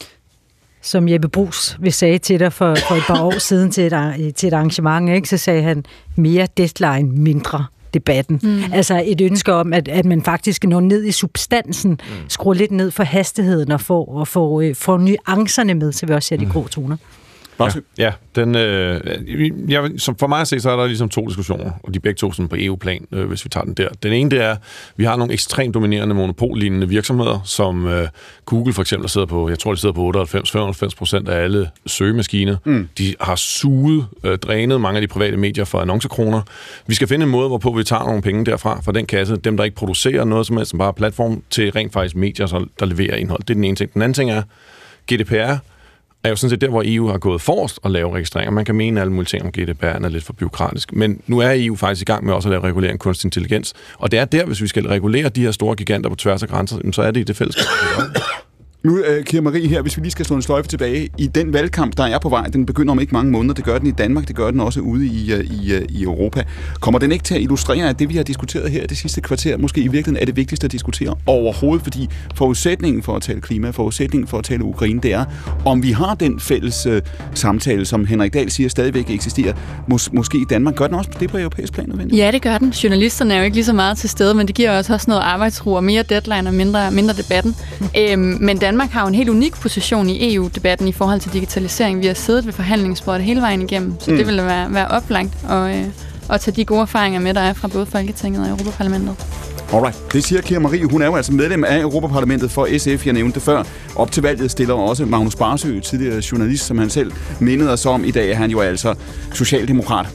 som Jeppe Brugs vi sagde til dig for, for et par år siden til et, til et arrangement, ikke? så sagde han, mere deadline, mindre debatten. Mm. Altså et ønske om, at, at man faktisk når ned i substansen, mm. skruer lidt ned for hastigheden og får, og får, øh, får nuancerne med, så vi også ser de grå toner. Ja, ja den, øh, jeg, som for mig at se, så er der ligesom to diskussioner, og de begge to sådan på EU-plan, øh, hvis vi tager den der. Den ene, det er, vi har nogle ekstremt dominerende monopollignende virksomheder, som øh, Google for eksempel sidder på, jeg tror, de sidder på 98-95 procent af alle søgemaskiner. Mm. De har suget, øh, drænet mange af de private medier for annoncekroner. Vi skal finde en måde, hvorpå vi tager nogle penge derfra, fra den kasse, dem der ikke producerer noget som helst, som bare platform, til rent faktisk medier, der leverer indhold. Det er den ene ting. Den anden ting er, GDPR er jo sådan set der, hvor EU har gået forrest og lave registreringer. Man kan mene alle mulige ting om GDPR er lidt for byråkratisk, men nu er EU faktisk i gang med også at lave regulering kunstig intelligens. Og det er der, hvis vi skal regulere de her store giganter på tværs af grænser, så er det i det fællesskab. Nu, uh, Kira Marie her, hvis vi lige skal slå en sløjfe tilbage. I den valgkamp, der er på vej, den begynder om ikke mange måneder. Det gør den i Danmark, det gør den også ude i, uh, i, uh, i Europa. Kommer den ikke til at illustrere, at det, vi har diskuteret her det sidste kvarter, måske i virkeligheden er det vigtigste at diskutere overhovedet? Fordi forudsætningen for at tale klima, forudsætningen for at tale Ukraine, det er, om vi har den fælles uh, samtale, som Henrik Dahl siger stadigvæk eksisterer, mås- måske i Danmark. Gør den også det på europæisk plan nødvendigt? Ja, det gør den. Journalisterne er jo ikke lige så meget til stede, men det giver også også noget arbejdsro og mere deadline og mindre, mindre debatten. Øhm, men Danmark har jo en helt unik position i EU-debatten i forhold til digitalisering. Vi har siddet ved forhandlingsbordet hele vejen igennem, så Mm. det vil være, være oplagt at, øh, at tage de gode erfaringer med, der er fra både Folketinget og Europaparlamentet. Alright, det siger Kira Marie. Hun er jo altså medlem af Europaparlamentet for SF, jeg nævnte det før. Op til valget stiller også Magnus Barsø, tidligere journalist, som han selv mindede os om. I dag er han jo altså socialdemokrat.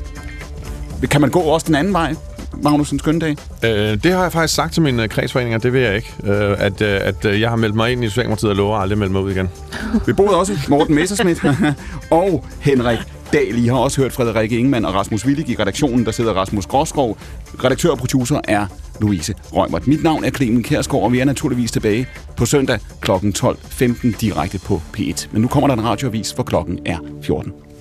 Kan man gå også den anden vej, Magnus, en skøn dag? Øh, det har jeg faktisk sagt til mine kredsforeninger, det vil jeg ikke. Øh, at, øh, at øh, jeg har meldt mig ind i Socialdemokratiet og lover aldrig at melde mig ud igen. <laughs> Vi boede også Morten Messerschmidt <laughs> og Henrik Dahl. I har også hørt Frederik Ingemann og Rasmus Willig i redaktionen. Der sidder Rasmus Gråskov. Redaktør og producer er Louise Rømert. Mit navn er Clemen Kærsgaard, og vi er naturligvis tilbage på søndag kl. 12.15 direkte på P1. Men nu kommer der en radioavis, hvor klokken er 14.